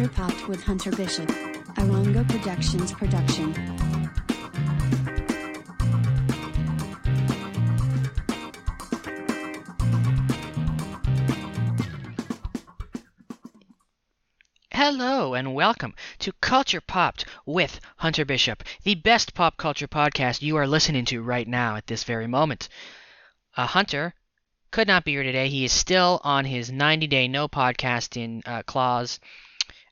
Culture Popped with Hunter Bishop. Arango Productions production. Hello and welcome to Culture Popped with Hunter Bishop, the best pop culture podcast you are listening to right now at this very moment. Uh, Hunter could not be here today. He is still on his 90 day no podcasting uh, clause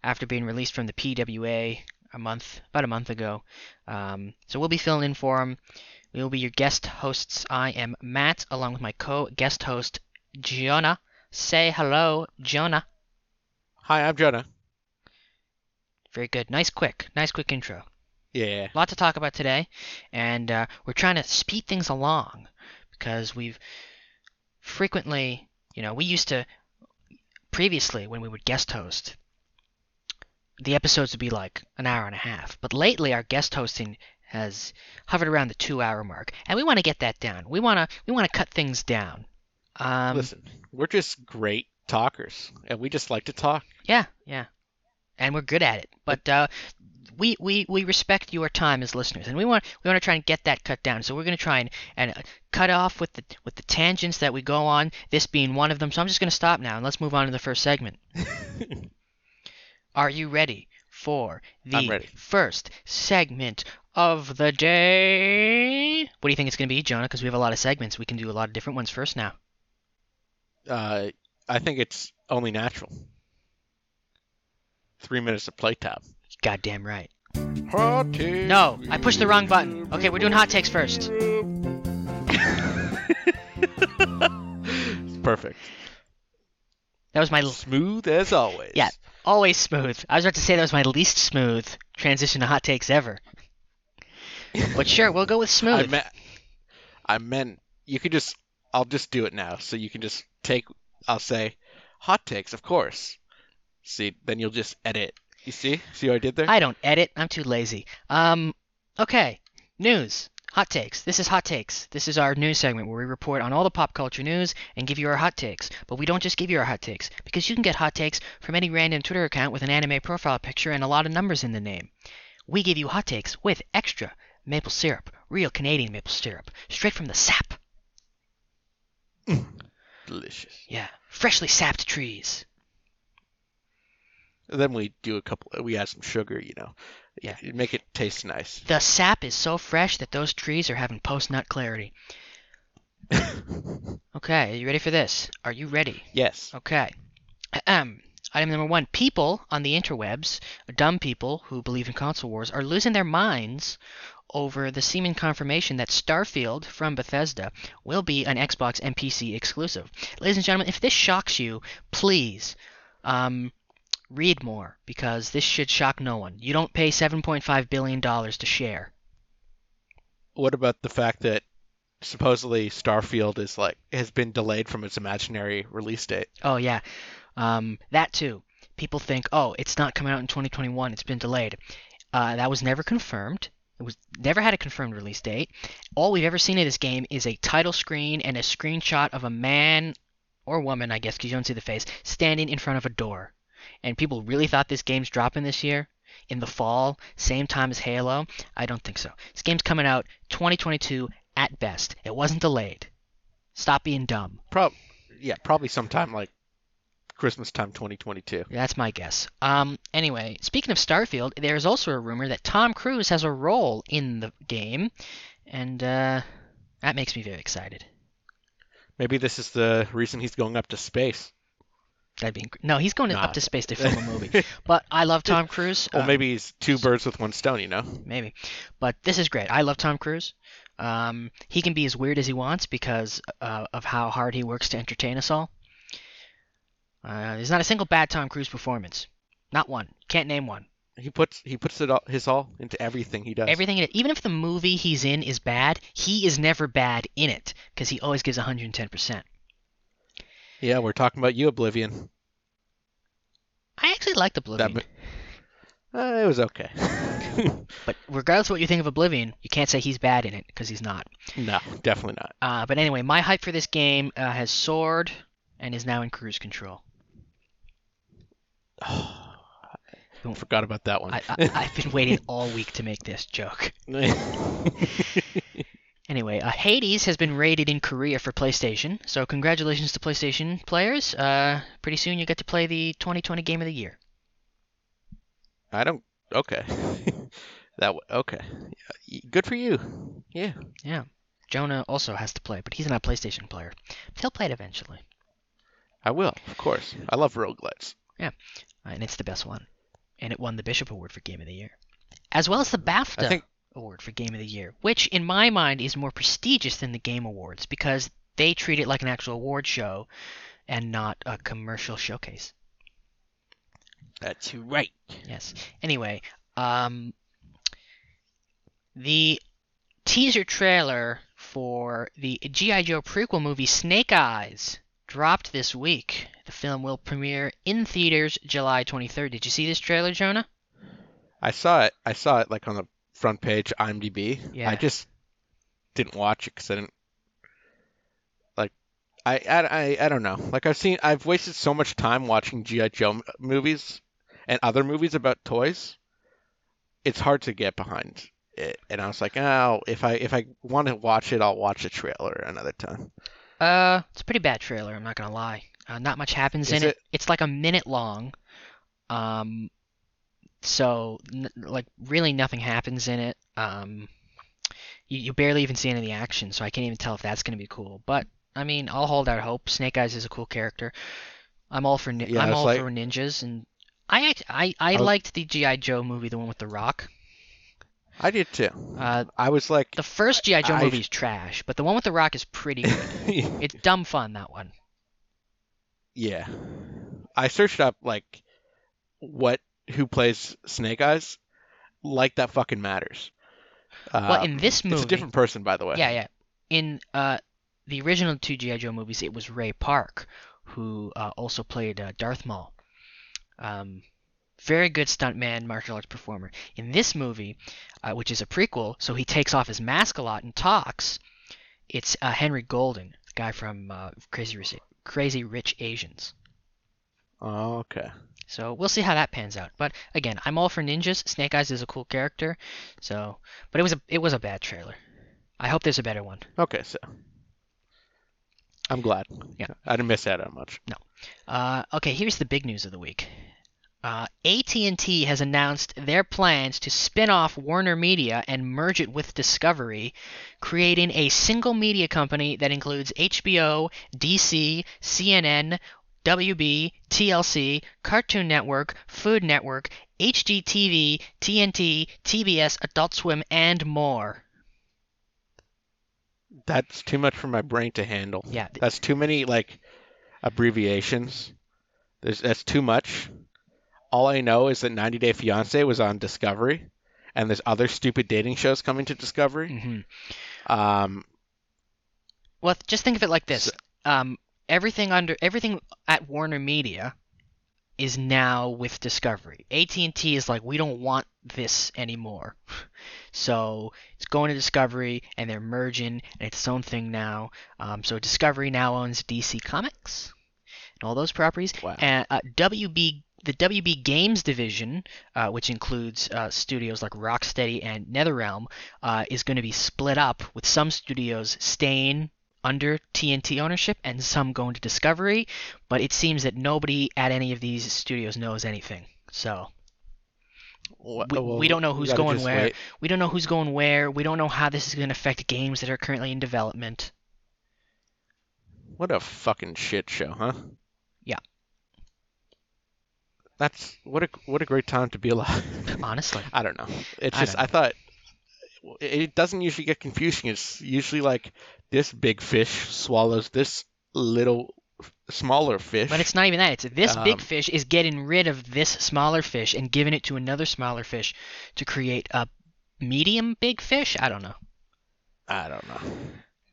after being released from the PWA a month, about a month ago. Um, so we'll be filling in for him. We will be your guest hosts. I am Matt, along with my co guest host, Jonah. Say hello, Jonah. Hi, I'm Jonah. Very good. Nice, quick. Nice, quick intro. Yeah. A lot to talk about today, and uh, we're trying to speed things along because we've frequently, you know, we used to previously when we would guest host, the episodes would be like an hour and a half. But lately, our guest hosting has hovered around the two-hour mark, and we want to get that down. We want to we want to cut things down. Um, Listen, we're just great talkers, and we just like to talk. Yeah, yeah, and we're good at it. But uh, we, we we respect your time as listeners, and we want we want to try and get that cut down. So we're going to try and and uh, cut off with the with the tangents that we go on. This being one of them. So I'm just going to stop now and let's move on to the first segment. Are you ready for the ready. first segment of the day? What do you think it's going to be, Jonah? Because we have a lot of segments. We can do a lot of different ones first now. Uh, I think it's only natural. Three minutes of playtime. Goddamn right. Hot takes. No, I pushed the wrong button. Okay, we're doing hot takes first. Perfect. That was my l- Smooth as always. Yeah. Always smooth. I was about to say that was my least smooth transition to hot takes ever. But sure, we'll go with I smooth. I meant you could just. I'll just do it now, so you can just take. I'll say, hot takes, of course. See, then you'll just edit. You see? See what I did there? I don't edit. I'm too lazy. Um, okay. News. Hot takes. This is hot takes. This is our news segment where we report on all the pop culture news and give you our hot takes. But we don't just give you our hot takes because you can get hot takes from any random Twitter account with an anime profile picture and a lot of numbers in the name. We give you hot takes with extra maple syrup, real Canadian maple syrup, straight from the sap. Delicious. Yeah, freshly sapped trees. Then we do a couple. We add some sugar, you know. Yeah. Make it taste nice. The sap is so fresh that those trees are having post nut clarity. Okay, are you ready for this? Are you ready? yes. Okay. Ahem. Item number one People on the interwebs, dumb people who believe in console wars, are losing their minds over the seeming confirmation that Starfield from Bethesda will be an Xbox and PC exclusive. Ladies and gentlemen, if this shocks you, please um, read more because this should shock no one. You don't pay $7.5 billion to share. What about the fact that supposedly Starfield is like has been delayed from its imaginary release date? Oh yeah, um, that too. People think, oh, it's not coming out in 2021. It's been delayed. Uh, that was never confirmed. It was never had a confirmed release date. All we've ever seen of this game is a title screen and a screenshot of a man or woman, I guess, because you don't see the face, standing in front of a door. And people really thought this game's dropping this year in the fall, same time as Halo. I don't think so. This game's coming out 2022 at best. It wasn't delayed. Stop being dumb. Prob yeah, probably sometime like Christmas time 2022. That's my guess. Um, anyway, speaking of Starfield, there's also a rumor that Tom Cruise has a role in the game, and uh, that makes me very excited. Maybe this is the reason he's going up to space. That'd be inc- no, he's going Nah. up to space to film a movie. but I love Tom Cruise. Well, uh, maybe he's two birds with one stone, you know? maybe. But this is great. I love Tom Cruise. Um, he can be as weird as he wants because uh, of how hard he works to entertain us all. Uh, there's not a single bad Tom Cruise performance. Not one. Can't name one. He puts he puts it all, his all into everything he does. Everything in even if the movie he's in is bad, he is never bad in it because he always gives 110%. Yeah, we're talking about you, Oblivion. I actually liked Oblivion, That, uh, it was okay. but regardless of what you think of Oblivion, you can't say he's bad in it because he's not. no, definitely not. Uh, but anyway, my hype for this game uh, has soared and is now in cruise control. Oh, I forgot about that one. I, I, I've been waiting all week to make this joke. Anyway, uh, Hades has been rated in Korea for PlayStation, so congratulations to PlayStation players. Uh, pretty soon you get to play the 2020 Game of the Year. I don't. Okay. that w- okay. Good for you. Yeah. Yeah. Jonah also has to play, but he's not a PlayStation player. But he'll play it eventually, I will, of course. I love roguelites. uh, and it's the best one. And it won the Bishop Award for Game of the Year, as well as the BAFTA I think Award for Game of the Year, which in my mind is more prestigious than the Game Awards because they treat it like an actual award show and not a commercial showcase. that's right. Yes. Anyway, um, the teaser trailer for the G.I. Joe prequel movie Snake Eyes dropped this week. The film will premiere in theaters July 23rd. Did you see this trailer, Jonah? I saw it. I saw it like on the front page IMDb. Yeah. I just didn't watch it because I didn't like. I, I I don't know. Like I've seen. I've wasted so much time watching GI Joe movies and other movies about toys. It's hard to get behind it. And I was like, oh, if I if I want to watch it, I'll watch the trailer another time. Uh, it's a pretty bad trailer. I'm not gonna lie. Uh, not much happens Is in it? it? It's like a minute long. Um, so n- like really nothing happens in it. Um, you, you barely even see any of the action, so I can't even tell if that's gonna be cool. But I mean, I'll hold out hope. Snake Eyes is a cool character. I'm all for ni- Yeah, I'm all like- for ninjas, and I act- I I, I was- liked the GI Joe movie, the one with the Rock. I did too. Uh, I was like, the first GI Joe I- movie is trash, but the one with the Rock is pretty good. it's dumb fun that one. Yeah. I searched up like what who plays Snake Eyes. Like that fucking matters. Well, Um, in this movie, it's a different person, by the way. Yeah, yeah. In uh, the original two GI Joe movies, it was Ray Park who uh, also played uh, Darth Maul. Um, very good stuntman, martial arts performer. In this movie, uh, which is a prequel, so he takes off his mask a lot and talks. It's uh, Henry Golding, the guy from uh, Crazy Rich, Crazy Rich Asians. Oh, okay. So we'll see how that pans out. But again, I'm all for ninjas. Snake Eyes is a cool character. So, but it was a it was a bad trailer. I hope there's a better one. Okay, so I'm glad. Yeah. I didn't miss out on much. No. Uh, okay, here's the big news of the week. Uh, AT&T has announced their plans to spin off Warner Media and merge it with Discovery, creating a single media company that includes HBO, DC, CNN, WB, TLC, Cartoon Network, Food Network, HGTV, TNT, TBS, Adult Swim, and more. That's too much for my brain to handle. Yeah, That's too many like abbreviations. There's that's too much. All I know is that 90 Day Fiance was on Discovery, and there's other stupid dating shows coming to Discovery. Mm-hmm. Um, Well, just think of it like this: So- um, everything under everything at Warner Media is now with Discovery. AT and T is like, we don't want this anymore, so it's going to Discovery, and they're merging, and it's its own thing now. Um, so Discovery now owns DC Comics and all those properties, wow. and uh, WB. The WB Games division, uh, which includes uh, studios like Rocksteady and NetherRealm, uh, is going to be split up with some studios staying under TNT ownership and some going to Discovery, but it seems that nobody at any of these studios knows anything. So we- well, we don't know who's going where. wait. we don't know who's going where. We don't know how this is going to affect games that are currently in development. What a fucking shit show, huh? Yeah. That's what a what a great time to be alive. Honestly, I don't know. It's just I, thought it doesn't usually get confusing. It's usually like this big fish swallows this little smaller fish. But it's not even that. It's this big Um, fish is getting rid of this smaller fish and giving it to another smaller fish to create a medium big fish. I don't know. I don't know.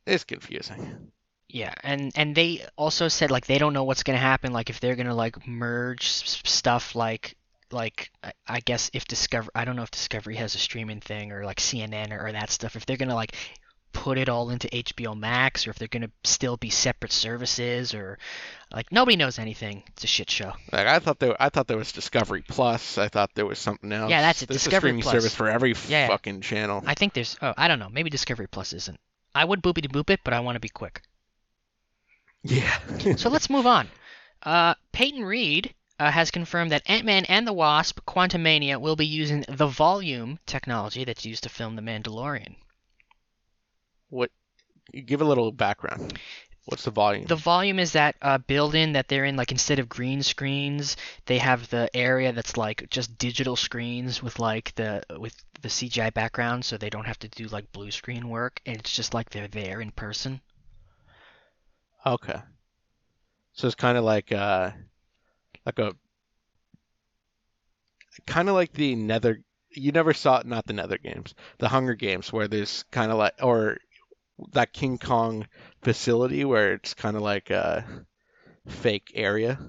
It's confusing. Yeah, and and they also said like they don't know what's gonna happen. Like if they're gonna like merge stuff like like I- guess if Discover I don't know if Discovery has a streaming thing or like CNN or, or that stuff. If they're gonna like put it all into HBO Max or if they're gonna still be separate services or like nobody knows anything. It's a shit show. Like I thought there, I thought there was Discovery Plus. I thought there was something else. Yeah, that's it, There's Discovery a streaming Plus. service for every yeah. fucking channel. I think there's oh I don't know maybe Discovery Plus isn't. I would boopity boop it, but I want to be quick. Yeah. So let's move on. Uh, Peyton Reed uh, has confirmed that Ant-Man and the Wasp: Quantumania will be using the volume technology that's used to film The Mandalorian. What? Give a little background. What's the volume? The volume is that uh, building that they're in. Like instead of green screens, they have the area that's like just digital screens with like the with the CGI background, so they don't have to do like blue screen work, and it's just like they're there in person. Okay. So it's kind of like uh like a kind of like the Nether you never saw not the Nether Games, the Hunger Games where there's kind of like or that King Kong facility where it's kind of like a fake area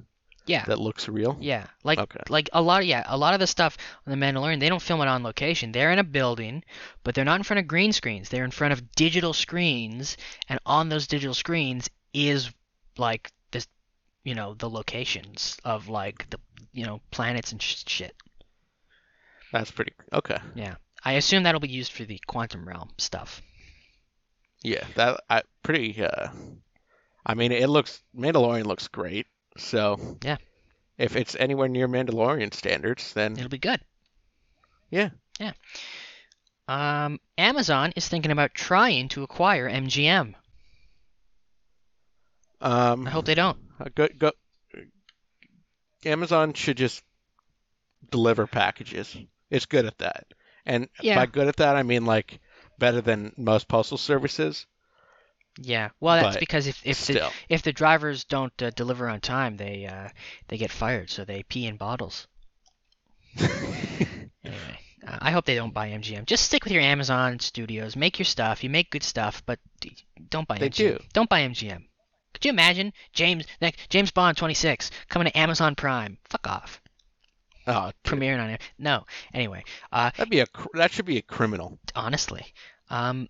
Yeah. that looks real. Yeah, like Okay. like a lot of yeah, a lot of the stuff on the Mandalorian, they don't film it on location. They're in a building, but they're not in front of green screens. They're in front of digital screens, and on those digital screens is like this, you know, the locations of like the you know planets and sh- shit. That's pretty okay. Yeah. I assume that'll be used for the quantum realm stuff. Yeah, that I pretty uh I mean it looks Mandalorian looks great. So Yeah. If it's anywhere near Mandalorian standards, then It'll be good. Yeah. Yeah. Um, Amazon is thinking about trying to acquire MGM. um I hope they don't. Uh, Go, go. Amazon should just deliver packages. It's good at that. And Yeah. by good at that, I mean like better than most postal services. Yeah. Well, that's But because if if the if the drivers don't uh, deliver on time, they uh, they get fired. So they pee in bottles. Anyway, uh, I hope they don't buy MGM. Just stick with your Amazon studios. Make your stuff. You make good stuff, but don't buy They MGM. do. Don't buy MGM. Could you imagine James like, James Bond 26 coming to Amazon Prime? Fuck off. Oh, Premiering on it. No. Anyway, uh, that'd be a that should be a criminal. honestly. Um,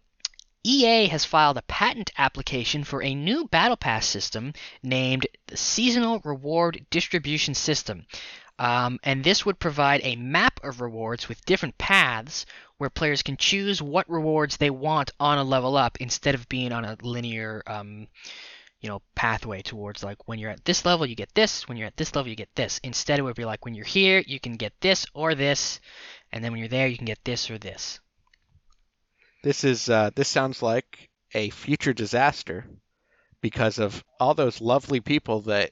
EA has filed a patent application for a new Battle Pass system named the Seasonal Reward Distribution System. Um, and this would provide a map of rewards with different paths where players can choose what rewards they want on a level up instead of being on a linear, um, you know, pathway towards like when you're at this level you get this, when you're at this level you get this. Instead it would be like when you're here you can get this or this, and then when you're there you can get this or this. This is uh, this sounds like a future disaster because of all those lovely people that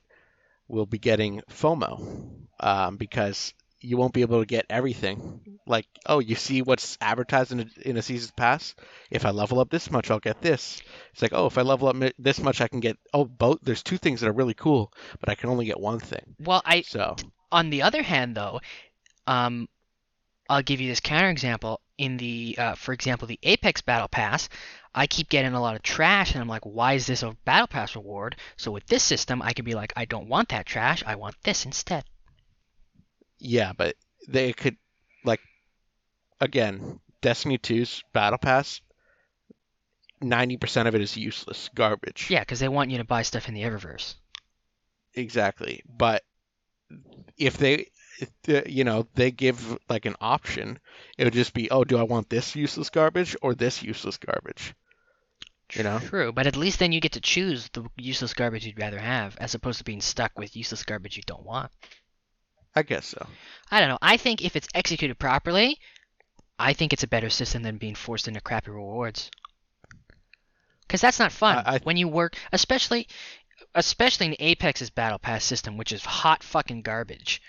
will be getting FOMO um, because you won't be able to get everything. Like, oh, you see what's advertised in a, in a season's pass? If I level up this much, I'll get this. It's like, oh, if I level up this much, I can get oh, both. There's two things that are really cool, but I can only get one thing. Well, I So on the other hand though, um, I'll give you this counterexample. In the, uh, for example, the Apex Battle Pass, I keep getting a lot of trash, and I'm like, why is this a Battle Pass reward? So with this system, I could be like, I don't want that trash. I want this instead. Yeah, but they could like again, Destiny 2's battle pass. Ninety percent of it is useless garbage. Yeah, because they want you to buy stuff in the Eververse. Exactly. But if they, if the- you know, they give like an option, it would just be, oh, do I want this useless garbage or this useless garbage? You know? True, but at least then you get to choose the useless garbage you'd rather have, as opposed to being stuck with useless garbage you don't want. I guess so. I don't know. I think if it's executed properly, I think it's a better system than being forced into crappy rewards. Because that's not fun I- I- when you work, especially, especially in Apex's battle pass system, which is hot fucking garbage.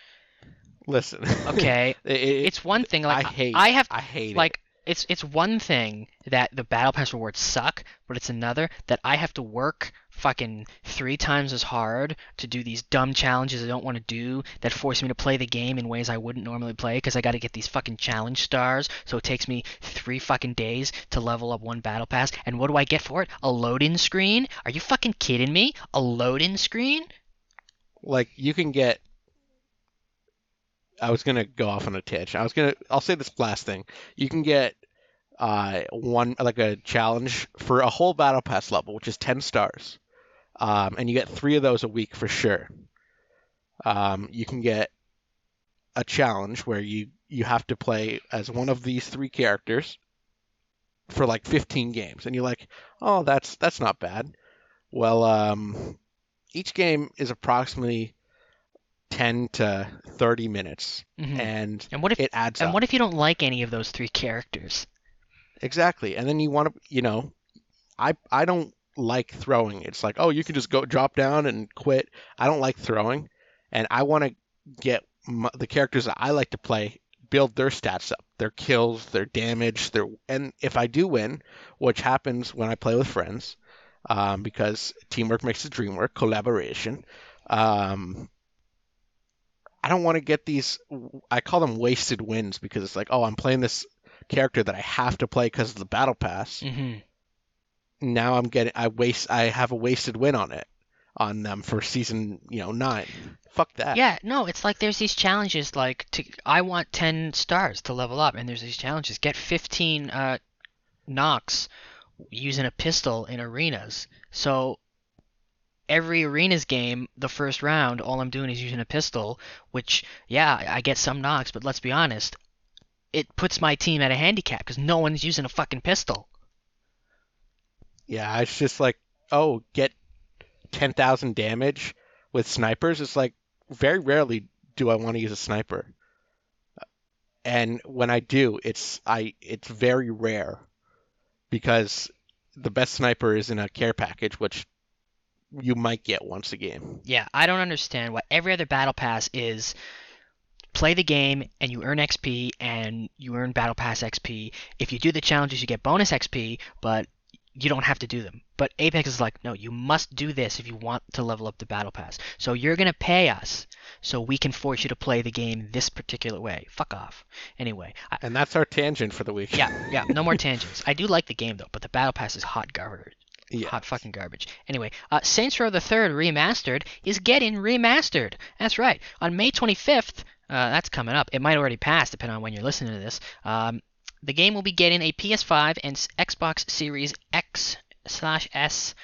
Listen. Okay, It- it- it's one thing. Like I hate. I have I hate like it's it's one thing that the battle pass rewards suck, but it's another that I have to work fucking three times as hard to do these dumb challenges I don't want to do that force me to play the game in ways I wouldn't normally play because I got to get these fucking challenge stars. So it takes me three fucking days to level up one battle pass. And what do I get for it? A load-in screen? Are you fucking kidding me? A load-in screen? Like you can get. I was gonna go off on a tangent. I was gonna. I'll say this last thing. You can get uh one like a challenge for a whole battle pass level, which is ten stars, um, and you get three of those a week for sure. Um, you can get a challenge where you you have to play as one of these three characters for like 15 games, and you're like, oh, that's that's not bad. Well, um, each game is approximately 10 to 30 minutes, Mhm. and And what if it adds and up. what if you don't like any of those three characters? Exactly. And then you want to, you know, I I don't like throwing. It's like, oh, you can just go drop down and quit. I don't like throwing, and I want to get m the characters that I like to play build their stats up, their kills, their damage, their and if I do win, which happens when I play with friends, um, because teamwork makes the dream work, collaboration. Um, I don't want to get these. I call them wasted wins because it's like, oh, I'm playing this character that I have to play because of the battle pass. hmm Now I'm getting I waste I have a wasted win on it on them for season you know nine. Fuck that. Yeah, no, it's like there's these challenges like to I want 10 stars to level up and there's these challenges. Get 15 uh knocks using a pistol in arenas. So every arenas game, the first round, all I'm doing is using a pistol, which yeah, I get some knocks, but let's be honest, it puts my team at a handicap cuz no one's using a fucking pistol. Yeah, it's just like oh get ten thousand damage with snipers. It's like very rarely do I want to use a sniper. And when I do, it's I it's very rare because the best sniper is in a care package, which you might get once a game. Yeah, I don't understand why every other battle pass is play the game and you earn XP and you earn battle pass XP. If you do the challenges, you get bonus XP, but you don't have to do them. But Apex is like, no, you must do this if you want to level up the battle pass. So you're gonna pay us so we can force you to play the game this particular way. Fuck off. Anyway, I, And that's our tangent for the week. yeah, yeah, no more tangents. I do like the game though, but the battle pass is hot garbage. Hot fucking garbage. Anyway, uh, Saints Row the Third Remastered is getting remastered. That's right. On May 25th, uh, that's coming up. It might already pass, depending on when you're listening to this. Um, the game will be getting a PS5 and Xbox Series X slash S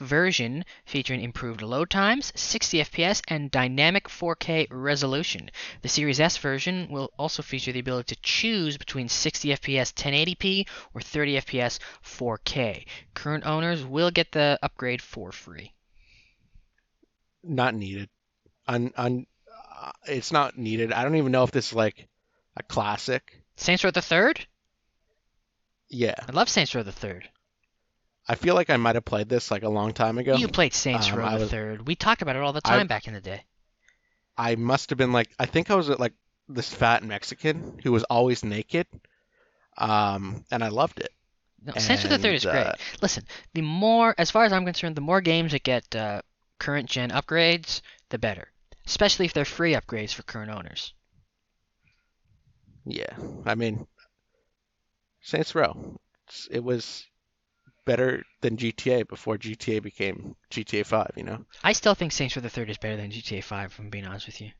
version featuring improved load times, 60 FPS, and dynamic 4K resolution. The Series S version will also feature the ability to choose between 60 FPS 1080p or 30 FPS 4K. Current owners will get the upgrade for free. Not needed. Un, un, uh, it's not needed. I don't even know if this is like a classic. Saints Row the Third? Yeah. I love Saints Row the Third. I feel like I might have played this like a long time ago. You played Saints Um, Row the Third. We talked about it all the I- time back in the day. I must have been like I think I was like this fat Mexican who was always naked. Um, and I loved it. No, Saints Row the Third is great. uh, Listen, the more, as far as I'm concerned, the more games that get uh, current gen upgrades, the better. Especially if they're free upgrades for current owners. Yeah. I mean, Saints Row. It was better than GTA before GTA became GTA 5, you know? I still think Saints Row the Third is better than GTA 5, if I'm being honest with you.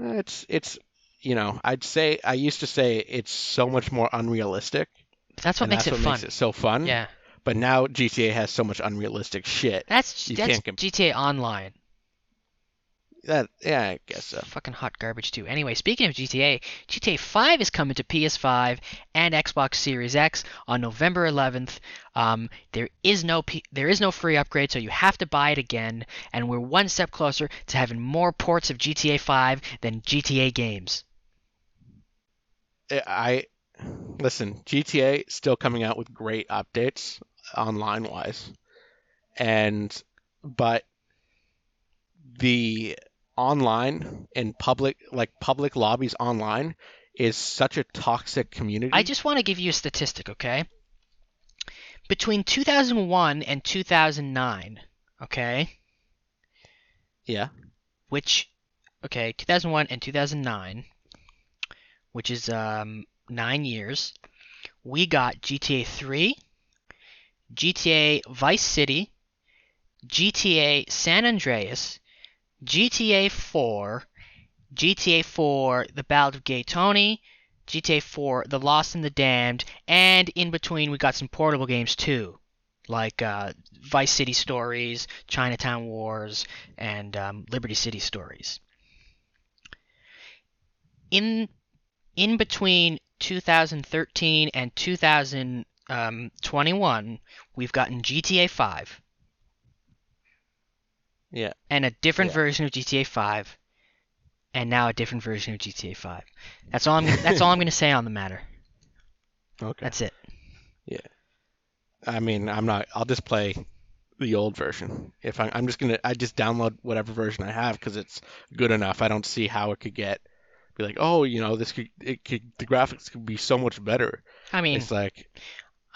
Uh, It's it's you know, I'd say I used to say it's so much more unrealistic. But that's what makes that's it what fun. makes it so fun. Yeah, But now GTA has so much unrealistic shit. that's that's GTA Online. That yeah, I guess so. Fucking hot garbage too. Anyway, speaking of GTA, GTA 5 is coming to PS5 and Xbox Series X on November 11th. Um, there is no P- there is no free upgrade, so you have to buy it again. And we're one step closer to having more ports of GTA 5 than GTA games. I listen, GTA still coming out with great updates online wise. And but the online and public like public lobbies online is such a toxic community. I just want to give you a statistic, okay? Between 2001 and 2009, okay, yeah. which, okay, 2001 and 2009, which is um, nine years, we got GTA 3, GTA Vice City, GTA San Andreas, GTA 4, GTA 4 The Ballad of Gay Tony, GTA 4 The Lost and the Damned, and in between we got some portable games too, like uh, Vice City Stories, Chinatown Wars, and um, Liberty City Stories. In in between 2013 and 2021, we've gotten GTA 5 Yeah. and a different Yeah. version of GTA 5, and now a different version of GTA 5. That's all I'm. that's all I'm going to say on the matter. Okay. That's it. Yeah. I mean, I'm not. I'll just play the old version. If I, I'm just gonna, I just download whatever version I have because it's good enough. I don't see how it could get, be like, oh, you know, this could, it could, the graphics could be so much better. I mean, It's like,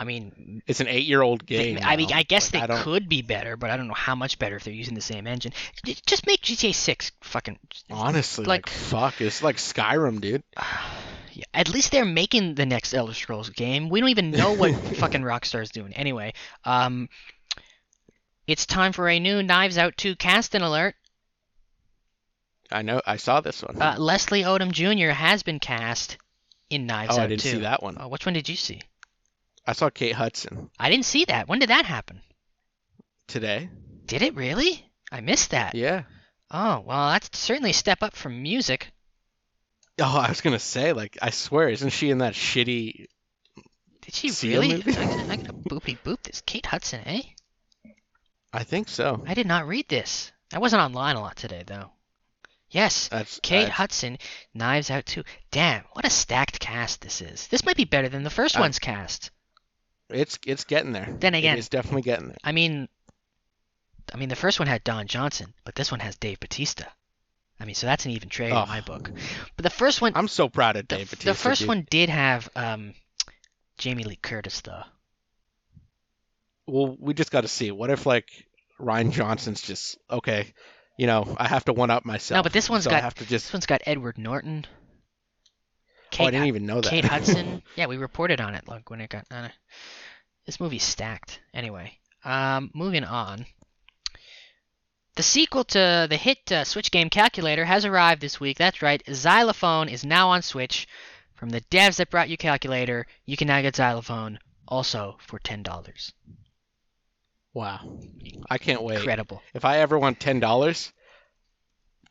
I mean, it's an eight-year-old they- game. I mean. I guess Like, they I could be better, but I don't know how much better if they're using the same engine. Just make GTA 6 fucking. Honestly, like, like- fuck, it's like Skyrim, dude. Yeah, at least they're making the next Elder Scrolls game. We don't even know what fucking Rockstar's doing. Anyway, um, it's time for a new Knives Out 2 casting alert. I know, I saw this one. Uh, Leslie Odom Jr. has been cast in Knives Out. oh, I didn't 2. see that one. Oh, which one did you see? I saw Kate Hudson I didn't see that. When did that happen? today. Did it really? I missed that. Yeah. Oh, well, that's certainly a step up from music. Oh, I was gonna say, like, I swear, isn't she in that shitty? Did she Seal really? movie? I'm gonna, I'm boopy boop this. Kate Hudson, eh? I think so. I did not read this. I wasn't online a lot today, though. Yes, That's Kate that's- Hudson, Knives Out 2. Damn, what a stacked cast this is. This might be better than the first Uh, one's cast. It's it's getting there. Then again- it's definitely getting there. I mean, I mean, the first one had Don Johnson, but this one has Dave Bautista. I mean, so that's an even trade Oh. in my book. But the first one, I'm so proud of the, Dave the first dude. one did have um, Jamie Lee Curtis, though. Well, we just got to see. What if like Rian Johnson's just okay? You know, I have to one up myself. No, but this one's so I got have to this one's got Edward Norton. oh, I didn't even know that. Kate Hudson. Yeah, we reported on it. Like when it got. Uh, this movie's stacked. Anyway, um, moving on. The sequel to the hit uh, Switch game Calculator has arrived this week. That's right, Xylophone is now on Switch. From the devs that brought you Calculator, you can now get Xylophone also for ten dollars. wow, I can't wait. Incredible. If I ever want ten dollars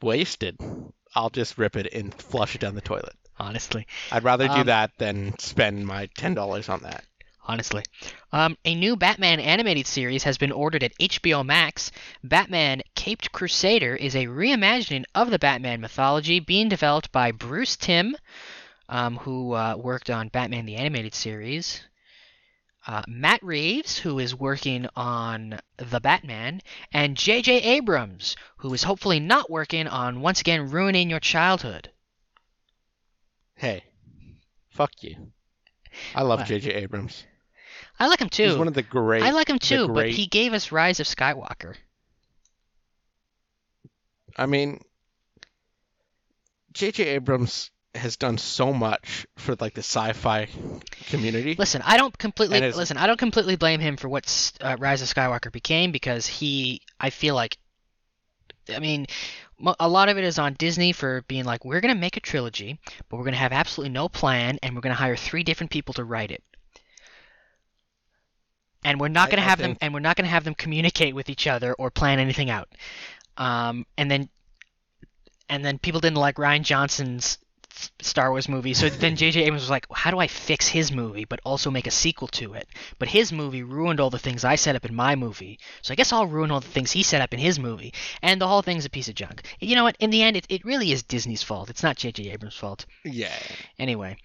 wasted, I'll just rip it and flush it down the toilet. Honestly. I'd rather do Um, that than spend my ten dollars on that. Honestly. Um, a new Batman animated series has been ordered at HBO Max. Batman Caped Crusader is a reimagining of the Batman mythology being developed by Bruce Timm, um, who uh, worked on Batman the Animated Series. Uh, Matt Reeves, who is working on The Batman, and J.J. Abrams, who is hopefully not working on once again ruining your childhood. Hey, fuck you. I love? J.J. Abrams. I like him too. He's one of the great. I like him too, but he gave us Rise of Skywalker. I mean, J.J. Abrams has done so much for like the sci-fi community. Listen, I don't completely listen. I don't completely blame him for what uh, Rise of Skywalker became because he. I feel like. I mean, a lot of it is on Disney for being like, we're gonna make a trilogy, but we're gonna have absolutely no plan, and we're gonna hire three different people to write it. And we're not gonna have think- them, and we're not gonna have them communicate with each other or plan anything out. Um, and then, and then people didn't like Rian Johnson's Star Wars movie. So then J.J. Abrams was like, how do I fix his movie but also make a sequel to it? But his movie ruined all the things I set up in my movie. So I guess I'll ruin all the things he set up in his movie. And the whole thing's a piece of junk. You know what? In the end, it, it really is Disney's fault. It's not J.J. Abrams' fault. Yeah, Anyway,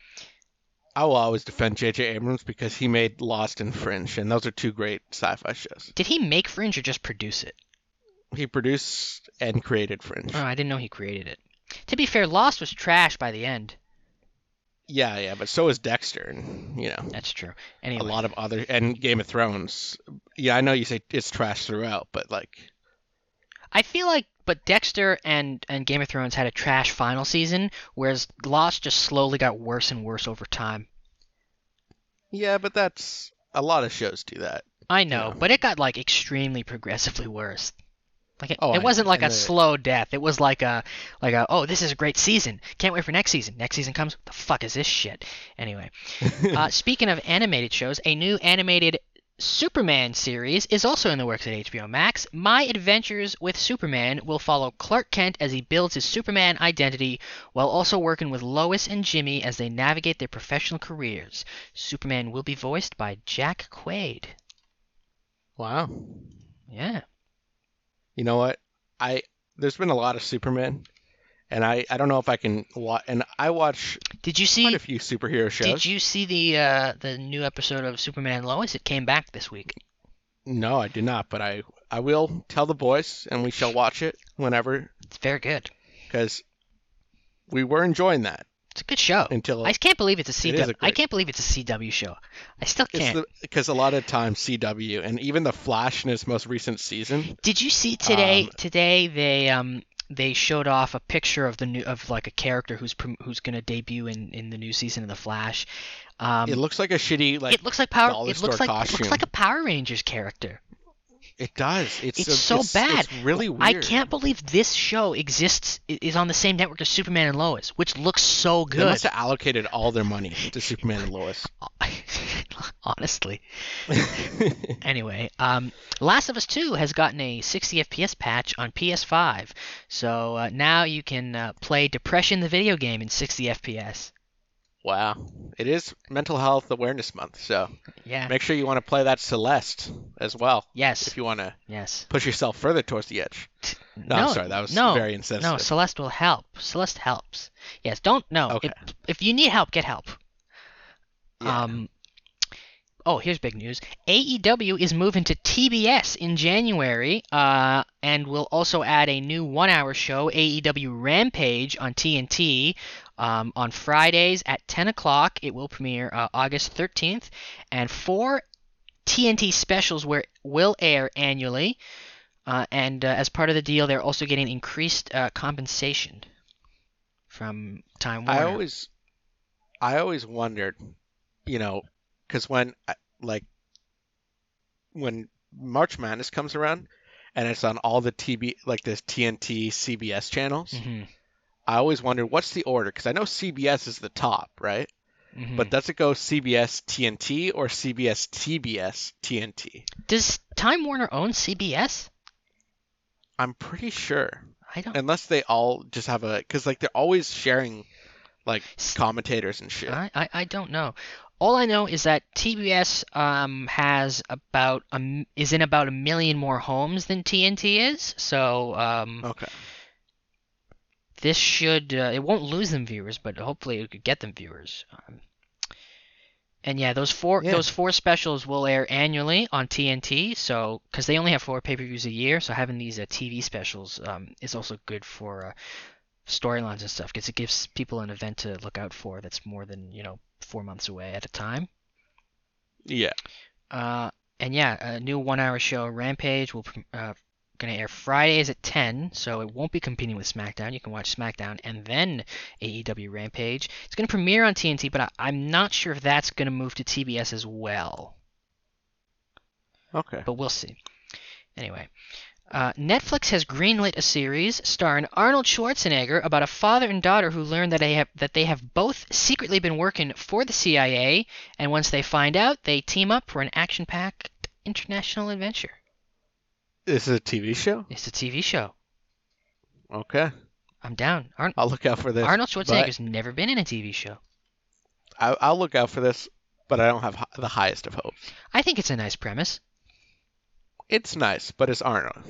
I will always defend J.J. Abrams because he made Lost and Fringe, and those are two great sci-fi shows. did he make Fringe or just produce it? He produced and created Fringe. Oh, I didn't know he created it. To be fair, Lost was trash by the end. Yeah, yeah, but so is Dexter, and you know That's true. a lot of other and Game of Thrones. Yeah, I know you say it's trash throughout, but like, I feel like, but Dexter and and Game of Thrones had a trash final season, whereas Lost just slowly got worse and worse over time. yeah, but that's a lot of shows do that. I know, but it got like extremely progressively worse. Like it, Oh, it wasn't like I a slow death. It was like a like a oh this is a great season. Can't wait for next season. Next season comes. What the fuck is this shit? Anyway, uh, speaking of animated shows, a new animated Superman series is also in the works at HBO Max. My Adventures with Superman will follow Clark Kent as he builds his Superman identity while also working with Lois and Jimmy as they navigate their professional careers. Superman will be voiced by Jack Quaid. Wow. Yeah. You know what? I there's been a lot of Superman, and I I don't know if I can watch. And I watch Did you see quite a few superhero shows. Did you see the uh, the new episode of Superman Lois? It came back this week. No, I did not, but I I will tell the boys, and we shall watch it whenever, It's very good. because we were enjoying that It's a good show. until I can't believe it's a is CW. a I great- can't believe it's a CW show. I still can't. because a lot of times CW and even the Flash in its most recent season. Did you see today? Um, today they um they showed off a picture of the new of like a character who's who's gonna debut in in the new season of the Flash. Um, it looks like a shitty like it looks like power. It looks like it looks like a Power Rangers character. It does. It's, It's a- so it's, bad. It's really weird. I can't believe this show exists is on the same network as Superman and Lois, which looks so good. They must have allocated all their money to Superman and Lois. Honestly. Anyway, um, Last of Us 2 has gotten a 60 FPS patch on PS5, so uh, now you can uh, play Depression the video game in 60 FPS. Wow, it is Mental Health Awareness Month, so Yeah. make sure you want to play that Celeste as well Yes. if you want to Yes. push yourself further towards the edge. No, I'm sorry, that was no, very insensitive. No, Celeste will help. Celeste helps. Yes, don't no. Okay. If, if you need help, get help. Yeah. Um. Oh, here's big news. AEW is moving to TBS in January, uh, and will also add a new one-hour show, AEW Rampage, on TNT. Um, on Fridays at 10 o'clock, it will premiere uh, August 13th, and four TNT specials where will air annually. Uh, and uh, as part of the deal, they're also getting increased uh, compensation from Time Warner. I always, I always wondered, you know, because when like when March Madness comes around and it's on all the TB like the TNT CBS channels, Mhm, I always wondered what's the order because I know CBS is the top, right? mhm. But does it go CBS TNT or CBS TBS TNT? does Time Warner own CBS? I'm pretty sure, I don't. unless they all just have a because like they're always sharing like commentators and shit. I, I, I don't know. All I know is that TBS um, has about a, m- is in about a million more homes than TNT is. So um, Okay. This should uh, it won't lose them viewers, but hopefully it could get them viewers. Um, and yeah, those four Yeah. those four specials will air annually on TNT. So because they only have four pay per views a year, so having these uh, TV specials um, is also good for uh, storylines and stuff because it gives people an event to look out for that's more than you know four months away at a time. Yeah. Uh, and yeah, a new one-hour show, Rampage, will pr- uh, gonna air Fridays at 10, so it won't be competing with SmackDown. You can watch SmackDown and then AEW Rampage. It's gonna premiere on TNT, but I- I'm not sure if that's gonna move to TBS as well. Okay. But we'll see. Anyway, uh, Netflix has greenlit a series starring Arnold Schwarzenegger about a father and daughter who learn that they have that they have both secretly been working for the CIA, and once they find out, they team up for an action-packed international adventure. This is a TV show. It's a TV show. Okay. I'm down. Arn- I'll look out for this. Arnold Schwarzenegger's never been in a TV show. I, I'll look out for this, but I don't have hi- the highest of hopes. I think it's a nice premise. It's nice, but it's Arnold.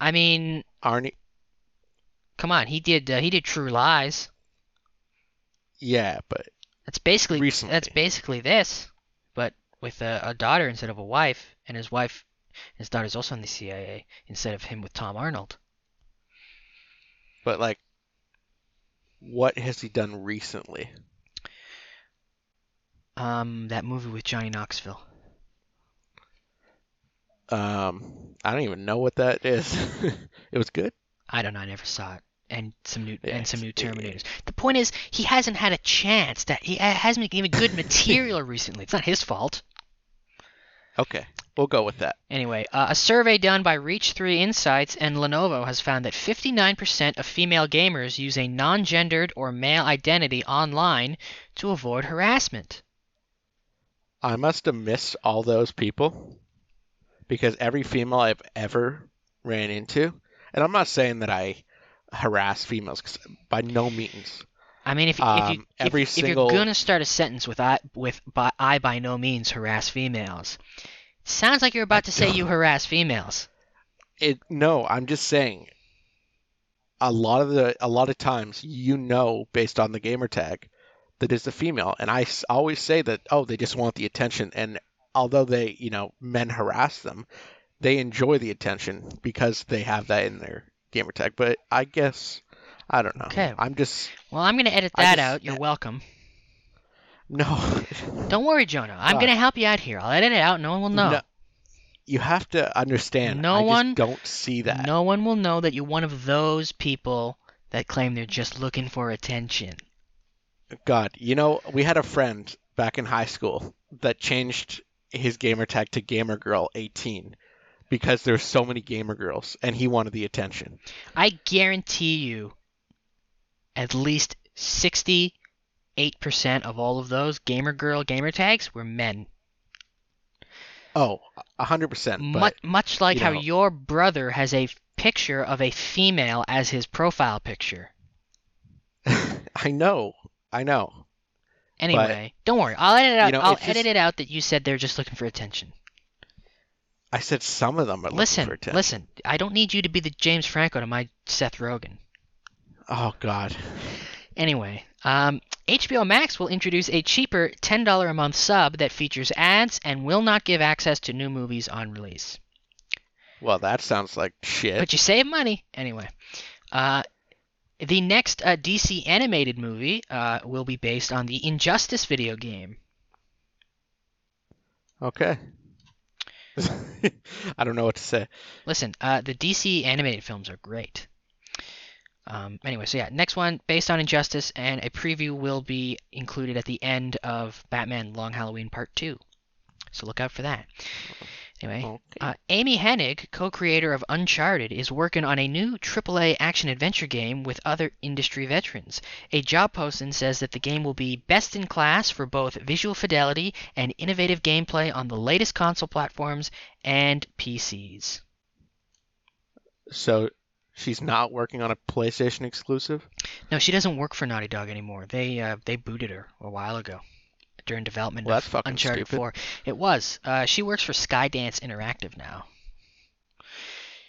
I mean, Arnie. come on, he did uh, he did True Lies. Yeah, but That's basically Recently. that's basically this, but with a, a daughter instead of a wife, and his wife, his daughter's also in the CIA instead of him with Tom Arnold. but like, what has he done recently? Um, that movie with Johnny Knoxville. Um, I don't even know what that is. it was good. I don't know. I never saw it. And some new Yeah, and some new it's- yeah. Terminators. The point is, he hasn't had a chance. That he hasn't been given good material recently. It's not his fault. Okay, we'll go with that. Anyway, uh, a survey done by Reach3 Insights and Lenovo has found that 59% of female gamers use a non-gendered or male identity online to avoid harassment. I must have missed all those people because every female I've ever ran into, and I'm not saying that I harass females 'cause by no means. I mean, if, if you Um, every if, if single- you're gonna start a sentence with I with by, I by no means harass females, sounds like you're about to say you harass females. It no, I'm just saying. A lot of the a lot of times you know based on the gamer tag that it's a female, and I always say that oh they just want the attention, and although they you know men harass them, they enjoy the attention because they have that in their gamer tag. But I guess I don't know. Okay. I'm just Well, I'm gonna edit that just- out. You're uh, welcome. no. Don't worry, Jonah. I'm God. gonna help you out here. I'll edit it out. No one will know. No, you have to understand. No I one- just don't see that. No one will know that you're one of those people that claim they're just looking for attention. God, you know, we had a friend back in high school that changed his gamer tag to gamer girl 18 because there's so many gamer girls and he wanted the attention. I guarantee you, at least 68% of all of those gamer girl gamer tags were men. Oh, 100%. Mu- But much like you how know- your brother has a picture of a female as his profile picture. I know. I know. Anyway, don't worry. I'll edit it out. you know, I'll it's just- edit it out that you said they're just looking for attention. I said some of them are looking Listen, for attention. listen. I don't need you to be the James Franco to my Seth Rogen. Oh God. Anyway, um, HBO Max will introduce a cheaper $10 a month sub that features ads and will not give access to new movies on release. Well, that sounds like shit. But you save money anyway. Uh, the next uh, DC animated movie uh, will be based on the Injustice video game. Okay. I don't know what to say. Listen, uh, the DC animated films are great. Um, anyway, so yeah, next one based on Injustice, and a preview will be included at the end of Batman Long Halloween Part 2. So look out for that. Anyway, Okay. uh, Amy Hennig, co-creator of Uncharted, is working on a new AAA action-adventure game with other industry veterans. A job posting says that the game will be best in class for both visual fidelity and innovative gameplay on the latest console platforms and PCs. So she's not working on a PlayStation exclusive? No, she doesn't work for Naughty Dog anymore. They uh, they booted her a while ago during development Well, of Uncharted stupid. 4. It was. Uh, she works for Skydance Interactive now.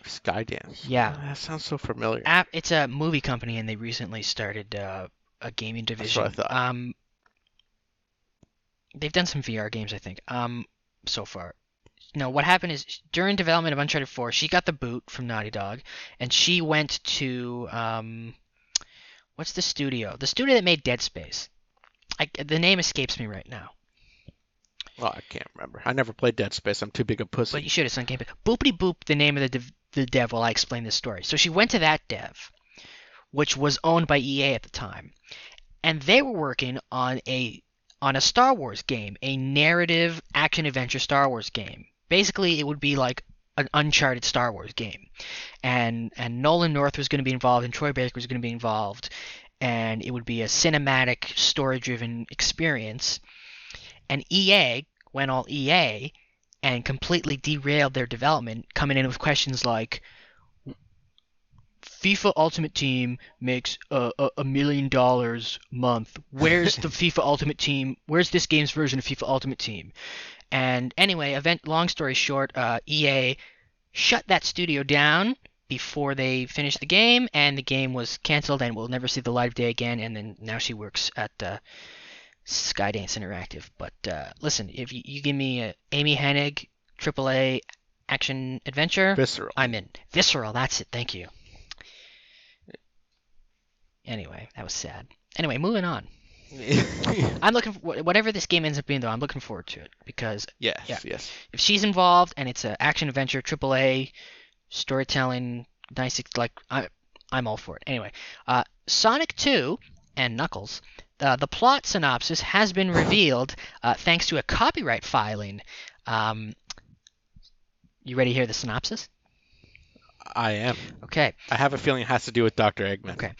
Skydance. Yeah. That sounds so familiar. App, it's a movie company, and they recently started uh, a gaming division. That's what I thought. Um, they've done some VR games, I think. Um, so far. No, what happened is during development of Uncharted 4, she got the boot from Naughty Dog, and she went to um, what's the studio? The studio that made Dead Space. I, the name escapes me right now. Oh, I can't remember. I never played Dead Space. I'm too big a pussy. But you should. It's on Game Pass. Boopity boop, the name of the dev, the dev while I explain this story. So she went to that dev, which was owned by EA at the time, and they were working on a on a Star Wars game, a narrative action adventure Star Wars game. Basically, it would be like an Uncharted Star Wars game, and and Nolan North was going to be involved, and Troy Baker was going to be involved, and it would be a cinematic, story-driven experience. And EA went all EA and completely derailed their development, coming in with questions like FIFA Ultimate Team makes a, a, a million dollars a month. Where's the FIFA Ultimate Team? Where's this game's version of FIFA Ultimate Team? And anyway, event. Long story short, uh, EA shut that studio down before they finished the game, and the game was canceled and we'll never see the light of day again. And then now she works at uh, Skydance Interactive. But uh, listen, if you, you give me a Amy Hennig AAA action adventure, Visceral. I'm in. Visceral, that's it. Thank you. Anyway, that was sad. Anyway, moving on. I'm looking for whatever this game ends up being though. I'm looking forward to it because yes, Yeah. yes. if she's involved and it's an action adventure, AAA storytelling, nice like I, I'm all for it. Anyway, uh, Sonic 2 and Knuckles. Uh, the plot synopsis has been revealed uh, thanks to a copyright filing. Um, you ready to hear the synopsis? I am. Okay. I have a feeling it has to do with Dr. Eggman. Okay.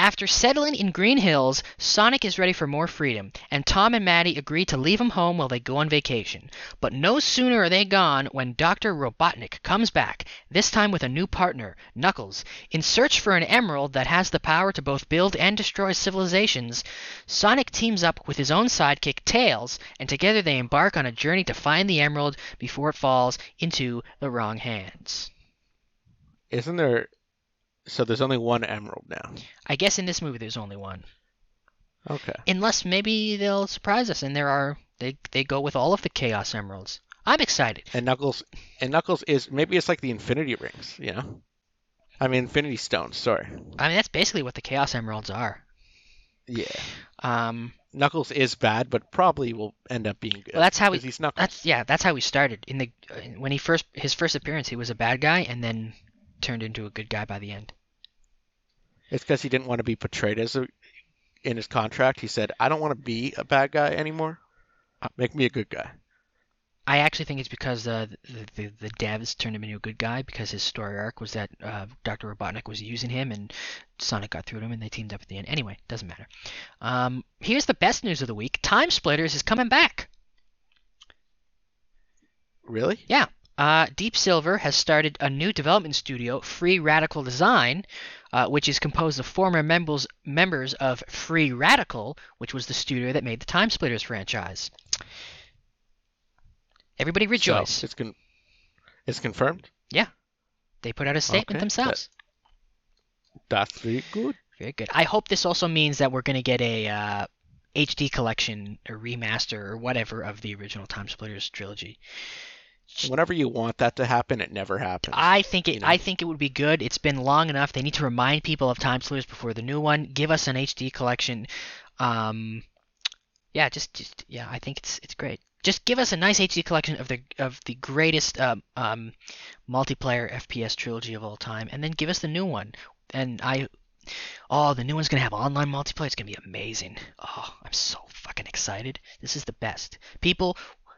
After settling in Green Hills, Sonic is ready for more freedom, and Tom and Maddie agree to leave him home while they go on vacation. But no sooner are they gone when Dr. Robotnik comes back, this time with a new partner, Knuckles. In search for an emerald that has the power to both build and destroy civilizations, Sonic teams up with his own sidekick, Tails, and together they embark on a journey to find the emerald before it falls into the wrong hands. Isn't there? So there's only one emerald now. I guess in this movie there's only one. Okay. unless maybe they'll surprise us and there are they they go with all of the chaos emeralds i'm excited And Knuckles, and Knuckles is maybe it's like the Infinity Rings, you know? I mean Infinity Stones. Sorry. i mean that's basically what the chaos emeralds are Yeah. um Knuckles is bad, but probably will end up being good. well that's how 'cause he's Knuckles. that's yeah that's how he started in the uh, when he first his first appearance he was a bad guy and then turned into a good guy by the end It's because he didn't want to be portrayed as a. In his contract, he said, "I don't want to be a bad guy anymore. Make me a good guy." i actually think it's because uh, the, the the devs turned him into a good guy because his story arc was that uh, dr robotnik was using him and sonic got through to him and they teamed up at the end anyway doesn't matter um here's the best news of the week time splitters is coming back Really? Uh, Deep Silver has started a new development studio, Free Radical Design, uh, which is composed of former members members of Free Radical, which was the studio that made the Time Splitters franchise. Everybody rejoice! So it's con- it's confirmed. Yeah, they put out a statement Okay, that- themselves. That's very good. Very good. I hope this also means that we're going to get a uh, HD collection, a remaster, or whatever of the original Time Splitters trilogy. Whenever you want that to happen, it never happens. I think it. you know. I think it would be good. It's been long enough. They need to remind people of Time Splitters before the new one. Give us an HD collection. Um, yeah, just, just yeah. I think it's it's great. Just give us a nice HD collection of the of the greatest um, um, multiplayer FPS trilogy of all time, and then give us the new one. And I, oh, the new one's gonna have online multiplayer. It's gonna be amazing. Oh, I'm so fucking excited. This is the best. People,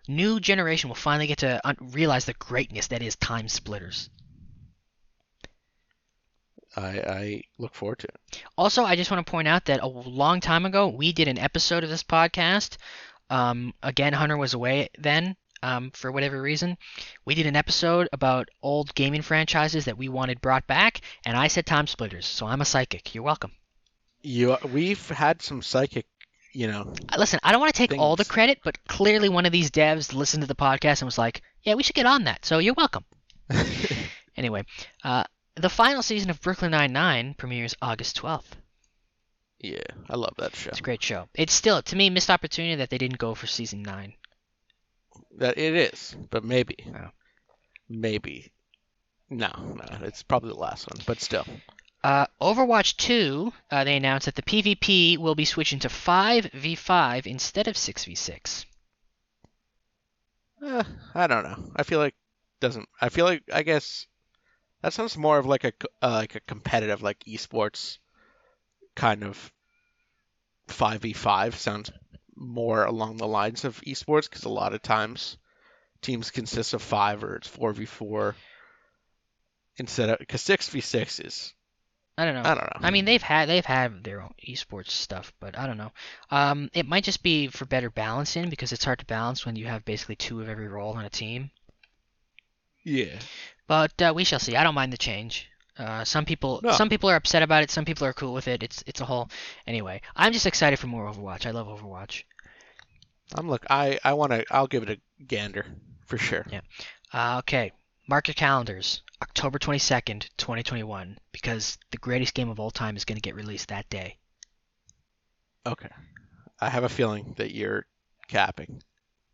new generation will finally get to un- realize the greatness that is Time Splitters. I, I look forward to it. Also, I just want to point out that a long time ago, we did an episode of this podcast. Um, again, Hunter was away then um, for whatever reason. We did an episode about old gaming franchises that we wanted brought back, and I said Time Splitters, so I'm a psychic. You're welcome. You, we've had some psychic, you know. Uh, Listen, I don't want to take all the credit, but clearly one of these devs listened to the podcast and was like, yeah, we should get on that, so you're welcome. Anyway, uh, the final season of Brooklyn Nine-Nine premieres August 12th. yeah, I love that show. It's a great show. It's still, to me, missed opportunity that they didn't go for season 9. That it is, but maybe, Oh. maybe. No, no, it's probably the last one, but still. Uh, Overwatch 2, uh, they announced that the PvP will be switching to 5v5 instead of 6v6. Eh, I don't know. I feel like doesn't. I feel like I guess that sounds more of like a uh, like a competitive like esports kind of five v five sounds more along the lines of esports because a lot of times teams consist of five or it's four v four instead of because six v six is I don't know. I don't know. I mean, they've had they've had their own esports stuff, but I don't know. Um, it might just be for better balancing because it's hard to balance when you have basically two of every role on a team. yeah. But uh, we shall see. I don't mind the change. Uh, some people No. some people are upset about it. Some people are cool with it. It's it's a whole. Anyway, I'm just excited for more Overwatch. I love Overwatch. I'm look. I I want to. I'll give it a gander for sure. Yeah. Uh, okay, mark your calendars. October 22nd, 2021, because the greatest game of all time is going to get released that day. Okay. I have a feeling that you're capping,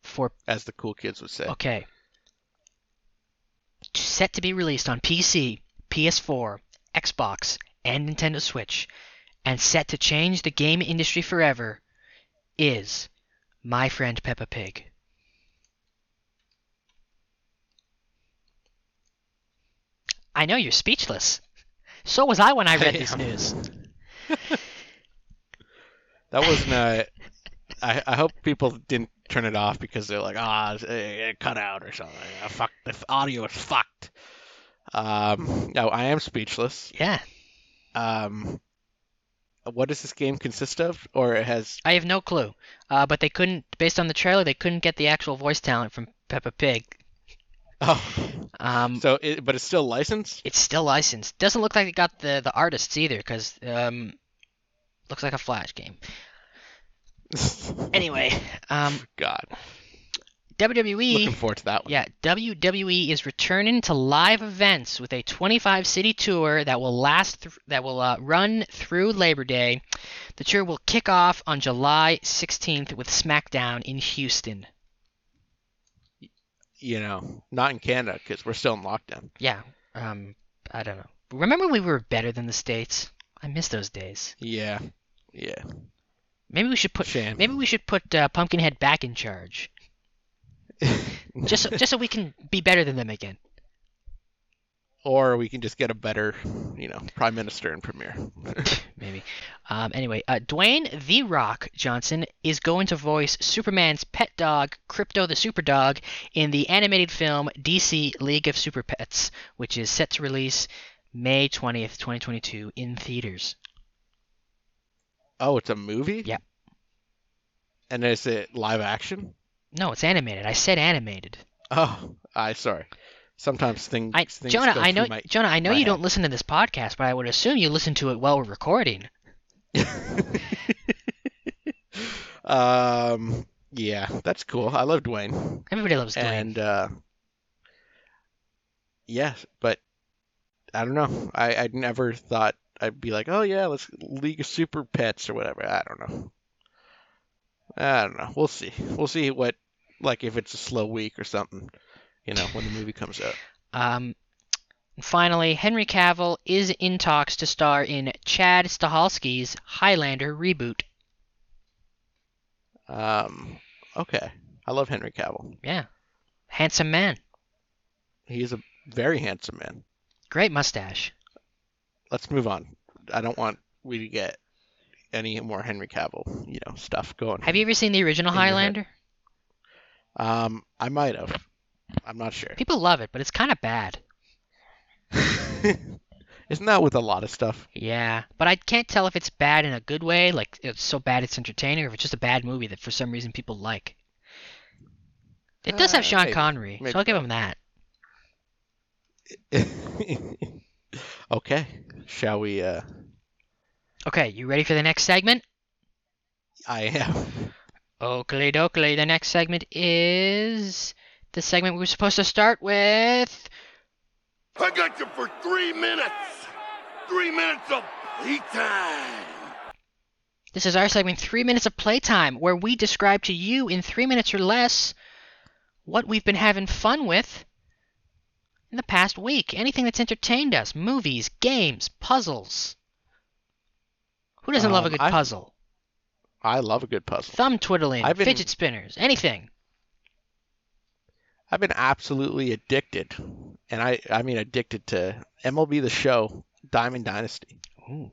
For as the cool kids would say. okay, set to be released on PC, PS4, Xbox, and Nintendo Switch, and set to change the game industry forever, is My Friend Peppa Pig. I know you're speechless. So was I when I read I this news. That wasn't I hope people didn't turn it off because they're like, ah, it's, uh, cut out or something. Uh, fuck, the audio is fucked. Um, no, I am speechless. Yeah, Um, what does this game consist of? Or it has. I have no clue. Uh, but they couldn't, based on the trailer, they couldn't get the actual voice talent from Peppa Pig. Oh, Um, so it, but it's still licensed. it's still licensed. Doesn't look like it got the the artists either, because um, looks like a Flash game. Anyway, um, God, WWE. looking forward to that one. Yeah, WWE is returning to live events with a 25 city tour that will last th- that will uh, run through Labor Day. The tour will kick off on July 16th with SmackDown in Houston. You know, not in Canada because we're still in lockdown. Yeah, um, I don't know. Remember we were better than the states. I miss those days. Yeah, yeah. Maybe we should put Shame. maybe we should put uh, Pumpkinhead back in charge, just so, just so we can be better than them again. Or we can just get a better, you know, prime minister and premier. maybe. Um, anyway, uh, Dwayne the Rock Johnson is going to voice Superman's pet dog, Krypto the Super Dog, in the animated film DC League of Super Pets, which is set to release May 20th, 2022, in theaters. Oh, it's a movie. Yep. And is it live action? No, it's animated. I said animated. Oh, I sorry. Sometimes things. I, things Jonah, I know, my- Jonah, I know you head. don't listen to this podcast, but I would assume you listen to it while we're recording. um. Yeah, that's cool. I love Dwayne, Everybody loves Dwayne. and uh, yeah, but I don't know. I I never thought I'd be like, oh yeah, let's League of Super Pets or whatever. I don't know. I don't know. We'll see. We'll see what like if it's a slow week or something. You know, when the movie comes out. Um, and finally, Henry Cavill is in talks to star in Chad Stahelski's Highlander reboot. Um. Okay. I love Henry Cavill. Yeah, handsome man, He is a very handsome man. great mustache. Let's move on. I don't want we to get any more Henry Cavill, you know, stuff going. Have you ever seen the original In your head. Highlander? Um, I might have. I'm not sure. People love it, but it's kind of bad. Isn't that with a lot of stuff? Yeah, but I can't tell if it's bad in a good way, like it's so bad it's entertaining, or if it's just a bad movie that for some reason people like. It does have Uh, Sean maybe. Connery, Maybe so I'll give him that. okay. Shall we? Uh, Okay, you ready for the next segment? I am. Oakley dokley. The next segment is the segment we were supposed to start with. I got you for three minutes. Three minutes of playtime. This is our segment, Three Minutes of Playtime, where we describe to you in three minutes or less what we've been having fun with in the past week. Anything that's entertained us movies, games, puzzles. Who doesn't love a Um, good I- puzzle? I love a good puzzle. Thumb twiddling, I've been- fidget spinners, anything. I've been absolutely addicted, and I I mean addicted to MLB The Show, Diamond Dynasty. Ooh.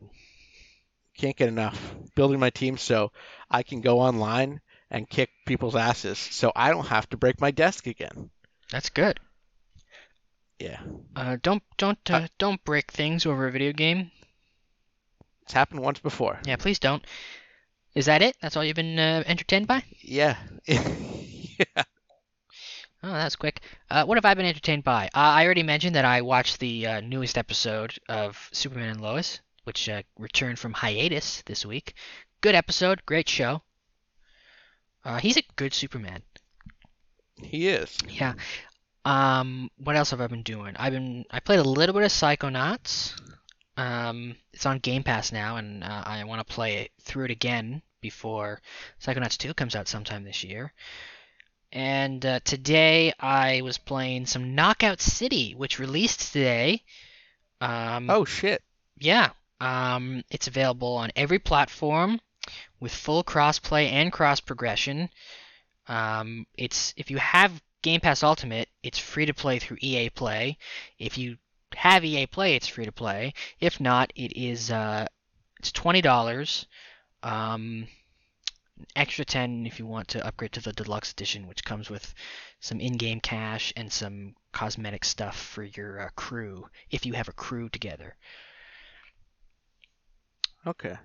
Can't get enough. Building my team so I can go online and kick people's asses, so I don't have to break my desk again. That's good. Yeah, Uh, don't don't uh, Uh, don't break things over a video game. it's happened once before. Yeah, please don't. Is that it? That's all you've been uh, entertained by? Yeah. yeah. Oh, that was quick. Uh, what have I been entertained by? Uh, I already mentioned that I watched the uh, newest episode of Superman and Lois, which uh, returned from hiatus this week. Good episode, great show. Uh, he's a good Superman. He is. Yeah. Um, what else have I been doing? I've been I played a little bit of Psychonauts. Um, it's on Game Pass now, and uh, I want to play it through it again before Psychonauts 2 comes out sometime this year. And uh, today I was playing some Knockout City, which released today. Um, Oh shit. yeah. Um, it's available on every platform. with full crossplay and cross progression. Um, it's if you have Game Pass Ultimate, it's free to play through EA Play. If you have EA Play, it's free to play. If not, it is uh, it's twenty dollars. Um, extra 10 if you want to upgrade to the deluxe edition which comes with some in-game cash and some cosmetic stuff for your uh, crew if you have a crew together Okay.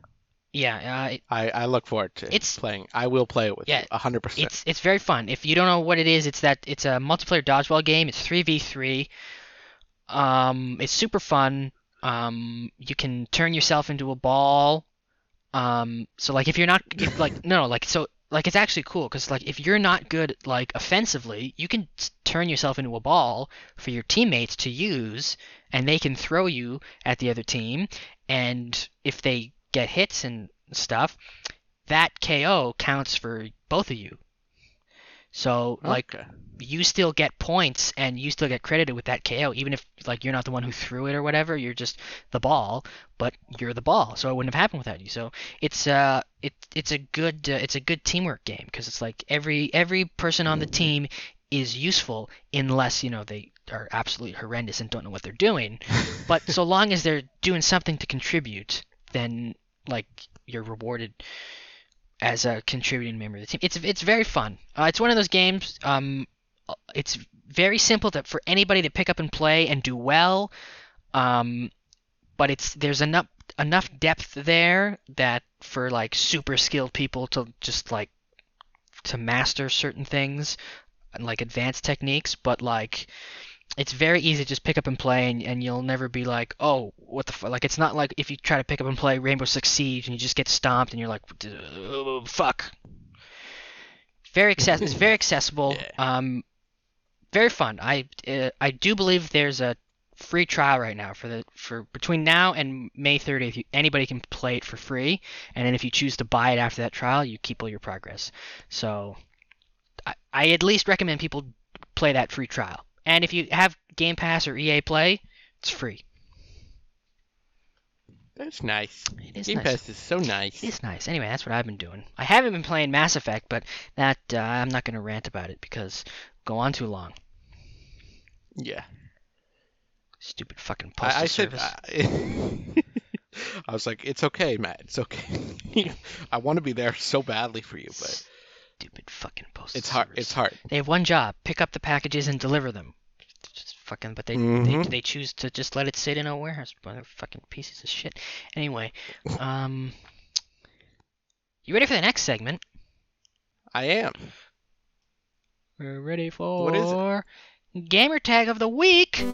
yeah uh, it- I, I look forward to It's- playing. I will play it with Yeah, you. a hundred percent. it's it's very fun if you don't know what it is it's that it's a multiplayer dodgeball game it's 3v3 um it's super fun um you can turn yourself into a ball um so like if you're not if, like no like so like it's actually cool because like if you're not good like offensively you can s- turn yourself into a ball for your teammates to use and they can throw you at the other team and if they get hits and stuff that ko counts for both of you so like okay. you still get points and you still get credited with that KO, even if like you're not the one who threw it or whatever. You're just the ball, but you're the ball, so it wouldn't have happened without you. So it's uh it it's a good uh, it's a good teamwork game because it's like every every person on the team is useful unless you know they are absolutely horrendous and don't know what they're doing. but so long as they're doing something to contribute, then like you're rewarded as a contributing member of the team. It's it's very fun. Uh, it's one of those games. Um, it's very simple to, for anybody to pick up and play and do well. Um, but it's there's enough enough depth there that for like super skilled people to just like to master certain things and like advanced techniques. But like it's very easy to just pick up and play and, and you'll never be like oh what the fuck like it's not like if you try to pick up and play rainbow six siege and you just get stomped and you're like "Oh, fuck. Very access it's very accessible Yeah. um very fun. I uh, i do believe there's a free trial right now for the for between now and may 30th you, anybody can play it for free and then if you choose to buy it after that trial you keep all your progress. So i, I at least recommend people play that free trial and if you have game pass or ea play it's free That's nice. it is Game nice Pass is so nice. It is nice. Anyway, that's what I've been doing. I haven't been playing Mass Effect, but that uh, I'm not going to rant about it because go on too long. Yeah. Stupid fucking postal I, I said. service. I, I was like, it's okay, Matt. It's okay. I want to be there so badly for you, but Stupid fucking postal it's hard. service. It's hard. They have one job: pick up the packages and deliver them. Fucking, but they they, Mhm. they choose to just let it sit in a warehouse. They're fucking pieces of shit. Anyway, um, you ready for the next segment? I am. We're ready for What is it? gamer tag of the week.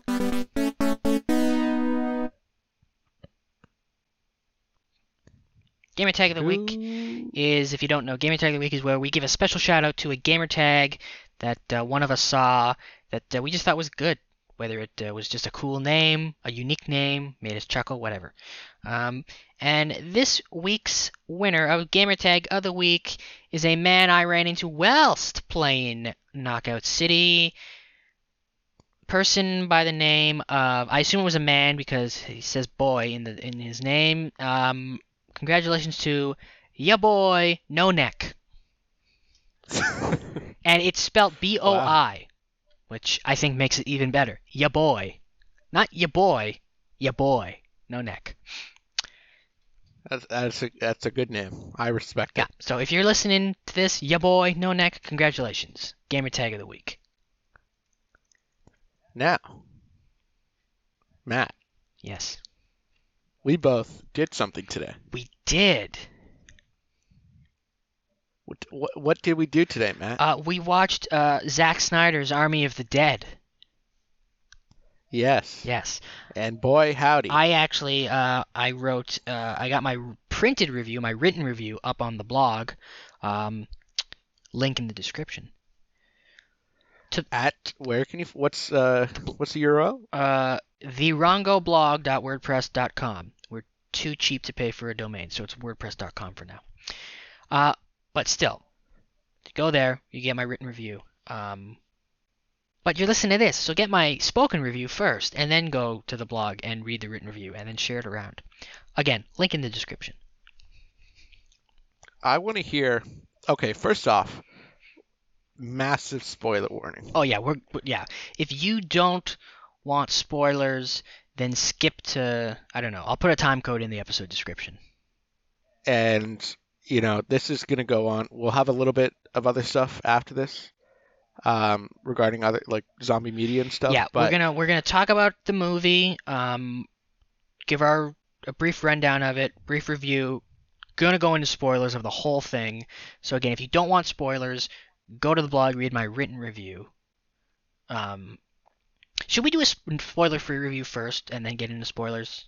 Gamer tag of the week is, if you don't know, gamer tag of the week is where we give a special shout out to a gamer tag that uh, one of us saw that uh, we just thought was good. Whether it uh, was just a cool name, a unique name, made us chuckle, whatever. Um, and this week's winner of Gamertag of the week is a man I ran into whilst playing Knockout City. Person by the name of I assume it was a man because he says boy in the in his name. Um, congratulations to ya boy no neck, and it's spelled B O I, which I think makes it even better. Ya boy, not ya boy, ya boy no neck. That's that's a, that's a good name. I respect Yeah. it. So if you're listening to this, ya boy no neck, congratulations, gamer tag of the week. Now, Matt, Yes, we both did something today. we did. What, what, what did we do today, Matt? Uh, we watched uh, Zack Snyder's Army of the Dead. yes. Yes, And boy, howdy. I actually uh, I wrote uh, I got my printed review, my written review up on the blog. Um, link in the description. To, At where can you? What's uh? What's the URL? Uh, therongoblog.wordpress.com. We're too cheap to pay for a domain, so it's wordpress.com for now. Uh, but still, go there. You get my written review. Um, but you're listening to this, so get my spoken review first, and then go to the blog and read the written review, and then share it around. Again, link in the description. I want to hear. Okay, first off, massive spoiler warning. Oh yeah, we're yeah. If you don't want spoilers, then skip to I don't know. I'll put a time code in the episode description. And you know, this is gonna go on. We'll have a little bit of other stuff after this, um, regarding other like zombie media and stuff. yeah, but we're gonna we're gonna talk about the movie. Um, give our a brief rundown of it, brief review. Gonna go into spoilers of the whole thing. So again, if you don't want spoilers, go to the blog, read my written review. Um, should we do a spoiler-free review first and then get into spoilers?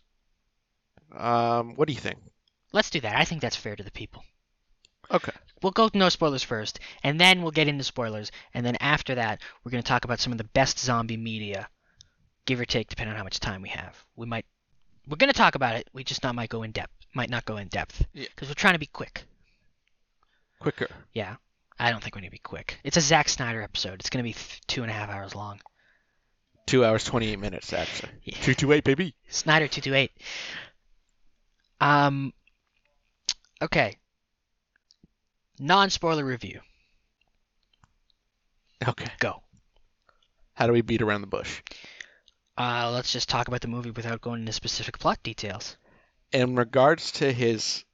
um, what do you think? Let's do that. I think that's fair to the people. Okay. We'll go no spoilers first, and then we'll get into spoilers, and then after that, we're going to talk about some of the best zombie media, give or take, depending on how much time we have. We might, we're going to talk about it. We just not might go in depth, might not go in depth, Yeah. because we're trying to be quick. Quicker. Yeah, I don't think we're going to be quick. It's a Zack Snyder episode. It's going to be th- two and a half hours long. Two hours twenty eight minutes actually. Yeah. Two two eight baby. Snyder two two eight. Um. Okay. Non spoiler review. Okay. Go. How do we beat around the bush? Uh, let's just talk about the movie without going into specific plot details. In regards to his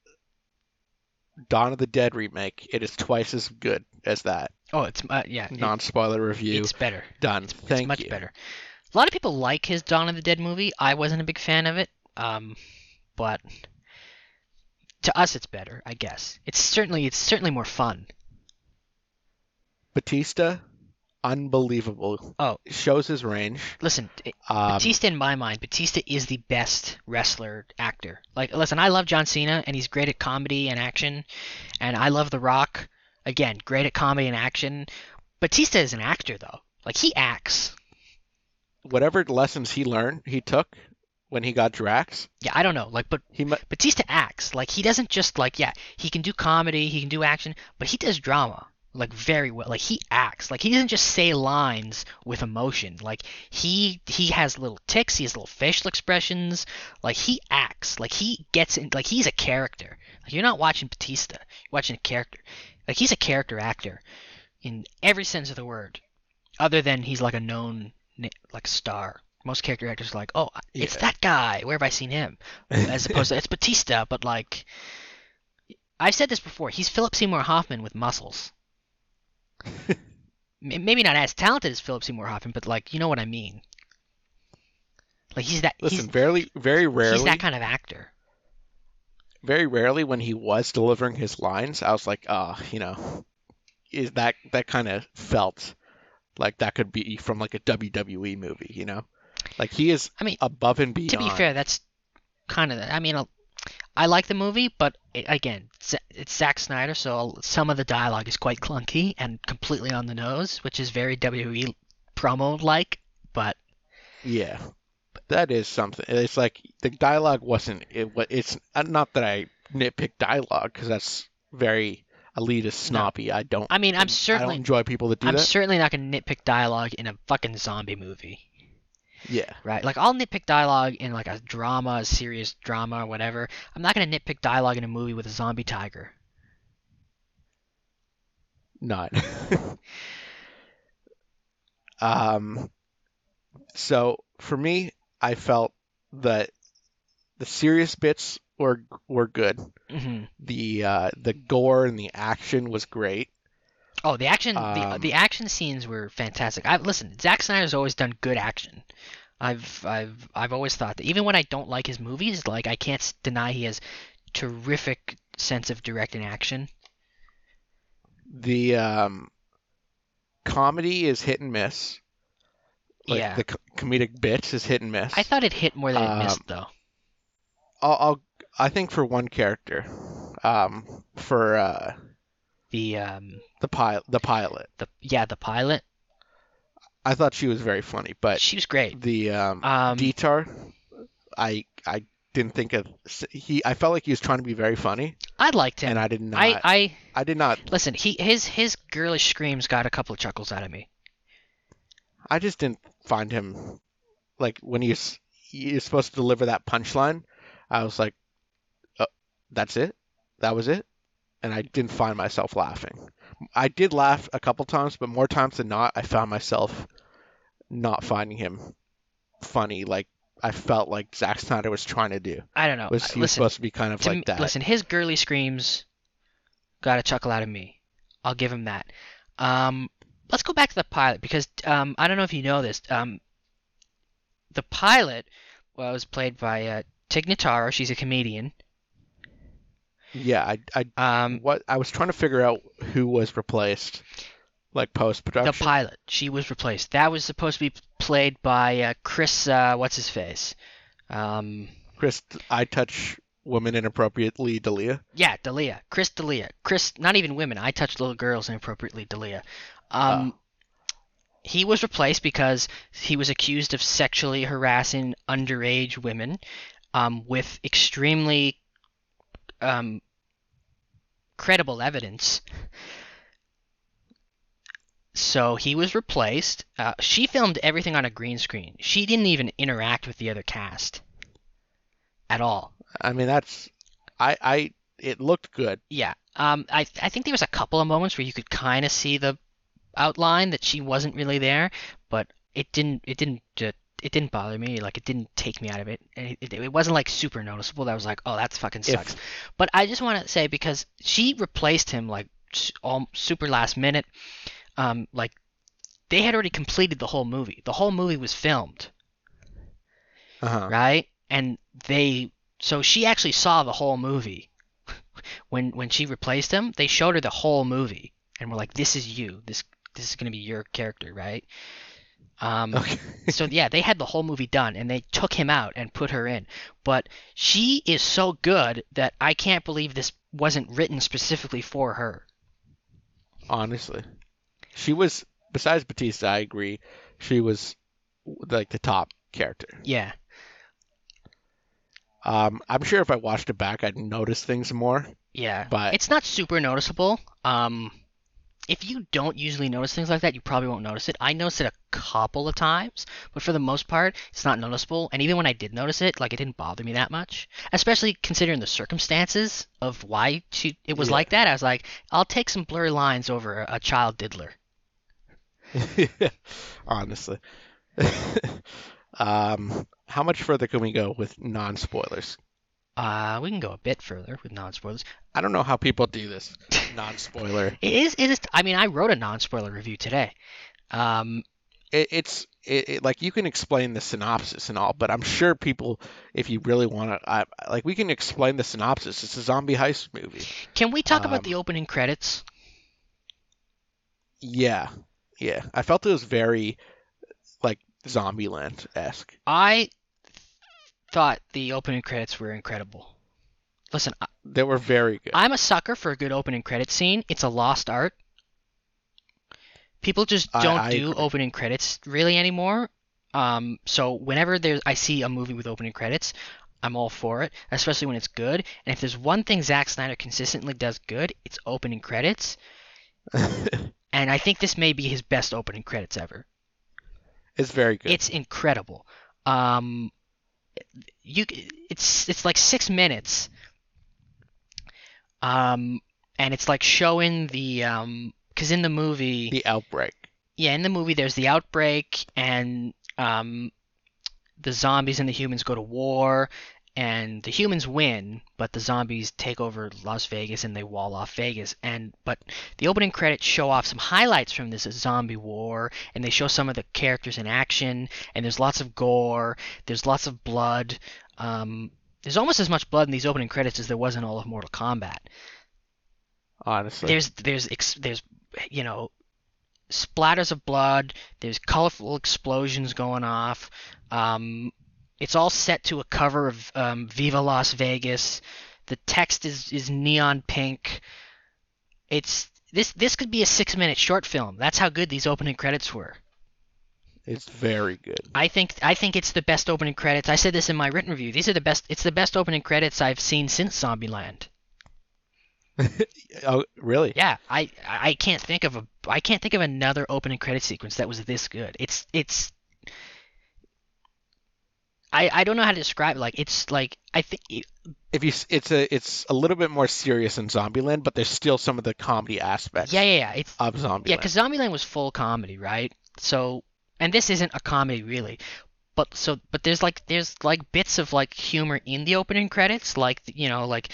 Dawn of the Dead remake, it is twice as good as that. Oh, it's uh, yeah, Non spoiler review. it's better. Done. It's, Thank it's much you. better. A lot of people like his Dawn of the Dead movie. I wasn't a big fan of it, um, but to us, it's better. I guess it's certainly it's certainly more fun. Batista, unbelievable. Oh. shows his range. Listen, it, Um, Batista, in my mind, Batista is the best wrestler actor. Like, listen, I love John Cena, and he's great at comedy and action, and I love The Rock. Again, great at comedy and action. Batista is an actor, though. Like, he acts. whatever lessons he learned, he took when he got Drax. Yeah, I don't know. Like, but He mu- Batista acts. Like, he doesn't just like, yeah, he can do comedy, he can do action, but he does drama. Like very well. Like he acts. Like he doesn't just say lines with emotion. Like he he has little ticks. He has little facial expressions. Like he acts. Like he gets in. Like he's a character. Like you're not watching Batista. You're watching a character. Like he's a character actor, in every sense of the word. Other than he's like a known like star. Most character actors are like, oh, it's Yeah. that guy. Where have I seen him? As opposed to it's Batista, but like I've said this before. He's Philip Seymour Hoffman with muscles. Maybe not as talented as Philip Seymour Hoffman, but like you know what I mean. Like he's that listen he's, very very rarely he's that kind of actor. very rarely when he was delivering his lines, I was like, ah, you know, is that that kind of felt like that could be from like a WWE movie, you know? Like he is I mean, above and beyond. to be fair, that's kind of. I mean, I like the movie, but it, again, it's, Zack Snyder, so some of the dialogue is quite clunky and completely on the nose, which is very WWE promo like. But Yeah, that is something. It's like the dialogue wasn't. It It's uh, not that I nitpick dialogue because that's very elitist, snobby. I don't. I mean, I'm I don't enjoy people that do I'm that. certainly not going to nitpick dialogue in a fucking zombie movie. Yeah, right? Like I'll nitpick dialogue in like a drama, a serious drama or whatever. I'm not gonna nitpick dialogue in a movie with a zombie tiger. not. um, so for me, I felt that the serious bits were were good. hmm The uh, the gore and the action was great. Oh, the action, the Um, the action scenes were fantastic. I've listen, Zack Snyder's always done good action. I've I've I've always thought that even when I don't like his movies, like I can't deny he has terrific sense of directing action. The um, comedy is hit and miss. Like yeah, the co- comedic bits is hit and miss. I thought it hit more than it um, missed though. I'll, I'll I think for one character, um, for uh, The um the pilot, the pilot, the yeah the pilot, I thought she was very funny, but she was great. the um, Um, I I didn't think of he. I felt like he was trying to be very funny, I liked him. and I did not. I, I I did not. Listen, he his his girlish screams got a couple of chuckles out of me. I just didn't find him like when he was he was supposed to deliver that punchline. I was like, oh, that's it. That was it. And I didn't find myself laughing. I did laugh a couple times, but more times than not, I found myself not finding him funny. Like I felt like Zack Snyder was trying to do. I don't know. Was he was listen, supposed to be kind of to like me- that? listen, his girly screams got a chuckle out of me. I'll give him that. Um, let's go back to the pilot because um, I don't know if you know this. Um, the pilot was played by uh, Tig Notaro. She's a comedian. Yeah, I, I Um, what I was trying to figure out who was replaced, like post production. the pilot. She was replaced. That was supposed to be played by uh, Chris. Uh, what's his face? Um, Chris, I touch women inappropriately, D'Elia. yeah, D'Elia. Chris D'Elia. Chris. Not even women. I touch little girls inappropriately. D'Elia. Um, he was replaced because he was accused of sexually harassing underage women um, with extremely um, credible evidence. So he was replaced. Uh, she filmed everything on a green screen. She didn't even interact with the other cast at all. I mean, that's I I it looked good. Yeah. Um, I I think there was a couple of moments where you could kind of see the outline that she wasn't really there, but it didn't it didn't uh, it didn't bother me. Like it didn't take me out of it. It, it, it wasn't like super noticeable. That I was like, oh, that's fucking If- sucks. But I just want to say because she replaced him like all super last minute. Um, like they had already completed the whole movie. The whole movie was filmed Uh-huh. right? And they so she actually saw the whole movie. when when she replaced him, they showed her the whole movie and were like, "This is you. This this is gonna be your character, right?" Um, Okay. so yeah, they had the whole movie done, and they took him out and put her in. But she is so good that I can't believe this wasn't written specifically for her. Honestly, she was besides Batista. I agree. She was like the top character. Yeah, Um, I'm sure if I watched it back, I'd notice things more. yeah. But- it's not super noticeable. Um, if you don't usually notice things like that, you probably won't notice it. I noticed it a couple of times, but for the most part, it's not noticeable. And even when I did notice it, like it didn't bother me that much. Especially considering the circumstances of why she, it was Yeah. like that. I was like, I'll take some blurry lines over a, a child diddler. Honestly. um, how much further can we go with non-spoilers? Uh, we can go a bit further with non-spoilers. I don't know how people do this. Non-spoiler. It is, it is. I mean, I wrote a non-spoiler review today. Um, it, it's it, it, like you can explain the synopsis and all, but I'm sure people, if you really want to, like we can explain the synopsis. It's a zombie heist movie. can we talk about Um, the opening credits? Yeah, yeah. I felt it was very like Zombieland esque. I thought the opening credits were incredible. Listen, I- They were very good. I'm a sucker for a good opening credit scene. It's a lost art. People just don't I do agree. opening credits really anymore. Um, so whenever there's I see a movie with opening credits, I'm all for it, especially when it's good. And if there's one thing Zack Snyder consistently does good, it's opening credits. And I think this may be his best opening credits ever. it's very good. It's incredible. Um, you it's it's like six minutes. Um, and it's like showing the um, because in the movie, the outbreak. yeah, in the movie there's the outbreak and um, the zombies and the humans go to war. And the humans win, but the zombies take over Las Vegas and they wall off Vegas. And but the opening credits show off some highlights from this zombie war, and they show some of the characters in action. And there's lots of gore, there's lots of blood. Um, there's almost as much blood in these opening credits as there was in all of Mortal Kombat. Honestly, There's there's there's you know splatters of blood. There's colorful explosions going off. Um, it's all set to a cover of um, Viva Las Vegas. The text is is neon pink. It's this this could be a six minute short film. That's how good these opening credits were. it's very good. I think I think it's the best opening credits. I said this in my written review. These are the best. It's the best opening credits I've seen since Zombieland. Oh, really? Yeah, I I can't think of a I can't think of another opening credit sequence that was this good. It's it's I I don't know how to describe it. Like it's like I think If you, it's a, it's a little bit more serious in Zombieland, but there's still some of the comedy aspects yeah yeah yeah. It's of Zombieland. yeah because Zombieland was full comedy right? So and this isn't a comedy really. But so but there's like there's like bits of like humor in the opening credits like you know like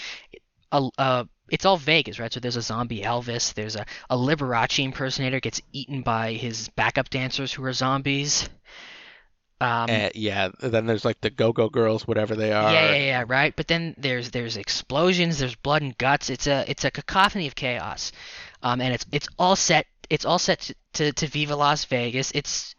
a uh it's all Vegas right? So there's a zombie Elvis there's a a Liberace impersonator gets eaten by his backup dancers who are zombies um Uh, yeah. Then there's like the Go Go Girls, whatever they are. Yeah, yeah, yeah, right. But then there's there's explosions, there's blood and guts. It's a it's a cacophony of chaos, um, and it's it's all set it's all set to, to, to Viva Las Vegas. It's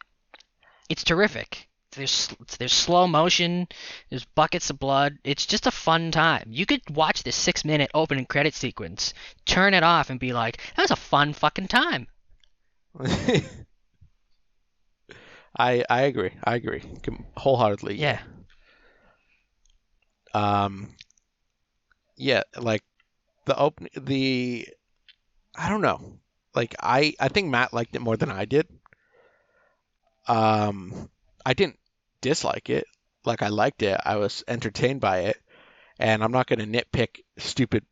it's terrific. There's there's slow motion, there's buckets of blood. It's just a fun time. You could watch this six minute opening credit sequence, turn it off, and be like, that was a fun fucking time. I I agree. I agree wholeheartedly. Yeah. Um. Yeah, like the open the I don't know. Like I I think Matt liked it more than I did. Um, I didn't dislike it. Like I liked it. I was entertained by it, and I'm not going to nitpick stupid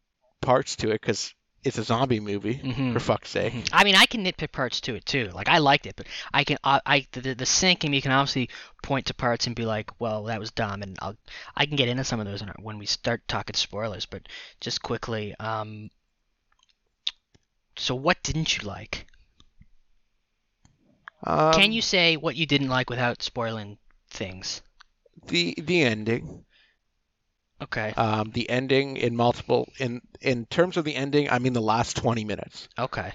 parts to it because it's a zombie movie. Mhm. For fuck's sake. Mhm. I mean, I can nitpick parts to it too. Like I liked it, but I can I, I the, the sync and you can obviously point to parts and be like, well, that was dumb, and I'll I can get into some of those when we start talking spoilers. But just quickly, um, so what didn't you like? Um, can you say what you didn't like without spoiling things? the the ending? Okay, Um, the ending in multiple in in terms of the ending, I mean the last 20 minutes. okay,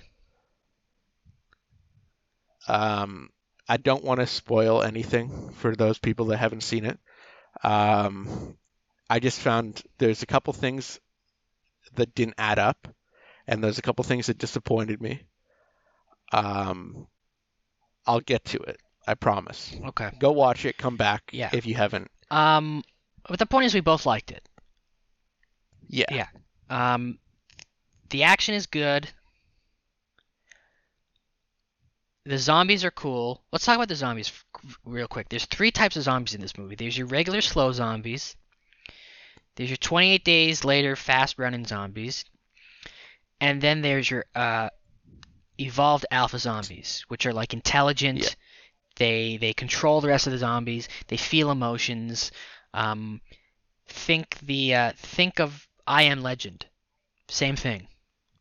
Um, I don't want to spoil anything for those people that haven't seen it. Um, I just found there's a couple things that didn't add up, and there's a couple things that disappointed me. Um, I'll get to it. I promise. okay. Go watch it. Come back Yeah. if you haven't. Um, but the point is, we both liked it. Yeah. Yeah. Um, the action is good. The zombies are cool. Let's talk about the zombies f- real quick. There's three types of zombies in this movie. There's your regular slow zombies. There's your 28 days later fast running zombies. And then there's your uh, evolved alpha zombies, which are like intelligent. Yeah. They they control the rest of the zombies. They feel emotions. Um, think the uh, think of I Am Legend. Same thing.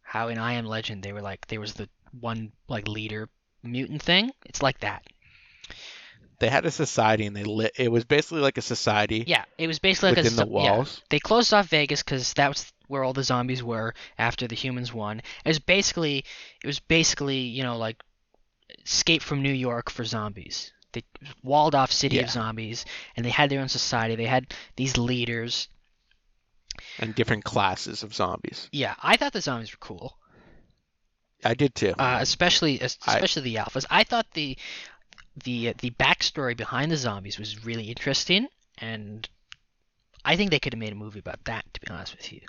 How in I Am Legend they were like there was the one like leader mutant thing. It's like that. They had a society, and they lit. It was basically like a society Yeah, it was basically like within a the zo- yeah. walls. They closed off Vegas because that was where all the zombies were after the humans won. It was basically it was basically you know like escape from New York for zombies. They walled off city Yeah. of zombies, and they had their own society. They had these leaders. and different classes of zombies. Yeah, I thought the zombies were cool. I did too. uh, especially I- especially the alphas. I thought the the the backstory behind the zombies was really interesting, and I think they could have made a movie about that. To be honest with you,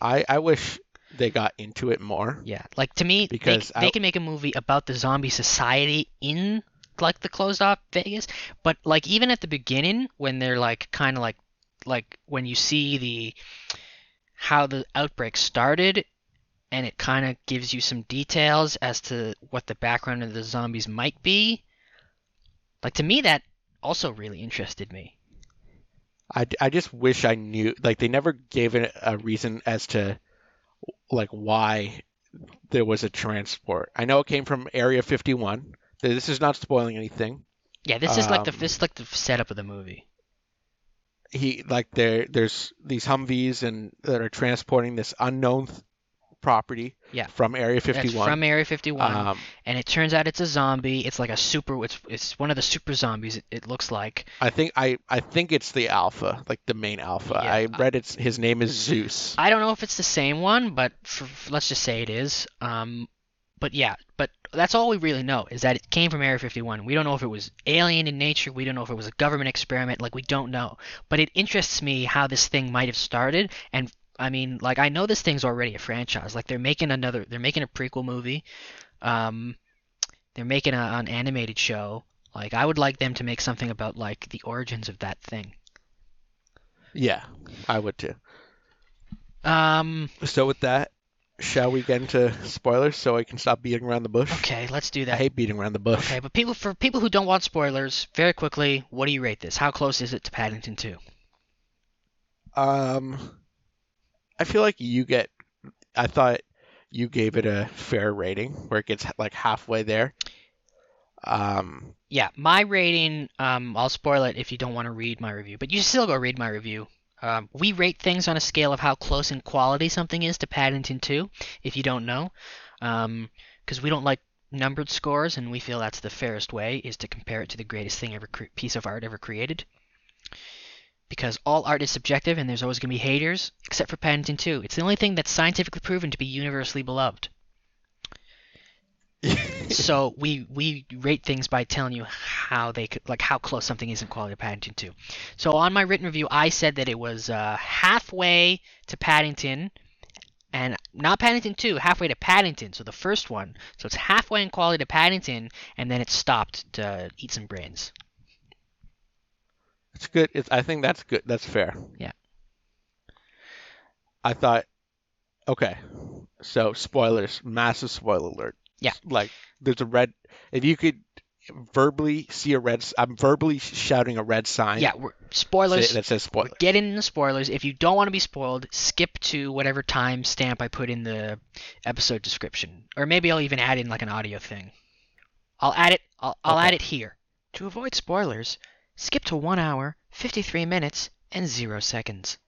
I I wish they got into it more. yeah, like to me, Because they, they can make a movie about the zombie society in like the closed off Vegas, but like even at the beginning when they're like kind of like like when you see the how the outbreak started and it kind of gives you some details as to what the background of the zombies might be. Like to me, that also really interested me. I, I just wish I knew like they never gave it a reason as to like why there was a transport. I know it came from Area 51. This is not spoiling anything. Yeah, this is like the Um, this is like the setup of the movie. He like there there's these Humvees and that are transporting this unknown property Yeah. from Area That's 51. from Area 51, um, and it turns out it's a zombie. It's like a super. It's it's one of the super zombies. It, it looks like. I think I I think it's the alpha, like the main alpha. Yeah, I read it's his name is Zeus. I don't know if it's the same one, but for, for- let's just say it is. Um, but yeah, but that's all we really know is that it came from Area 51. We don't know if it was alien in nature. We don't know if it was a government experiment. Like we don't know. But it interests me how this thing might have started. And I mean, like I know this thing's already a franchise. Like they're making another. They're making a prequel movie. Um, they're making a, an animated show. Like I would like them to make something about like the origins of that thing. Yeah, I would too. Um So with that, shall we get into spoilers so I can stop beating around the bush? okay, let's do I that. hate beating around the bush. Okay, but people for people who don't want spoilers, very quickly, what do you rate this? How close is it to Paddington 2? Um, I feel like you get. I thought you gave it a fair rating where it gets like halfway there. Um, Yeah, my rating, um, I'll spoil it if you don't want to read my review, but you still go read my review. Um, we rate things on a scale of how close in quality something is to Paddington 2, if you don't know. Because we don't like numbered scores, and we feel that's the fairest way, is to compare it to the greatest thing ever, cre- piece of art ever created. Because all art is subjective, and there's always going to be haters, except for Paddington 2. It's the only thing that's scientifically proven to be universally beloved. so we we rate things by telling you how they could like how close something is in quality to Paddington 2. So on my written review, I said that it was uh, halfway to Paddington, and not Paddington 2, halfway to Paddington. So the first one. So it's halfway in quality to Paddington, and then it stopped to eat some brains. It's good. It's. I think that's good. That's fair. Yeah. I thought. Okay, so spoilers. Massive spoiler alert. Yeah. Like there's a red. If you could verbally see a red. I'm verbally shouting a red sign. Yeah, we're, spoilers. that says spoiler. We're getting into spoilers. If you don't want to be spoiled, skip to whatever time stamp I put in the episode description, or maybe I'll even add in like an audio thing. I'll add it. I'll, I'll Okay. add it here. To avoid spoilers, skip to one hour, fifty-three minutes, and zero seconds.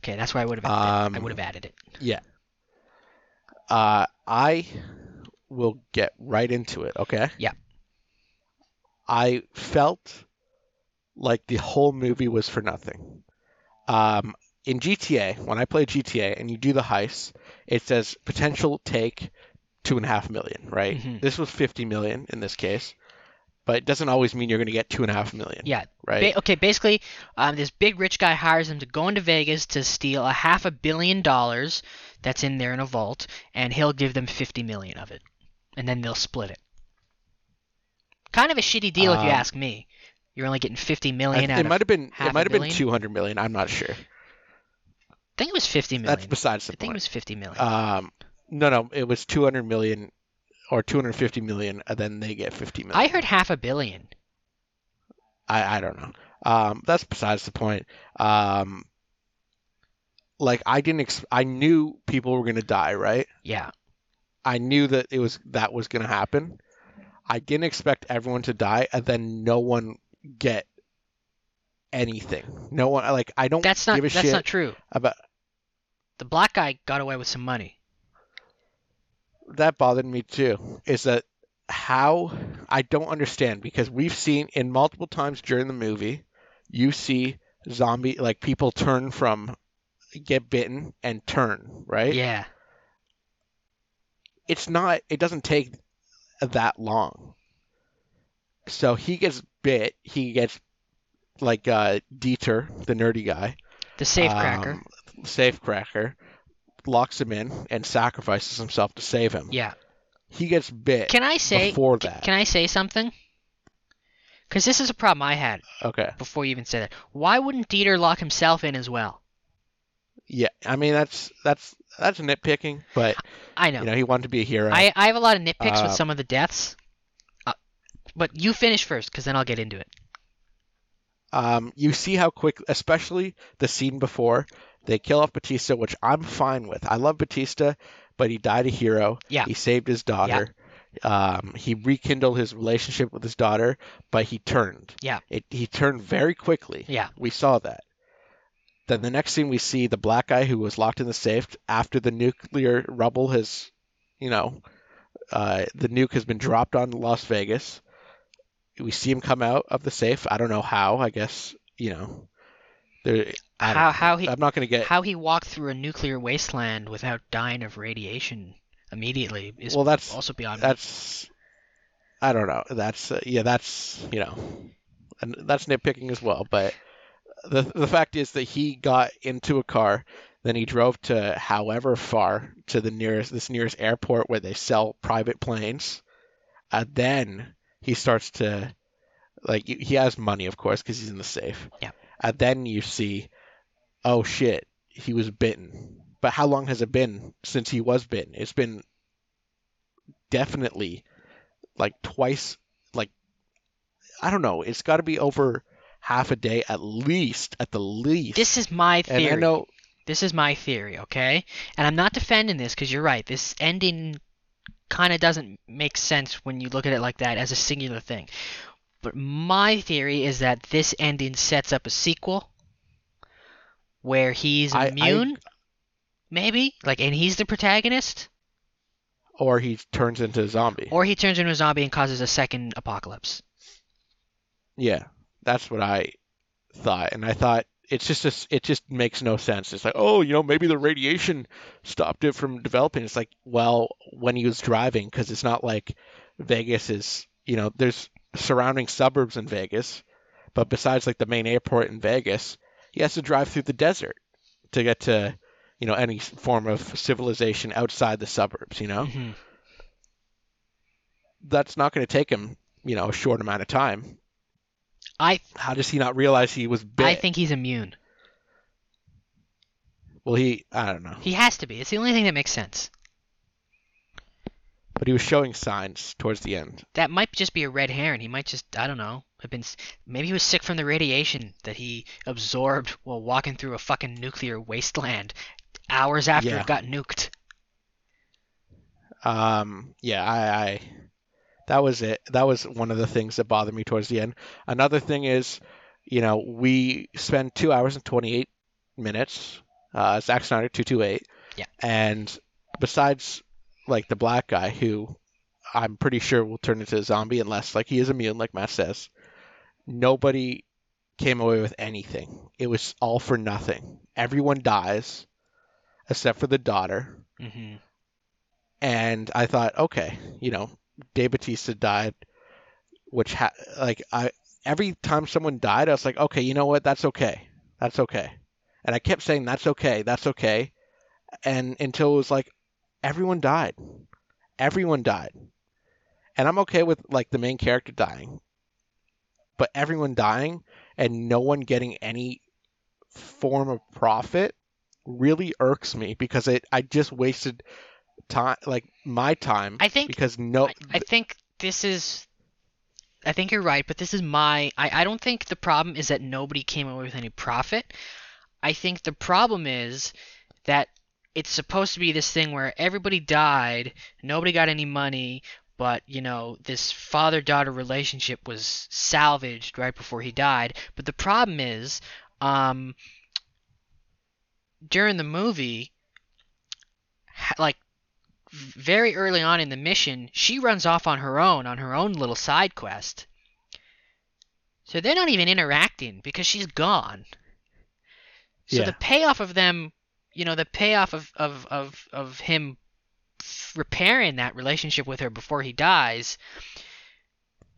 Okay, that's where I would have. I Um, would have added it. Yeah. Uh, I will get right into it, okay? Yeah. I felt like the whole movie was for nothing. Um, in GTA, when I play GTA and you do the heist, it says potential take two and a half million, right? Mhm. This was 50 million in this case, but it doesn't always mean you're going to get two and a half million, Yeah. right? Ba- okay, basically, um, this big rich guy hires him to go into Vegas to steal a half a billion dollars that's in there in a vault, and he'll give them fifty million of it, and then they'll split it. Kind of a shitty deal if you Um, ask me. You're only getting fifty million. I- out it of. might have been it might have been 200 million. I'm not sure. I think it was fifty million. That's besides the I think it was fifty million. Um, no, no, it was 200 million or 250 million, and then they get 50 million. I heard half a billion. I, I don't know. Um, that's besides the point. Um, like I didn't. Ex- I knew people were gonna die, right? Yeah. I knew that it was that was gonna happen. I didn't expect everyone to die, and then no one get anything. No one like I don't That's not. give a That's shit not true. about The black guy got away with some money. That bothered me too is that how I don't understand because we've seen in multiple times during the movie you see zombie like people turn from get bitten and turn right Yeah. it's not it doesn't take that long so he gets bit he gets like uh Dieter the nerdy guy The safe cracker. um, safe cracker locks him in and sacrifices himself to save him yeah. he gets bit Can I say? before that Can I say something? Because this is a problem I had okay before you even said that. Why wouldn't Dieter lock himself in as well? Yeah, I mean that's that's that's nitpicking, but I know. you know he wanted to be a hero. I, I have a lot of nitpicks with Uh, some of the deaths. Uh, but you finish first, because then I'll get into it. Um, you see how quick, especially the scene before they kill off Bautista, which I'm fine with. I love Bautista, but he died a hero. Yeah. He saved his daughter. Um, he rekindled his relationship with his daughter, but he turned. Yeah. It, he turned very quickly. Yeah. We saw that. Then the next scene we see the black guy who was locked in the safe after the nuclear rubble has, you know, uh, the nuke has been dropped on Las Vegas. We see him come out of the safe. I don't know how. I guess you know. There. How how he I'm not gonna get. how he walked through a nuclear wasteland without dying of radiation immediately is Well, that's also beyond me. that's. I don't know. That's uh, yeah. That's you know, and that's nitpicking as well. But the the fact is that he got into a car, then he drove to however far to the nearest this nearest airport where they sell private planes, and then he starts to like he has money, of course, because he's in the safe. Yeah. And then you see, oh shit, he was bitten. But how long has it been since he was bitten? It's been definitely like twice. Like I don't know. It's got to be over half a day at least, at the least. This is my theory. and. I know This is my theory, okay? And I'm not defending this because you're right. This ending kind of doesn't make sense when you look at it like that as a singular thing. But my theory is that this ending sets up a sequel where he's I- I- immune, maybe, like, and he's the protagonist, or he turns into a zombie. or he turns into a zombie and causes a second apocalypse. Yeah, that's what I thought, and I thought it's just a it just makes no sense. It's like, oh, you know, maybe the radiation stopped it from developing. It's like, well, when he was driving, because it's not like Vegas is, you know, there's surrounding suburbs in Vegas, but besides like the main airport in Vegas, he has to drive through the desert to get to, you know, any form of civilization outside the suburbs. You know, Mhm. that's not going to take him, you know, a short amount of time. I How does he not realize he was bit? I think he's immune. Well, he, I don't know, He has to be. It's the only thing that makes sense. But he was showing signs towards the end. That might just be a red herring. He might just, I don't know, have been. Maybe he was sick from the radiation that he absorbed while walking through a fucking nuclear wasteland hours after Yeah. it got nuked. Um, yeah, I, I, that was it. That was one of the things that bothered me towards the end. Another thing is, you know, we spend two hours and 28 minutes, uh, Zack Snyder 228. Yeah. And besides, like, the black guy who I'm pretty sure will turn into a zombie unless, like, he is immune, like Matt says, nobody came away with anything. It was all for nothing. Everyone dies except for the daughter. Hmm and I thought, okay, you know, Dave Bautista died, which ha- like I every time someone died, I was like, okay, you know what, that's okay, that's okay, and I kept saying that's okay, that's okay, and until it was like everyone died, everyone died, and I'm okay with like the main character dying, but everyone dying and no one getting any form of profit really irks me because it I just wasted time like my time I think because no I, I think this is. I think you're right, but this is my. I, I don't think the problem is that nobody came away with any profit. I think the problem is that it's supposed to be this thing where everybody died, nobody got any money, but you know this father-daughter relationship was salvaged right before he died. But the problem is, um, during the movie, like very early on in the mission, she runs off on her own on her own little side quest. So they're not even interacting because she's gone. So Yeah. the payoff of them, you know, the payoff of of of of him repairing that relationship with her before he dies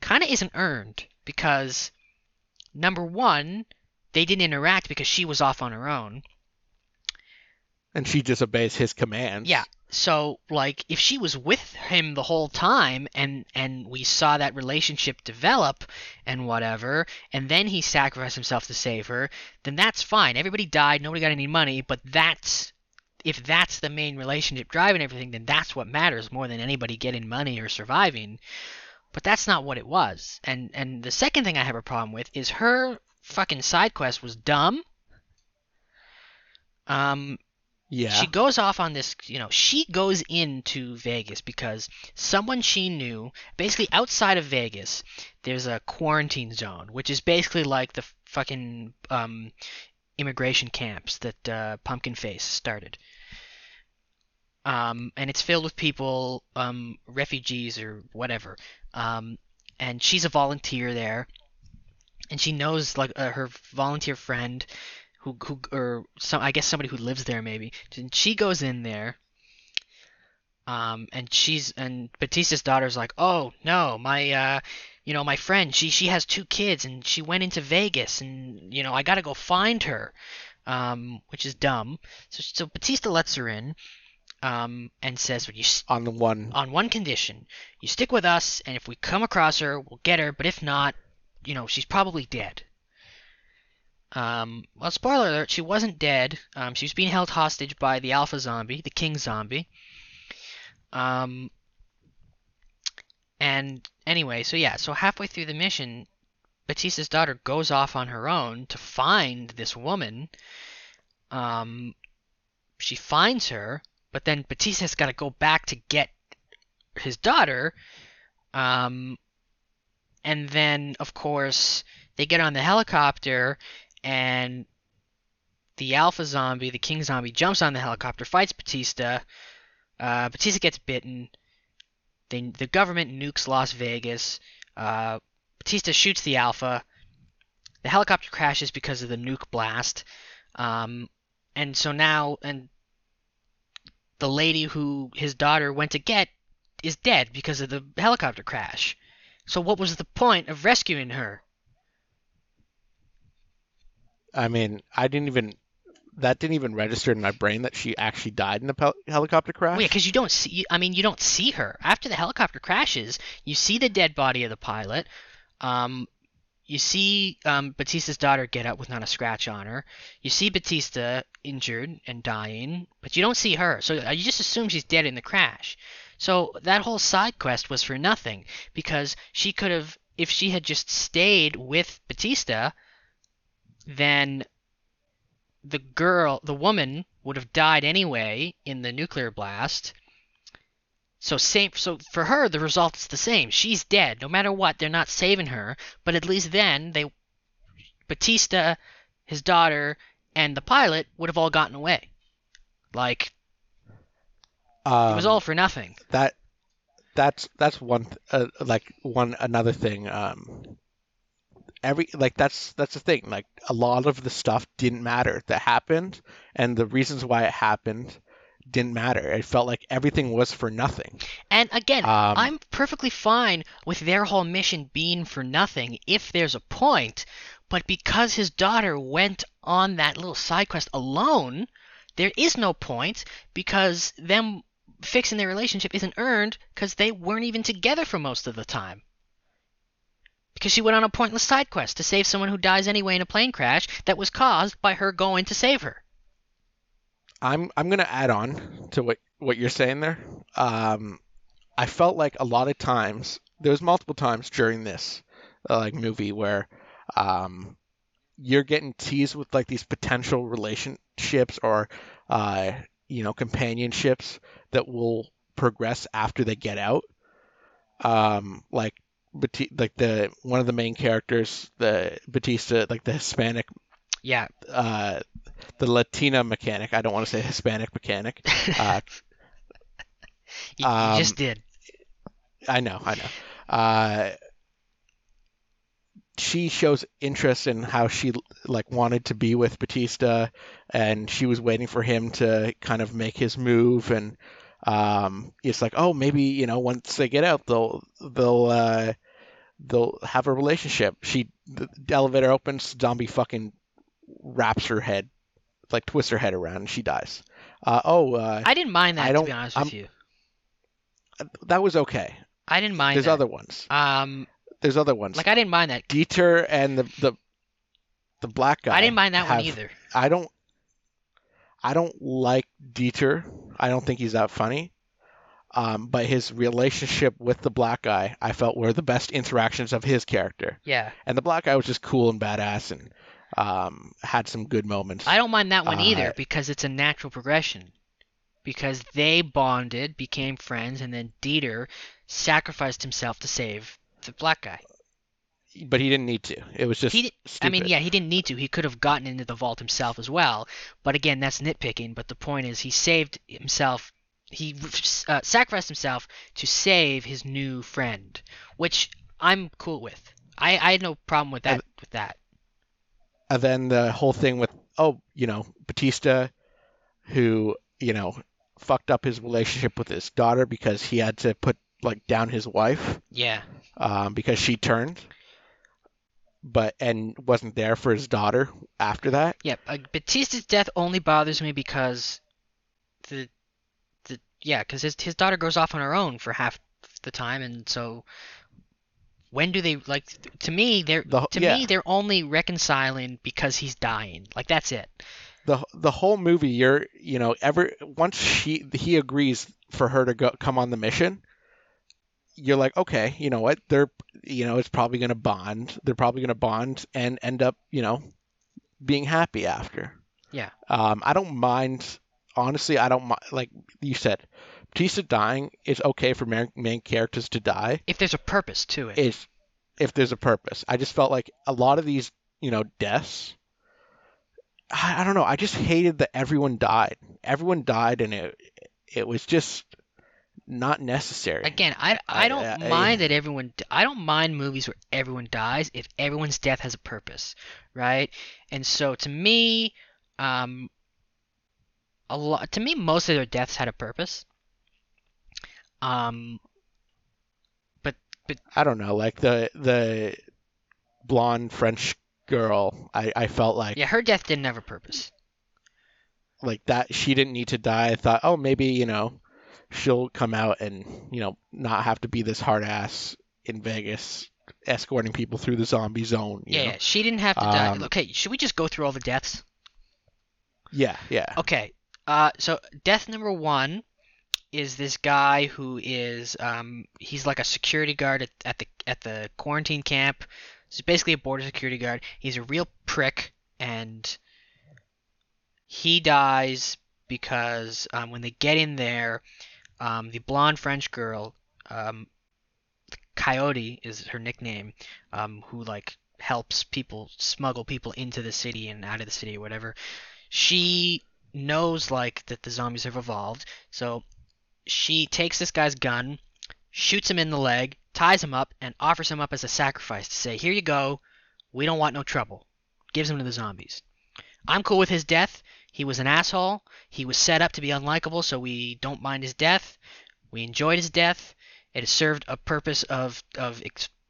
kind of isn't earned because number 1, they didn't interact because she was off on her own. And she disobeys his commands Yeah. So like if she was with him the whole time and and we saw that relationship develop and whatever and then he sacrificed himself to save her, then that's fine. Everybody died, nobody got any money, but that's if that's the main relationship driving everything, then that's what matters more than anybody getting money or surviving. But that's not what it was. And and the second thing I have a problem with is her fucking side quest was dumb. Um yeah she goes off on this, you know, she goes into Vegas because someone she knew, basically outside of Vegas, there's a quarantine zone, which is basically like the fucking um, immigration camps that uh, Pumpkin Face started. Um, and it's filled with people, um, refugees or whatever. Um, and she's a volunteer there, and she knows like uh, her volunteer friend who who or some I guess somebody who lives there maybe. And she goes in there. Um, and she's and Bautista's daughter's like, oh no, my uh, you know, my friend, she she has two kids and she went into Vegas and you know I gotta go find her, um, which is dumb. So so Bautista lets her in, um, and says, well, you s- on the one on one condition, you stick with us, and if we come across her, we'll get her. But if not, you know, she's probably dead. Um, well, spoiler alert, she wasn't dead. Um, she was being held hostage by the Alpha Zombie, the King Zombie. Um, and anyway, so yeah, so halfway through the mission, Bautista's daughter goes off on her own to find this woman. Um, she finds her, but then Bautista's got to go back to get his daughter. Um, and then, of course, they get on the helicopter, and the Alpha Zombie, the King Zombie, jumps on the helicopter, fights Bautista. Uh, Bautista gets bitten. They, the government nukes Las Vegas. Uh, Bautista shoots the Alpha. The helicopter crashes because of the nuke blast. Um, and so now, and the lady who his daughter went to get is dead because of the helicopter crash. So what was the point of rescuing her? I mean, I didn't even that didn't even register in my brain that she actually died in the pel- helicopter crash. Yeah, because you don't see. I mean, you don't see her after the helicopter crashes. You see the dead body of the pilot. Um, you see um, Bautista's daughter get up with not a scratch on her. You see Bautista injured and dying, but you don't see her. So uh, you just assume she's dead in the crash. So that whole side quest was for nothing because she could have, if she had just stayed with Bautista, then the girl, the woman, would have died anyway in the nuclear blast. So same so for her the result is the same. She's dead. No matter what, they're not saving her, but at least then they Bautista, his daughter, and the pilot would have all gotten away. Like um, it was all for nothing. that. That's that's one th- uh, like one another thing. Um, every like that's that's the thing. Like a lot of the stuff didn't matter that happened, and the reasons why it happened didn't matter. It felt like everything was for nothing. And again, Um, I'm perfectly fine with their whole mission being for nothing if there's a point, but because his daughter went on that little side quest alone, there is no point because them fixing their relationship isn't earned because they weren't even together for most of the time. Because she went on a pointless side quest to save someone who dies anyway in a plane crash that was caused by her going to save her. I'm I'm gonna add on to what what you're saying there. Um, I felt like a lot of times there was multiple times during this uh, like movie where um, you're getting teased with like these potential relationships or uh, you know companionships that will progress after they get out. Um, like Like the one of the main characters, the Bautista, like the Hispanic Yeah, uh, the Latina mechanic. I don't want to say Hispanic mechanic. Uh, you, you um, just did. I know, I know. Uh, she shows interest in how she like wanted to be with Bautista, and she was waiting for him to kind of make his move, and um, it's like, oh, maybe you know, once they get out, they'll they'll uh, they'll have a relationship. She the elevator opens, zombie fucking wraps her head, like twists her head around, and she dies. Uh, oh, uh, I didn't mind that I to don't- be honest I'm- with you. that was okay. I didn't mind There's that. other ones. Um, There's other ones. like I didn't mind that. Dieter and the the the black guy. I didn't mind that one either. I don't I don't like Dieter. I don't think he's that funny. Um, but his relationship with the black guy, I felt were the best interactions of his character. Yeah, And the black guy was just cool and badass and um, had some good moments. I don't mind that one either Uh, because it's a natural progression. Because they bonded, became friends, and then Dieter sacrificed himself to save the black guy. but he didn't need to. It was just He, I mean, yeah, he didn't need to. He could have gotten into the vault himself as well. But again, that's nitpicking. But the point is, he saved himself. He uh, sacrificed himself to save his new friend, which I'm cool with. I, I had no problem with that. And- with that. And then the whole thing with oh, you know, Bautista, who you know fucked up his relationship with his daughter because he had to put like down his wife Yeah. um, because she turned, but and wasn't there for his daughter after that. Yeah, uh, Bautista's death only bothers me because the the yeah, because his his daughter goes off on her own for half the time, and so When do they like? To me, they're The- to yeah. me they're only reconciling because he's dying. Like that's it. the the whole movie you're you know ever once she he agrees for her to go come on the mission you're like okay you know what they're you know it's probably going to bond they're probably going to bond and end up you know being happy after Yeah. um i don't mind honestly i don't like you said Bautista dying is okay for main, main characters to die If there's a purpose to it. if if there's a purpose. I just felt like a lot of these, you know, deaths. I, I don't know. I just hated that everyone died. Everyone died, and it it was just not necessary. Again, I, I I- don't I- mind that everyone. I don't mind movies where everyone dies if everyone's death has a purpose, right? And so to me, um, a lot to me most of their deaths had a purpose. Um, but but I don't know, like the the blonde French girl. I I felt like yeah, her death didn't have a purpose. like that she didn't need to die. I thought, oh, maybe you know, she'll come out and you know not have to be this hard ass in Vegas escorting people through the zombie zone. you Yeah, know? yeah, she didn't have to die. Um, Okay, should we just go through all the deaths? yeah, yeah. Okay. Uh, so death number one is this guy who is um he's like a security guard at, at the at the quarantine camp. He's basically a border security guard. He's a real prick, and he dies because um, when they get in there, um, the blonde French girl, um, Coyote is her nickname, um, who like helps people smuggle people into the city and out of the city or whatever. She knows like that the zombies have evolved, so she takes this guy's gun, shoots him in the leg, ties him up, and offers him up as a sacrifice to say, "Here you go. We don't want no trouble." Gives him to the zombies. I'm cool with his death. He was an asshole. He was set up to be unlikable, so we don't mind his death. We enjoyed his death. It served a purpose of of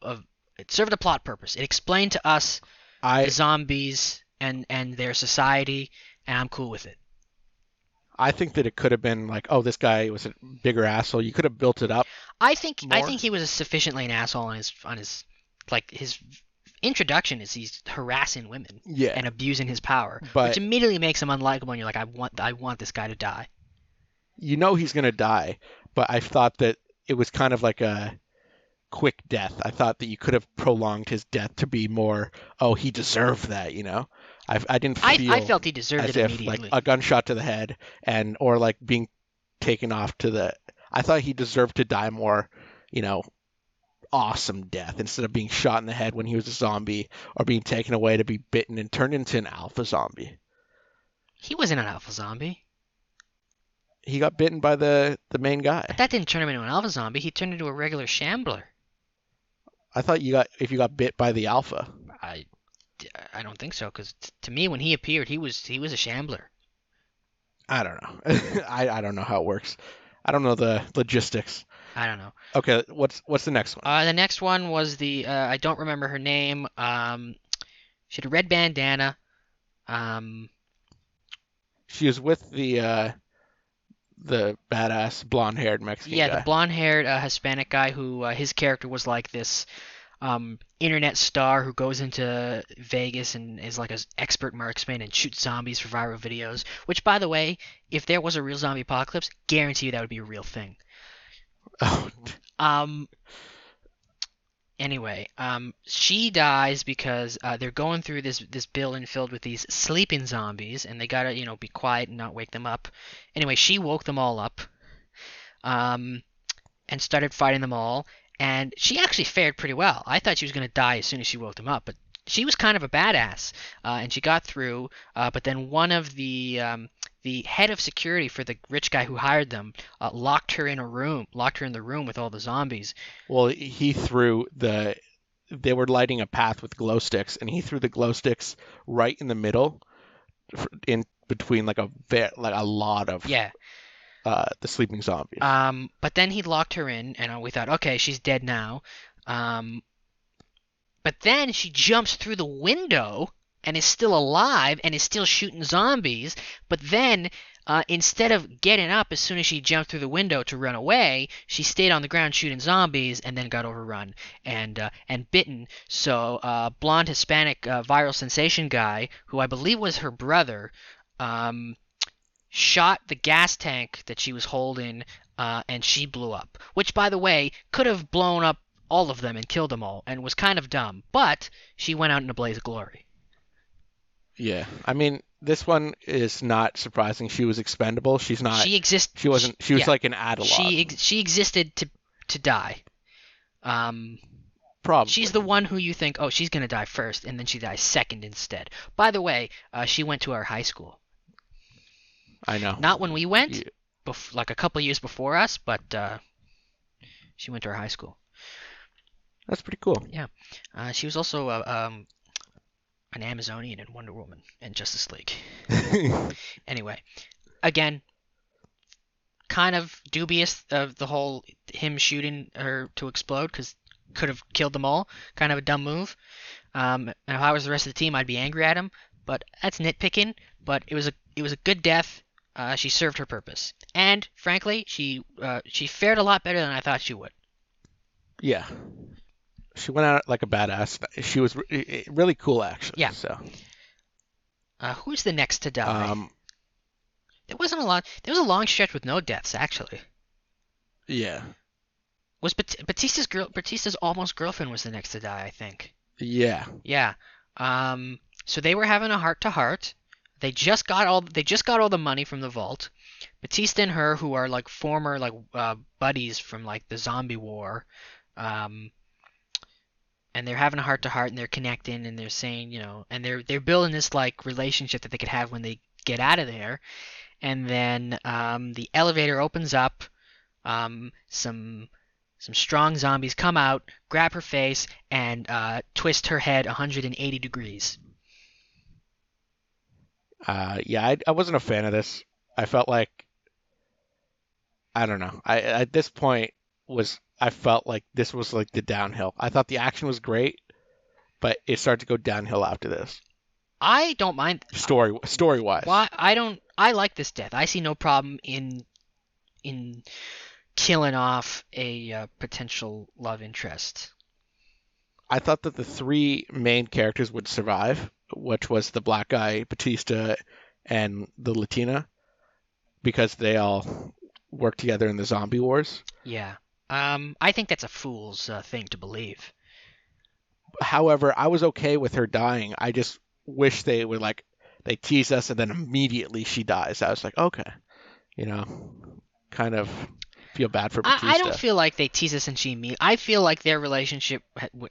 of it served a plot purpose. It explained to us I the zombies and and their society, and I'm cool with it. I think that it could have been like, oh, this guy was a bigger asshole. You could have built it up. I think I think he was sufficiently an asshole on his on his like his introduction is he's harassing women Yeah. and abusing his power, But- which immediately makes him unlikable. And you're like, I want I want this guy to die. you know he's gonna die, but I thought that it was kind of like a quick death. I thought that you could have prolonged his death to be more, oh, he deserved that, you know. I, I didn't feel I felt he deserved as it if immediately. like a gunshot to the head and or like being taken off to the. I thought he deserved to die more, you know, awesome death instead of being shot in the head when he was a zombie or being taken away to be bitten and turned into an alpha zombie. he wasn't an alpha zombie. He got bitten by the the main guy. That didn't turn him into an alpha zombie. He turned into a regular shambler. I thought you got if you got bit by the alpha. I, I don't think so because to me when he appeared he was he was a shambler. I don't know. I, I don't know how it works. I don't know the logistics. I don't know. Okay, what's what's the next one? Uh, the next one was the uh, I don't remember her name. Um, she had a red bandana. Um, She was with the uh the badass blonde-haired Mexican guy. yeah, guy. the blonde-haired uh, Hispanic guy who uh, his character was like this um, internet star who goes into Vegas and is like an expert marksman and shoots zombies for viral videos. Which, by the way, if there was a real zombie apocalypse, guarantee you that would be a real thing. Oh, Um. Anyway, um, she dies because uh, they're going through this this building filled with these sleeping zombies, and they gotta you know be quiet and not wake them up. Anyway, she woke them all up, um, and started fighting them all. And she actually fared pretty well. I thought she was gonna die as soon as she woke them up, but she was kind of a badass, uh, and she got through. Uh, but then one of the um, the head of security for the rich guy who hired them uh, locked her in a room, locked her in the room with all the zombies. well, he threw the. They were lighting a path with glow sticks, and he threw the glow sticks right in the middle, in between like a like a lot of Yeah. Uh, the sleeping zombies. Um, but then he locked her in, and uh, we thought, okay, she's dead now. Um, but then she jumps through the window and is still alive and is still shooting zombies. But then uh, instead of getting up as soon as she jumped through the window to run away, she stayed on the ground shooting zombies and then got overrun and uh, and bitten. So uh, blonde Hispanic uh, viral sensation guy, who I believe was her brother, um, shot the gas tank that she was holding, uh, and she blew up. Which, by the way, could have blown up all of them and killed them all, and was kind of dumb. But she went out in a blaze of glory. Yeah. I mean, this one is not surprising. She was expendable. She's not. she exists. She wasn't. She was yeah. like an analog. She ex- she existed to to die. Um, Probably. she's the one who you think, oh, she's gonna die first, and then she dies second instead. By the way, uh, she went to our high school. I know. Not when we went, Yeah. bef- like a couple years before us, but uh, she went to our high school. That's pretty cool. Yeah, uh, she was also uh, um, an Amazonian in Wonder Woman and Justice League. Anyway, again, kind of dubious of the whole him shooting her to explode because could have killed them all. Kind of a dumb move. Um, and if I was the rest of the team, I'd be angry at him. But that's nitpicking. But it was a it was a good death. Uh, she served her purpose, and frankly, she uh, she fared a lot better than I thought she would. yeah. She went out like a badass. She was re- really cool, actually. Yeah. So. Uh, who's the next to die? Um. there wasn't a lot. There was a long stretch with no deaths actually. Yeah. Was Bat- Bautista's girl? Bautista's almost girlfriend was the next to die, I think. Yeah. Yeah. Um. So they were having a heart to heart. They just got all. They just got all the money from the vault. Bautista and her, who are like former like uh, buddies from like the zombie war, um, and they're having a heart to heart and they're connecting and they're saying, you know, and they're they're building this like relationship that they could have when they get out of there. And then um, the elevator opens up. Um, some some strong zombies come out, grab her face, and uh, twist her head 180 degrees. Uh, yeah, I, I wasn't a fan of this. I felt like I don't know. I at this point was I felt like this was like the downhill. I thought the action was great, but it started to go downhill after this. I don't mind. Story story wise. Why I don't. I like this death. I see no problem in in killing off a uh, potential love interest. I thought that the three main characters would survive, which was the black guy, Bautista, and the Latina, because they all work together in the zombie wars. Yeah. Um. I think that's a fool's uh, thing to believe. However, I was okay with her dying. I just wish they would like they tease us and then immediately she dies. I was like, okay, you know, kind of feel bad for Bautista. I, I don't feel like they tease us and she me. I feel like their relationship.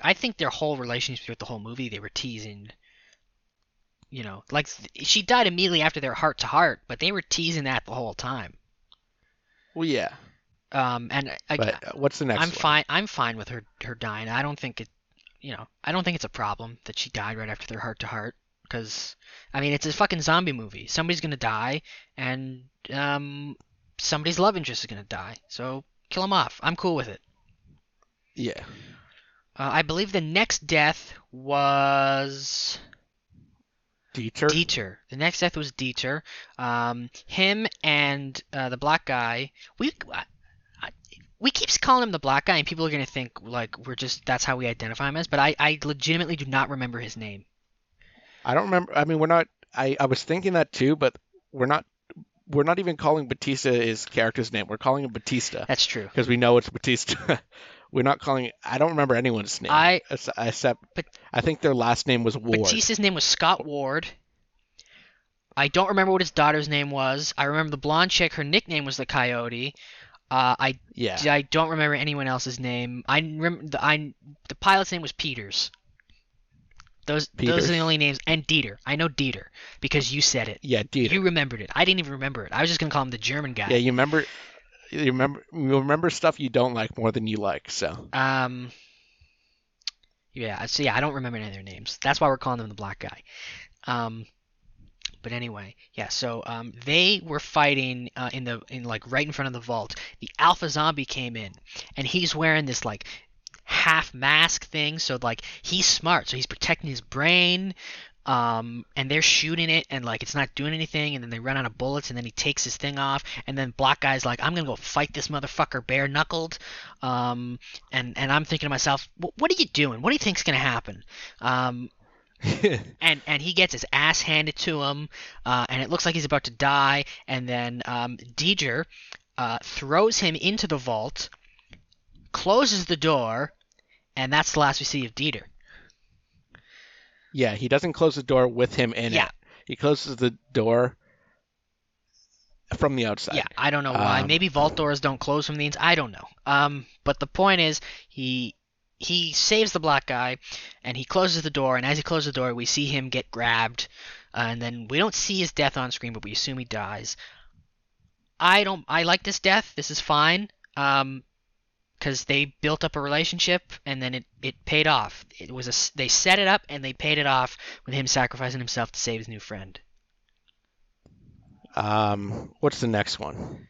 I think their whole relationship throughout the whole movie, they were teasing. You know, like she died immediately after their heart to heart, but they were teasing that the whole time. well, yeah, Um, and I, but uh, what's the next? I'm one? fine. I'm fine with her her dying. I don't think it. You know, I don't think it's a problem that she died right after their heart to heart. Because I mean, it's a fucking zombie movie. Somebody's gonna die, and um, somebody's love interest is gonna die. So kill them off. I'm cool with it. Yeah, Uh, I believe the next death was Dieter. Dieter. The next death was Dieter. Um, him and uh, the black guy. We I, I, we keep calling him the black guy, and people are gonna think like we're just that's how we identify him as. But I, I legitimately do not remember his name. I don't remember. I mean, we're not. I, I was thinking that too, but we're not. We're not even calling Bautista his character's name. We're calling him Bautista That's true. because we know it's Bautista. we're not calling. I don't remember anyone's name. I- ex- except. But- I think their last name was Ward. Bautista's name was Scott Ward. I don't remember what his daughter's name was. I remember the blonde chick. Her nickname was the Coyote. Uh, I yeah. I don't remember anyone else's name. I remember the I the pilot's name was Peters. Those those are the only names. And Dieter. I know Dieter because you said it. Yeah, Dieter. You remembered it. I didn't even remember it. I was just gonna call him the German guy. yeah, you remember. You remember. You remember stuff you don't like more than you like. So. Um. Yeah. So yeah, I don't remember any of their names. That's why we're calling them the black guy. Um. But anyway, yeah. So um, they were fighting uh, in the in like right in front of the vault. The alpha zombie came in, and he's wearing this like half mask thing. So like he's smart. So he's protecting his brain. Um, and they're shooting it, and like it's not doing anything, and then they run out of bullets, and then he takes his thing off, and then Black Guy's like, I'm gonna go fight this motherfucker bare knuckled, um, and and I'm thinking to myself, what are you doing? What do you think's gonna happen? Um, and and he gets his ass handed to him, uh, and it looks like he's about to die. And then um, Dieter uh, throws him into the vault, closes the door, and that's the last we see of Dieter. Yeah, he doesn't close the door with him in Yeah. it. He closes the door from the outside. Yeah, I don't know why. Um, Maybe vault doors don't close from the inside. I don't know. Um, but the point is, he he saves the black guy, and he closes the door. And as he closes the door, we see him get grabbed, uh, and then we don't see his death on screen, but we assume he dies. I don't. I like this death. This is fine. Um, because they built up a relationship, and then it it paid off. It was a they set it up, and they paid it off with him sacrificing himself to save his new friend. Um, what's the next one?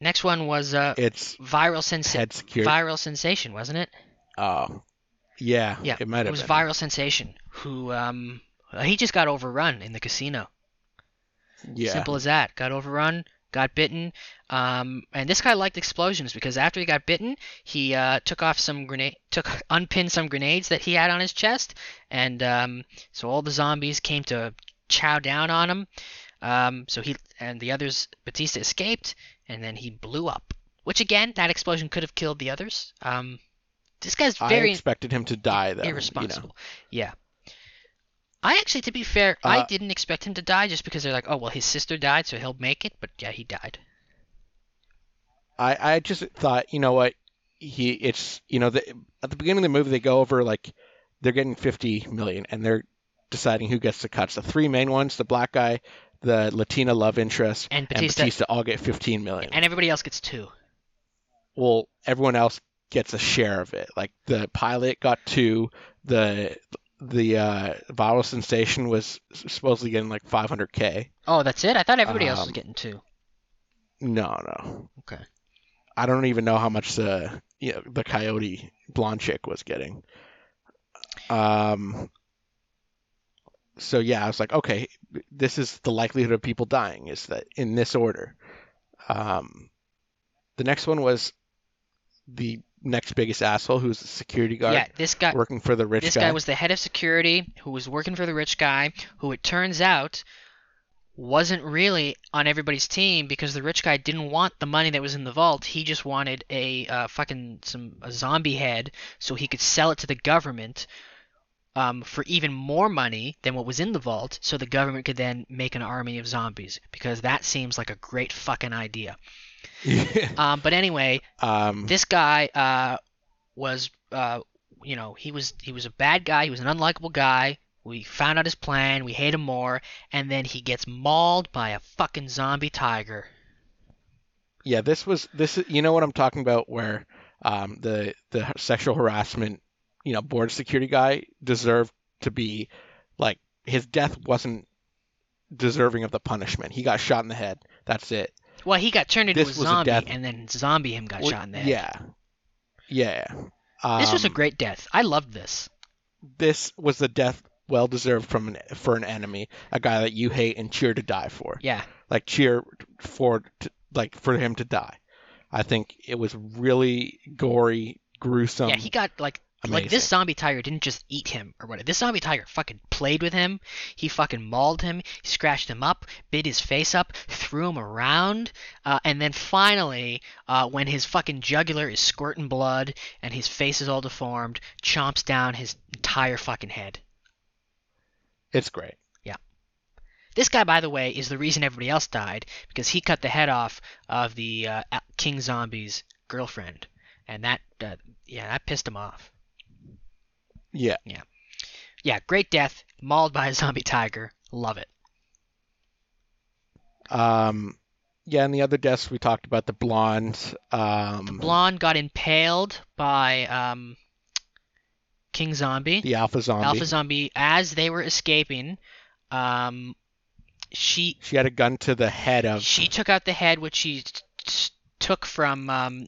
Next one was uh It's viral sensation. Viral sensation, wasn't it? Oh, yeah. Yeah, it might have. Been. It was been. viral sensation. Who um he just got overrun in the casino. Yeah. Simple as that. Got overrun, got bitten. Um, and this guy liked explosions because after he got bitten, he uh, took off some grenade, took unpinned some grenades that he had on his chest, and um, so all the zombies came to chow down on him. Um, so he and the others, Bautista escaped, and then he blew up. Which again, that explosion could have killed the others. Um, this guy's very. I expected him to die though. you know. irresponsible. Yeah. I actually, to be fair, I Uh, didn't expect him to die just because they're like, oh well, his sister died, so he'll make it. But yeah, he died. I I just thought, you know what, he it's you know the, at the beginning of the movie they go over like they're getting 50 million and they're deciding who gets the cuts. The three main ones, the black guy, the Latina love interest, And and Bautista, Bautista all get 15 million. and everybody else gets two. well, everyone else gets a share of it. Like the pilot got two, the the uh, viral sensation was supposedly getting like 500k. Oh, that's it. I thought everybody else was Um, getting two. No, no. Okay. I don't even know how much the you know, the coyote blonde chick was getting. Um. So yeah, I was like, okay, this is the likelihood of people dying is that in this order. Um, the next one was the next biggest asshole, who's the security guard Yeah, this guy. working for the rich guy. This guy. guy was the head of security who was working for the rich guy, who it turns out wasn't really on everybody's team because the rich guy didn't want the money that was in the vault. He just wanted a uh, fucking some a zombie head so he could sell it to the government um, for even more money than what was in the vault, so the government could then make an army of zombies. Because that seems like a great fucking idea. Yeah. Um, but anyway, um, this guy uh, was uh, you know he was he was a bad guy he was an unlikable guy we found out his plan we hate him more and then he gets mauled by a fucking zombie tiger Yeah, this was this is you know what I'm talking about where um, the the sexual harassment, you know, board security guy deserved to be like his death wasn't deserving of the punishment. He got shot in the head. That's it. well he got turned into a This a zombie death- and then zombie him got Well, shot in the head Yeah. Yeah. Um, this was a great death i loved this This was the death well deserved from an, for an enemy, a guy that you hate and cheer to die for. yeah Like cheer for to, like for him to die. I think it was really gory, gruesome. yeah he got like like this zombie tiger didn't just eat him or whatever. This zombie tiger fucking played with him. He fucking mauled him. He scratched him up, bit his face up, threw him around, uh, and then finally, uh, when his fucking jugular is squirting blood and his face is all deformed, chomps down his entire fucking head. It's great. Yeah. This guy, by the way, is the reason everybody else died because he cut the head off of the uh, King Zombie's girlfriend, and that, uh, yeah, that pissed him off. Yeah. Yeah, Yeah. great death, mauled by a zombie tiger. Love it. Um, yeah, and the other deaths we talked about the blonde. Um, Blonde got impaled by um, King Zombie. the alpha zombie. Alpha Zombie, as they were escaping, um, she She had a gun to the head of. she took out the head, which she t- t- took from um,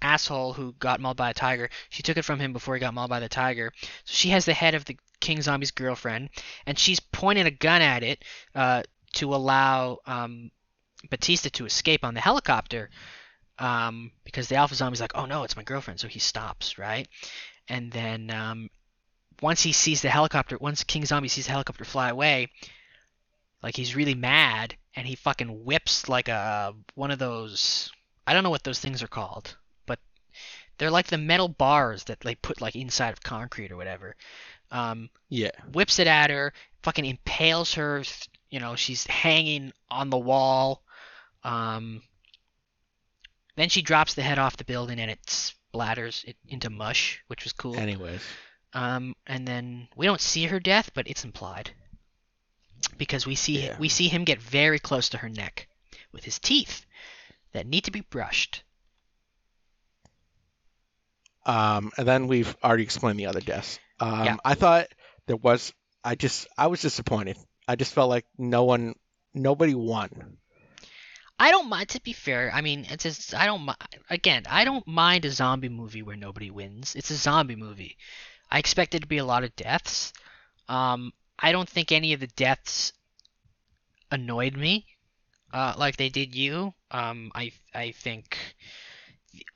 asshole who got mauled by a tiger. She took it from him before he got mauled by the tiger. So she has the head of the King Zombie's girlfriend, and she's pointing a gun at it uh, to allow um, Bautista to escape on the helicopter. Um, because the Alpha Zombie's like, oh no, it's my girlfriend, so he stops, right? And then um, once he sees the helicopter, once King Zombie sees the helicopter fly away, like he's really mad, and he fucking whips like a one of those. I don't know what those things are called, but they're like the metal bars that they put like inside of concrete or whatever. Um, Yeah. whips it at her, fucking impales her. You know, she's hanging on the wall. Um, then she drops the head off the building and it it into mush, which was cool. Anyways. Um, and then we don't see her death, but it's implied because we see Yeah. we see him get very close to her neck with his teeth that need to be brushed. Um, and then we've already explained the other deaths. Um, Yeah. I thought there was. I just. I was disappointed. I just felt like no one. Nobody won. I don't mind. To be fair, I mean, it's just, I don't. mi- Again, I don't mind a zombie movie where nobody wins. It's a zombie movie. I expected to be a lot of deaths. Um, I don't think any of the deaths annoyed me, uh, like they did you. Um, I I think,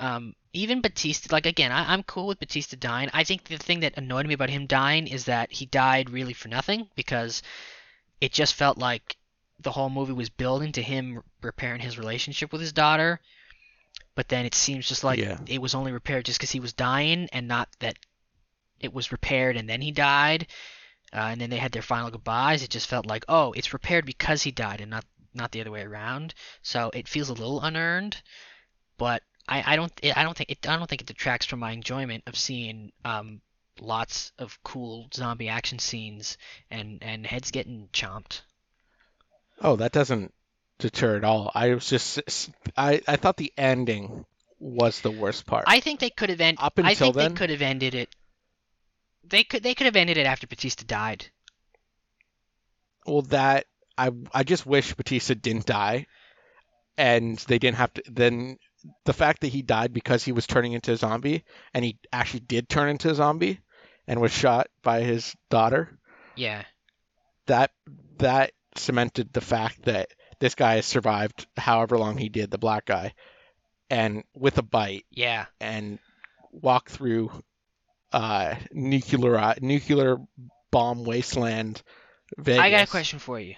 um, even Bautista. Like again, I, I'm cool with Bautista dying. I think the thing that annoyed me about him dying is that he died really for nothing because it just felt like the whole movie was building to him repairing his relationship with his daughter, but then it seems just like Yeah. it was only repaired just because he was dying, and not that it was repaired and then he died, uh, and then they had their final goodbyes. It just felt like, oh, it's repaired because he died, and not not the other way around. So it feels a little unearned, but I, I don't I don't think it I don't think it detracts from my enjoyment of seeing um, lots of cool zombie action scenes and and heads getting chomped. Oh, that doesn't deter at all. I was just. I. I thought the ending was the worst part. I think they could have ended. Up until I think then? they could have ended it. They could. They could have ended it after Bautista died. well, that. I. I just wish Bautista didn't die, and they didn't have to. Then the fact that he died because he was turning into a zombie, and he actually did turn into a zombie, and was shot by his daughter. Yeah. that that cemented the fact that this guy has survived however long he did, the black guy, and with a bite Yeah. and walk through uh nuclear nuclear bomb wasteland Vegas. I got a question for you.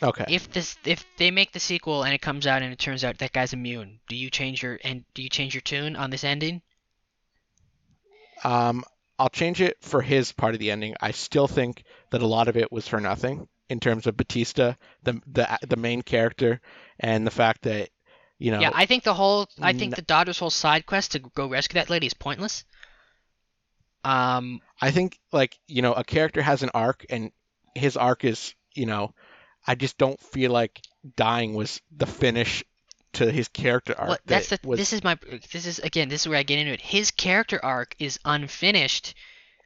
Okay. If this, if they make the sequel and it comes out and it turns out that guy's immune, do you change your and do you change your tune on this ending? Um I'll change it for his part of the ending. I still think that a lot of it was for nothing in terms of Bautista, the the the main character, and the fact that you know yeah, I think the whole. I think the daughter's whole side quest to go rescue that lady is pointless. Um. I think like you know a character has an arc and his arc is you know I just don't feel like dying was the finish to his character arc. Well, that's the. was, This is my. This is again. This is where I get into it. His character arc is unfinished.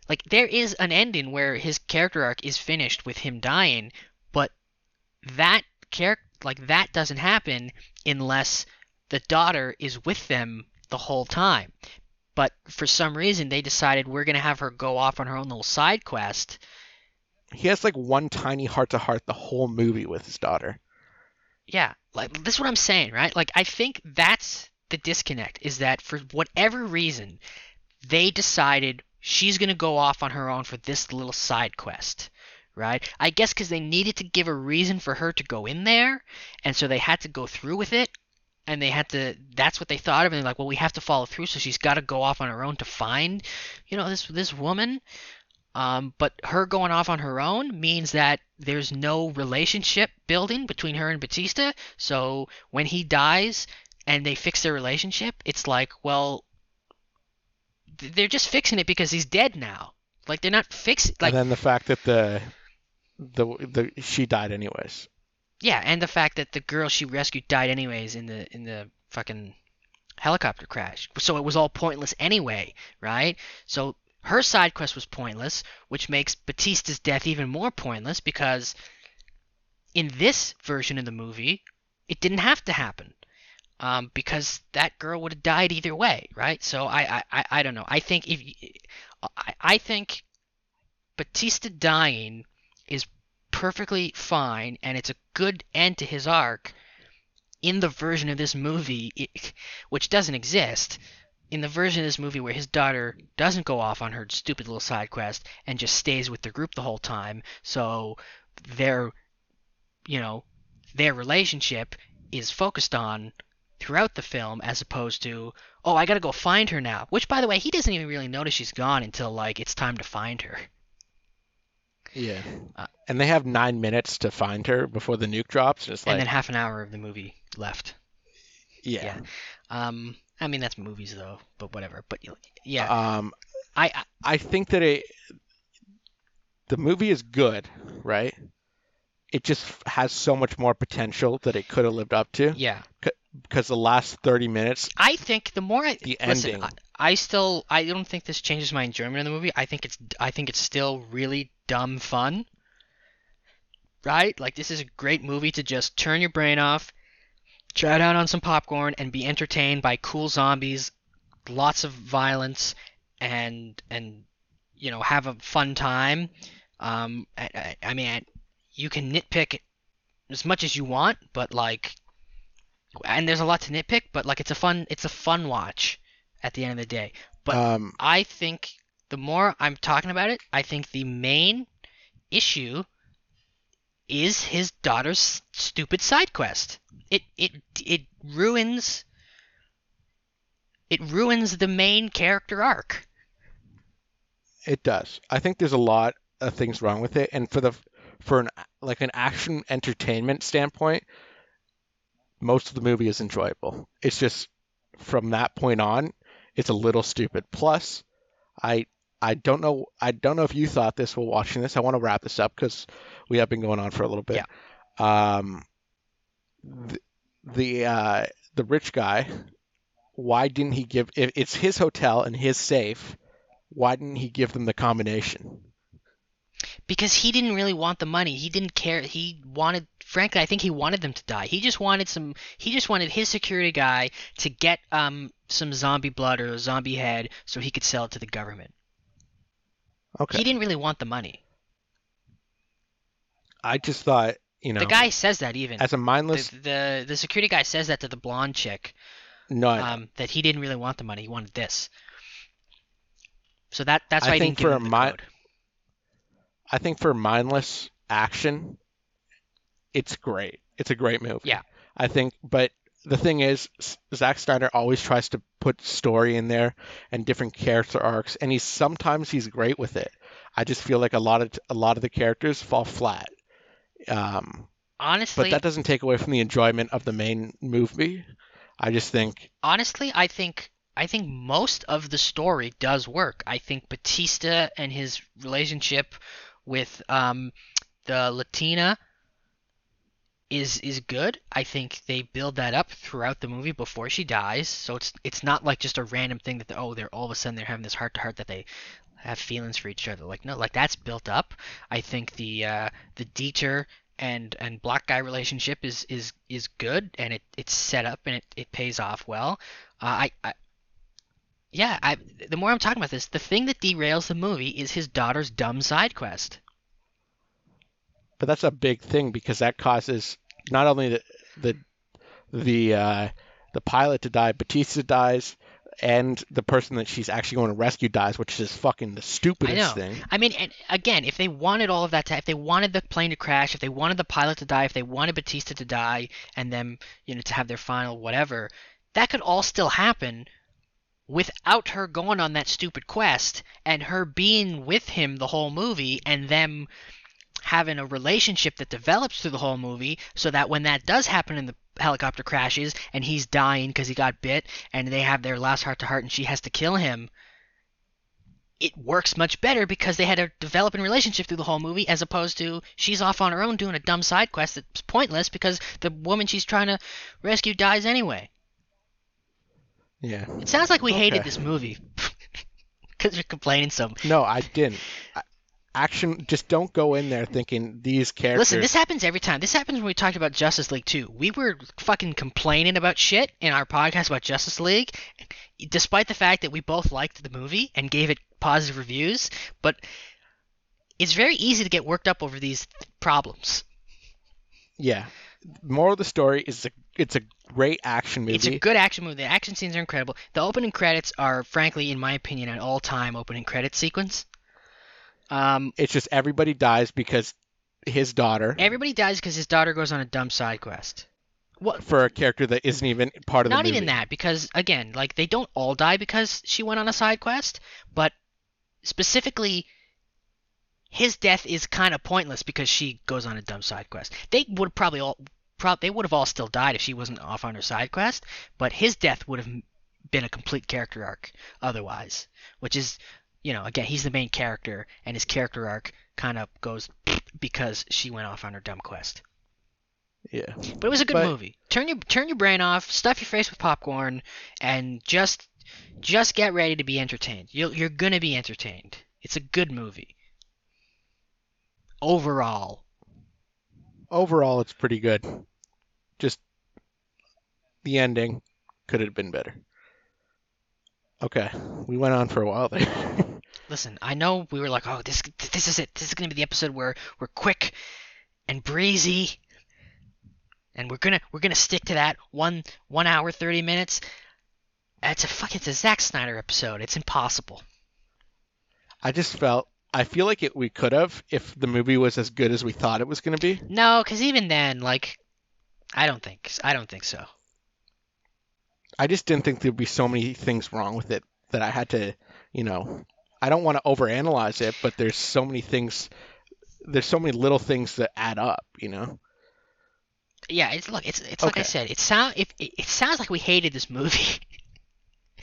Like there is an ending where his character arc is finished with him dying, but that character, like that, doesn't happen unless the daughter is with them the whole time. But for some reason, they decided we're gonna have her go off on her own little side quest. he has like one tiny heart to heart the whole movie with his daughter. Yeah, like this is what I'm saying, right? Like I think that's the disconnect is that for whatever reason, they decided she's gonna go off on her own for this little side quest, right? I guess because they needed to give a reason for her to go in there, and so they had to go through with it, and they had to. That's what they thought of, and they're like, well, we have to follow through, so she's got to go off on her own to find, you know, this this woman. Um, but her going off on her own means that there's no relationship building between her and Bautista. So when he dies and they fix their relationship, it's like, well, they're just fixing it because he's dead now. Like they're not fixing. Like and then the fact that the the the she died anyways. yeah, and the fact that the girl she rescued died anyways in the in the fucking helicopter crash. So it was all pointless anyway, right? So her side quest was pointless, which makes Bautista's death even more pointless because in this version of the movie, it didn't have to happen. Um, because that girl would have died either way, right? So I, I, I, don't know. I think if I, I think Bautista dying is perfectly fine and it's a good end to his arc in the version of this movie which doesn't exist in the version of this movie where his daughter doesn't go off on her stupid little side quest and just stays with the group the whole time so their you know their relationship is focused on throughout the film as opposed to oh i gotta go find her now which by the way he doesn't even really notice she's gone until like it's time to find her Yeah. Uh, and they have nine minutes to find her before the nuke drops. And like, and then half an hour of the movie left yeah. yeah. um i mean that's movies though but whatever but yeah Um, I, I I think that it, the movie is good, right? It just has so much more potential that it could have lived up to. yeah Because the last 30 minutes, I think the more I The listen, ending. I, I still I don't think this changes my enjoyment of the movie. I think it's I think it's still really dumb fun. Right? Like this is a great movie to just turn your brain off, try it out on some popcorn, and be entertained by cool zombies, lots of violence, and and you know have a fun time. Um, I, I, I mean, you can nitpick as much as you want, but like and there's a lot to nitpick, but like it's a fun it's a fun watch at the end of the day. But um, I think the more I'm talking about it, I think the main issue is his daughter's stupid side quest. It it it ruins it ruins the main character arc. it does. I think there's a lot of things wrong with it, and for the for an like an action entertainment standpoint, most of the movie is enjoyable. It's just from that point on, it's a little stupid. Plus, I I don't know I don't know if you thought this while watching this. I want to wrap this up because we have been going on for a little bit. Yeah. Um, the the uh, the rich guy, why didn't he give? If it's his hotel and his safe, why didn't he give them the combination? because he didn't really want the money. He didn't care. He wanted, frankly, I think he wanted them to die. He just wanted some. He just wanted his security guy to get um some zombie blood or a zombie head so he could sell it to the government. Okay. He didn't really want the money. I just thought, you know, The guy says that even. as a mindless, the, the the security guy says that to the blonde chick. no, Um, that he didn't really want the money. He wanted this. So that that's I why I, think didn't give for him a the mi- code. I think for mindless action, it's great. It's a great movie. Yeah. I think, but the thing is, Zack Snyder always tries to put story in there and different character arcs, and he's sometimes he's great with it. I just feel like a lot of a lot of the characters fall flat. Um, Honestly, but that doesn't take away from the enjoyment of the main movie. I just think, honestly, I think I think most of the story does work. I think Bautista and his relationship with um, the Latina is is good. I think they build that up throughout the movie before she dies. So it's it's not like just a random thing that oh they're all of a sudden they're having this heart to heart that they have feelings for each other. Like no, like that's built up. I think the uh, the Dieter and and black guy relationship is is is good and it it's set up and it, it pays off well. Uh, I, I yeah, I the more I'm talking about this, the thing that derails the movie is his daughter's dumb side quest. but that's a big thing because that causes not only the the the uh, the pilot to die, Bautista dies, and the person that she's actually going to rescue dies, which is fucking the I stupidest know. thing. I mean, and again, if they wanted all of that to, if they wanted the plane to crash, if they wanted the pilot to die, if they wanted Bautista to die, and them, you know, to have their final whatever, that could all still happen without her going on that stupid quest and her being with him the whole movie and them having a relationship that develops through the whole movie so that when that does happen and the helicopter crashes and he's dying because he got bit and they have their last heart to heart and she has to kill him it works much better because they had a developing relationship through the whole movie as opposed to she's off on her own doing a dumb side quest that's pointless because the woman she's trying to rescue dies anyway. Yeah. It sounds like we hated this movie because you're complaining so. No, I didn't. I, action, just don't go in there thinking these characters. Listen, this happens every time. This happens when we talked about Justice League too. We were fucking complaining about shit in our podcast about Justice League, despite the fact that we both liked the movie and gave it positive reviews. But it's very easy to get worked up over these th- problems. Yeah. Moral of the story is a, it's a great action movie. It's a good action movie. The action scenes are incredible. The opening credits are, frankly, in my opinion, an all-time opening credit sequence. Um, It's just everybody dies because his daughter, everybody dies because his daughter goes on a dumb side quest. What? for a character that isn't even part of the Not movie. even that, because again, like they don't all die because she went on a side quest, but specifically, his death is kind of pointless because she goes on a dumb side quest. They would probably all, prob- they would have all still died if she wasn't off on her side quest, but his death would have been a complete character arc otherwise, which is, you know, again, he's the main character, and his character arc kind of goes because she went off on her dumb quest. Yeah. But it was a good But- movie. Turn your turn your brain off, stuff your face with popcorn, and just just get ready to be entertained. You're you're gonna be entertained. It's a good movie. Overall, Overall, it's pretty good. Just the ending could have been better. Okay, we went on for a while there. listen. I know we were like, oh, this this is it. This is gonna be the episode where we're quick and breezy, and we're gonna we're gonna stick to that one one hour thirty minutes. It's a fuck. It's a Zack Snyder episode. It's impossible. I just felt I feel like it we could have if the movie was as good as we thought it was going to be. No, because even then, like, I don't think I don't think so. I just didn't think there'd be so many things wrong with it that I had to, you know, I don't want to overanalyze it, but there's so many things there's so many little things that add up, you know. Yeah, it's look, it's it's like I said, it sound if it, it sounds like we hated this movie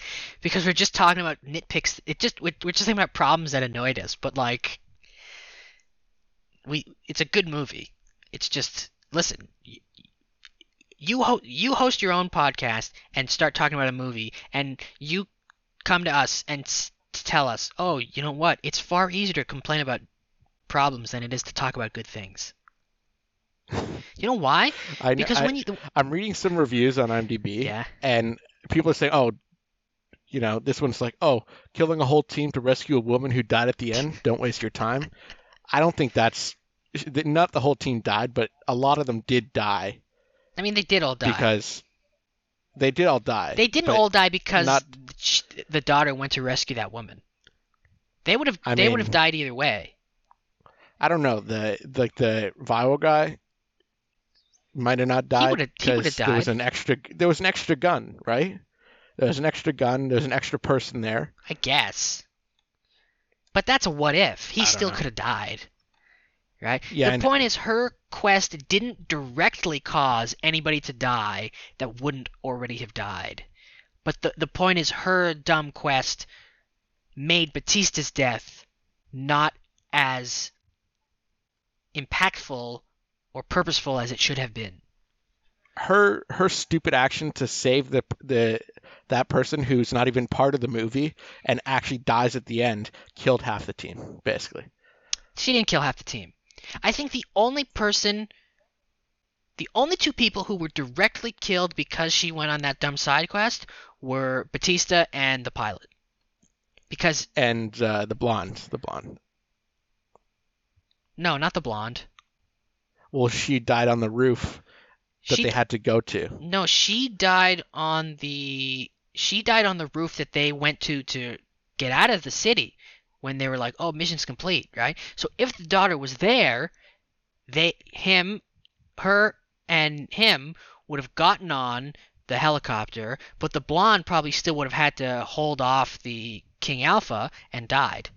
because we're just talking about nitpicks. It just we're, we're just talking about problems that annoyed us, but like we, it's a good movie. It's just listen, you ho- you host your own podcast and start talking about a movie, and you come to us and s- to tell us, oh, you know what? It's far easier to complain about problems than it is to talk about good things. You know why? I, Because I, when you I'm reading some reviews on IMDb, yeah. and people are saying, "Oh, you know, this one's like, oh, killing a whole team to rescue a woman who died at the end. Don't waste your time." I don't think that's not the whole team died, but a lot of them did die I mean, they did all die. because they did all die. they didn't all die because not- sh- the daughter went to rescue that woman. They would have. I they would have died either way. I don't know the like the viral guy might have not died would've there was an extra there was an extra gun, right? There was an extra gun. There's an extra person there. I guess. But that's a what if. He still could have died. Right? Yeah, the point is her quest didn't directly cause anybody to die that wouldn't already have died. But the the point is her dumb quest made Bautista's death not as impactful or purposeful as it should have been. her her stupid action to save the the that person who's not even part of the movie and actually dies at the end killed half the team basically. She didn't kill half the team. I think the only person, the only two people who were directly killed because she went on that dumb side quest were Bautista and the pilot. Because And uh, the blonde, the blonde. no, not the blonde. Well, she died on the roof that She they had to go to. no, she died on the she died on the roof that they went to to get out of the city when they were like, "Oh, mission's complete," right? So if the daughter was there, they him her and him would have gotten on the helicopter, but the blonde probably still would have had to hold off the King Alpha and died.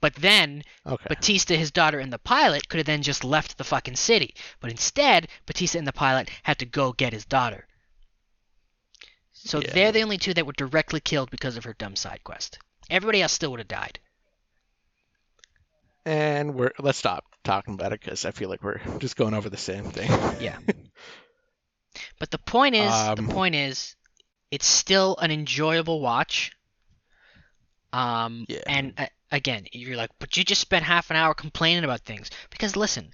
But then Okay. Bautista, his daughter, and the pilot could have then just left the fucking city. But instead, Bautista and the pilot had to go get his daughter. So Yeah. they're the only two that were directly killed because of her dumb side quest. Everybody else still would have died. And we're let's stop talking about it because I feel like we're just going over the same thing. Yeah. But the point is, Um, the point is, it's still an enjoyable watch. Um, Yeah. and uh, again, you're like, but you just spent half an hour complaining about things because listen,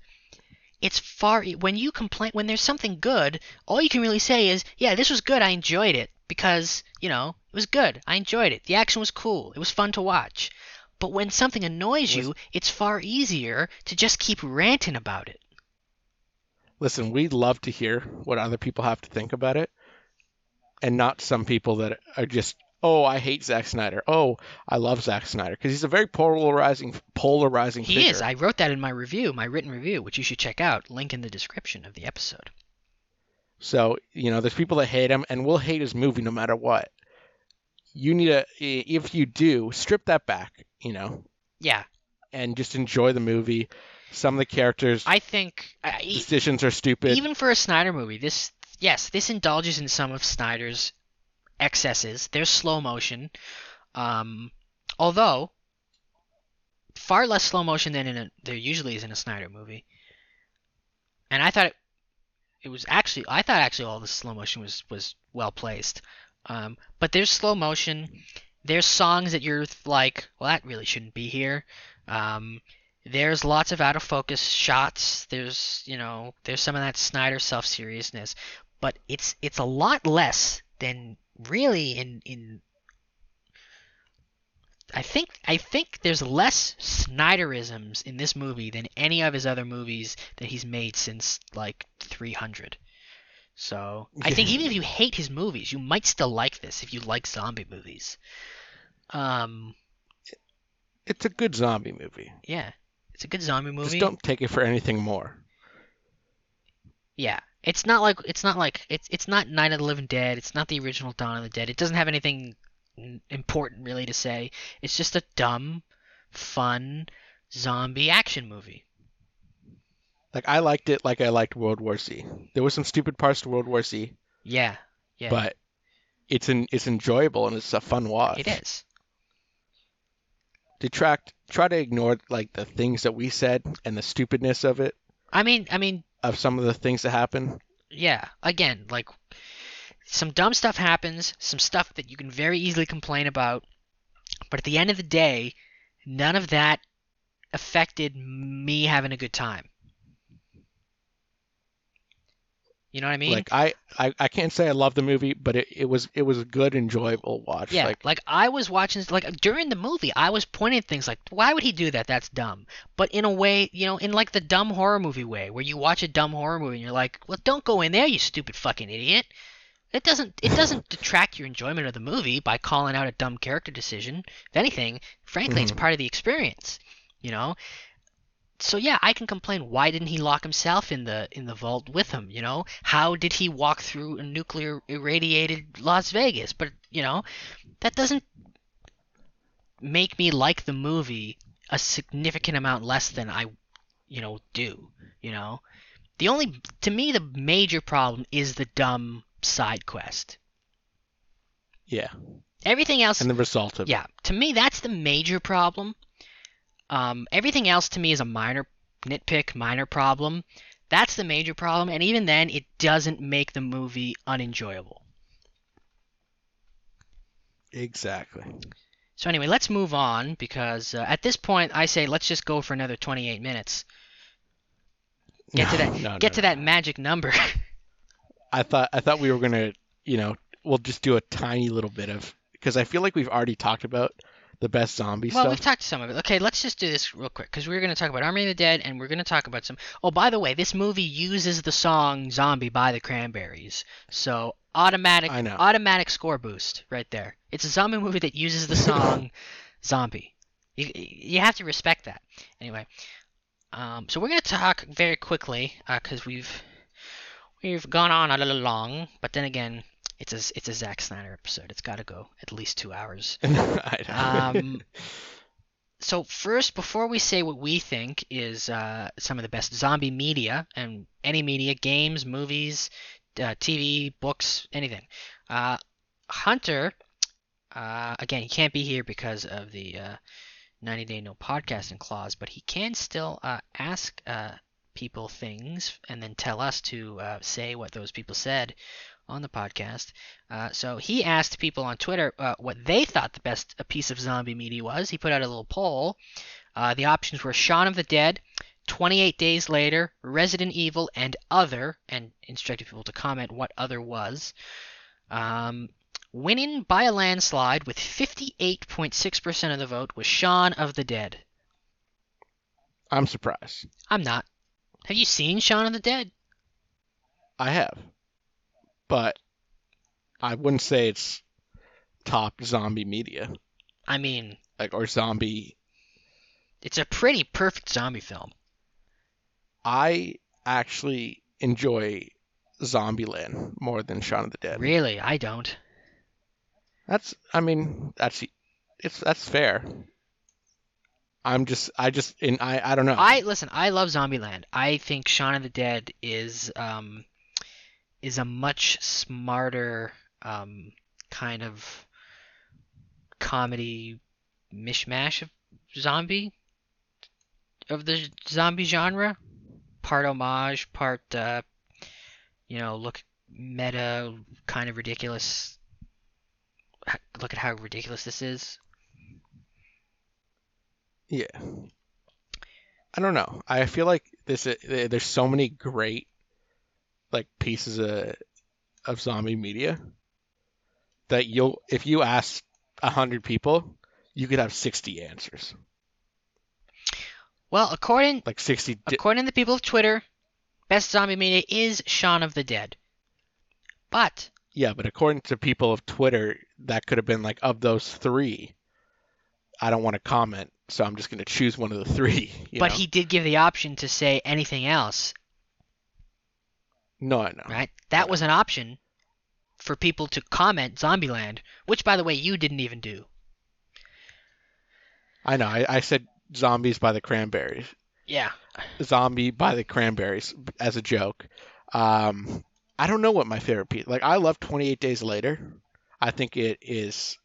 it's far when you complain when there's something good, all you can really say is, yeah, this was good, I enjoyed it because you know it was good, I enjoyed it, the action was cool, it was fun to watch. But when something annoys you, it's far easier to just keep ranting about it. Listen, we'd love to hear what other people have to think about it, and not some people that are just, oh, I hate Zack Snyder. Oh, I love Zack Snyder because he's a very polarizing, polarizing. He figure. is. I wrote that in my review, my written review, which you should check out. Link in the description of the episode. So, you know, there's people that hate him and will hate his movie no matter what. You need to, if you do, strip that back, you know, Yeah, and just enjoy the movie. Some of the characters' I think e- decisions are stupid. even for a Snyder movie, this yes, this indulges in some of Snyder's excesses. There's slow motion, um, although far less slow motion than in a, there usually is in a Snyder movie. And I thought it, it was actually I thought actually all the slow motion was was well placed. Um, but there's slow motion. There's songs that you're like, well, that really shouldn't be here. Um, there's lots of out of focus shots. There's you know there's some of that Snyder self seriousness, but it's it's a lot less than really in in. I think I think there's less Snyderisms in this movie than any of his other movies that he's made since like 300. So I think even if you hate his movies, you might still like this if you like zombie movies. Um, it's a good zombie movie. yeah, it's a good zombie movie. Just don't take it for anything more. Yeah, it's not like it's not like it's it's not Night of the Living Dead. It's not the original Dawn of the Dead. It doesn't have anything n- important really to say. It's just a dumb, fun zombie action movie. Like I liked it like I liked World War Z. There was some stupid parts to World War Z, Yeah, yeah, but it's an it's enjoyable and it's a fun watch. it is. Detract try to ignore like the things that we said and the stupidness of it, I mean, I mean, of some of the things that happen. yeah. Again, like some dumb stuff happens, some stuff that you can very easily complain about, but at the end of the day, none of that affected me having a good time. You know what I mean? like I, I I can't say I love the movie, but it, it was it was a good enjoyable watch. Yeah, Like like, I was watching like during the movie, I was pointing at things like, why would he do that? That's dumb. But in a way, you know, in like the dumb horror movie way, where you watch a dumb horror movie and you're like, well, don't go in there, you stupid fucking idiot. It doesn't it doesn't detract your enjoyment of the movie by calling out a dumb character decision. If anything, frankly, it's Mhm. part of the experience. You know. So yeah, I can complain. Why didn't he lock himself in the in the vault with him? You know, how did he walk through a nuclear irradiated Las Vegas? But you know, that doesn't make me like the movie a significant amount less than I, you know, do. You know, the only to me the major problem is the dumb side quest. yeah, Everything else and the result of it. yeah, to me that's the major problem. Um, everything else to me is a minor nitpick, minor problem. That's the major problem, and even then, it doesn't make the movie unenjoyable. exactly. So anyway, let's move on because uh, at this point, I say let's just go for another 28 minutes. Get to No, that, no, get no, to that magic number. I thought I thought we were gonna you know we'll just do a tiny little bit of because I feel like we've already talked about the best zombie song. well, we've stuff. talked some of it. Okay, let's just do this real quick because we're going to talk about Army of the Dead and we're going to talk about some. Oh, by the way, this movie uses the song "Zombie" by the Cranberries, so automatic, I know. automatic score boost right there. It's a zombie movie that uses the song "Zombie." You, you have to respect that. Anyway, um, so we're going to talk very quickly because we've we've gone on a little long, but then again, it's a it's a Zack Snyder episode. It's got to go at least two hours. Um, so first, before we say what we think is uh, some of the best zombie media and any media, games, movies, uh, TV, books, anything, uh, Hunter, uh, again, he can't be here because of the uh, 90 day no podcasting clause, but he can still uh, ask uh, people things and then tell us to uh, say what those people said on the podcast. Uh, so he asked people on Twitter uh, what they thought the best piece of zombie media was. He put out a little poll. Uh, the options were Shaun of the Dead, 28 Days Later, Resident Evil, and Other, and instructed people to comment what Other was. Um, winning by a landslide with 58.6% of the vote was Shaun of the Dead. I'm surprised. I'm not. Have you seen Shaun of the Dead? I have, but I wouldn't say it's top zombie media, I mean, like or zombie. it's a pretty perfect zombie film. I actually enjoy Zombieland more than Shaun of the Dead. Really, I don't. That's, I mean, that's it's that's fair. I'm just, I just, in I, I don't know. I listen. I love Zombieland. I think Shaun of the Dead is um is a much smarter um kind of comedy mishmash of zombie of the zombie genre. Part homage, part uh, you know, look meta, kind of ridiculous. Look at how ridiculous this is. Yeah. I don't know. I feel like this. uh, There's so many great, like pieces of of zombie media that you'll, if you ask a hundred people, you could have sixty answers. Well, according Like sixty. Di- According to the people of Twitter, best zombie media is Shaun of the Dead. But yeah, but according to people of Twitter, that could have been like of those three. I don't want to comment, so I'm just going to choose one of the three. you but know? he did give the option to say anything else, No, I know. right? That was an option for people to comment Zombieland, which by the way you didn't even do. I know. I, I said zombies by the cranberries. Yeah. zombie by the cranberries as a joke. Um, I don't know what my favorite piece. Like I love 28 Days Later. I think it is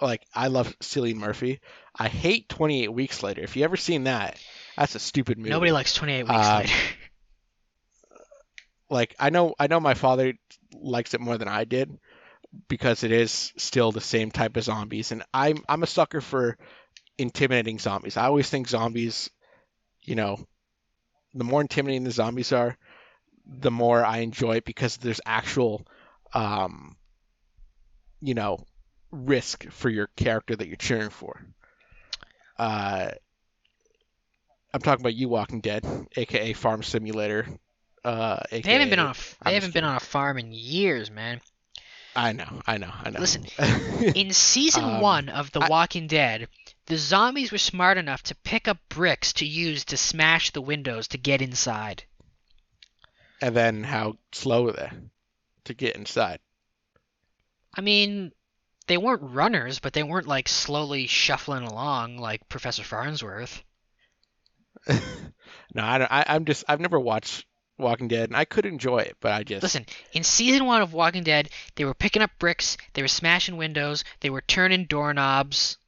like I love Cillian Murphy. I hate 28 Weeks Later. If you ever seen that, that's a stupid movie. Nobody likes 28 weeks Um, later. like I know I know my father likes it more than I did because it is still the same type of zombies and I'm I'm a sucker for intimidating zombies. I always think zombies, you know, the more intimidating the zombies are, the more I enjoy it because there's actual um you know, risk for your character that you're cheering for. Uh I'm talking about you Walking Dead, aka Farm Simulator. Uh, AKA, they haven't been on a I'm they just haven't been on a farm in years, man. I know, I know, I know. Listen, In season Um, 1 of The I- Walking Dead, the zombies were smart enough to pick up bricks to use to smash the windows to get inside. and then how slow were they to get inside? I mean, they weren't runners, but they weren't like slowly shuffling along like Professor Farnsworth. no, I don't. I, I'm just. I've never watched Walking Dead, and I could enjoy it, but I just. Listen, in season one of Walking Dead, they were picking up bricks, they were smashing windows, they were turning doorknobs.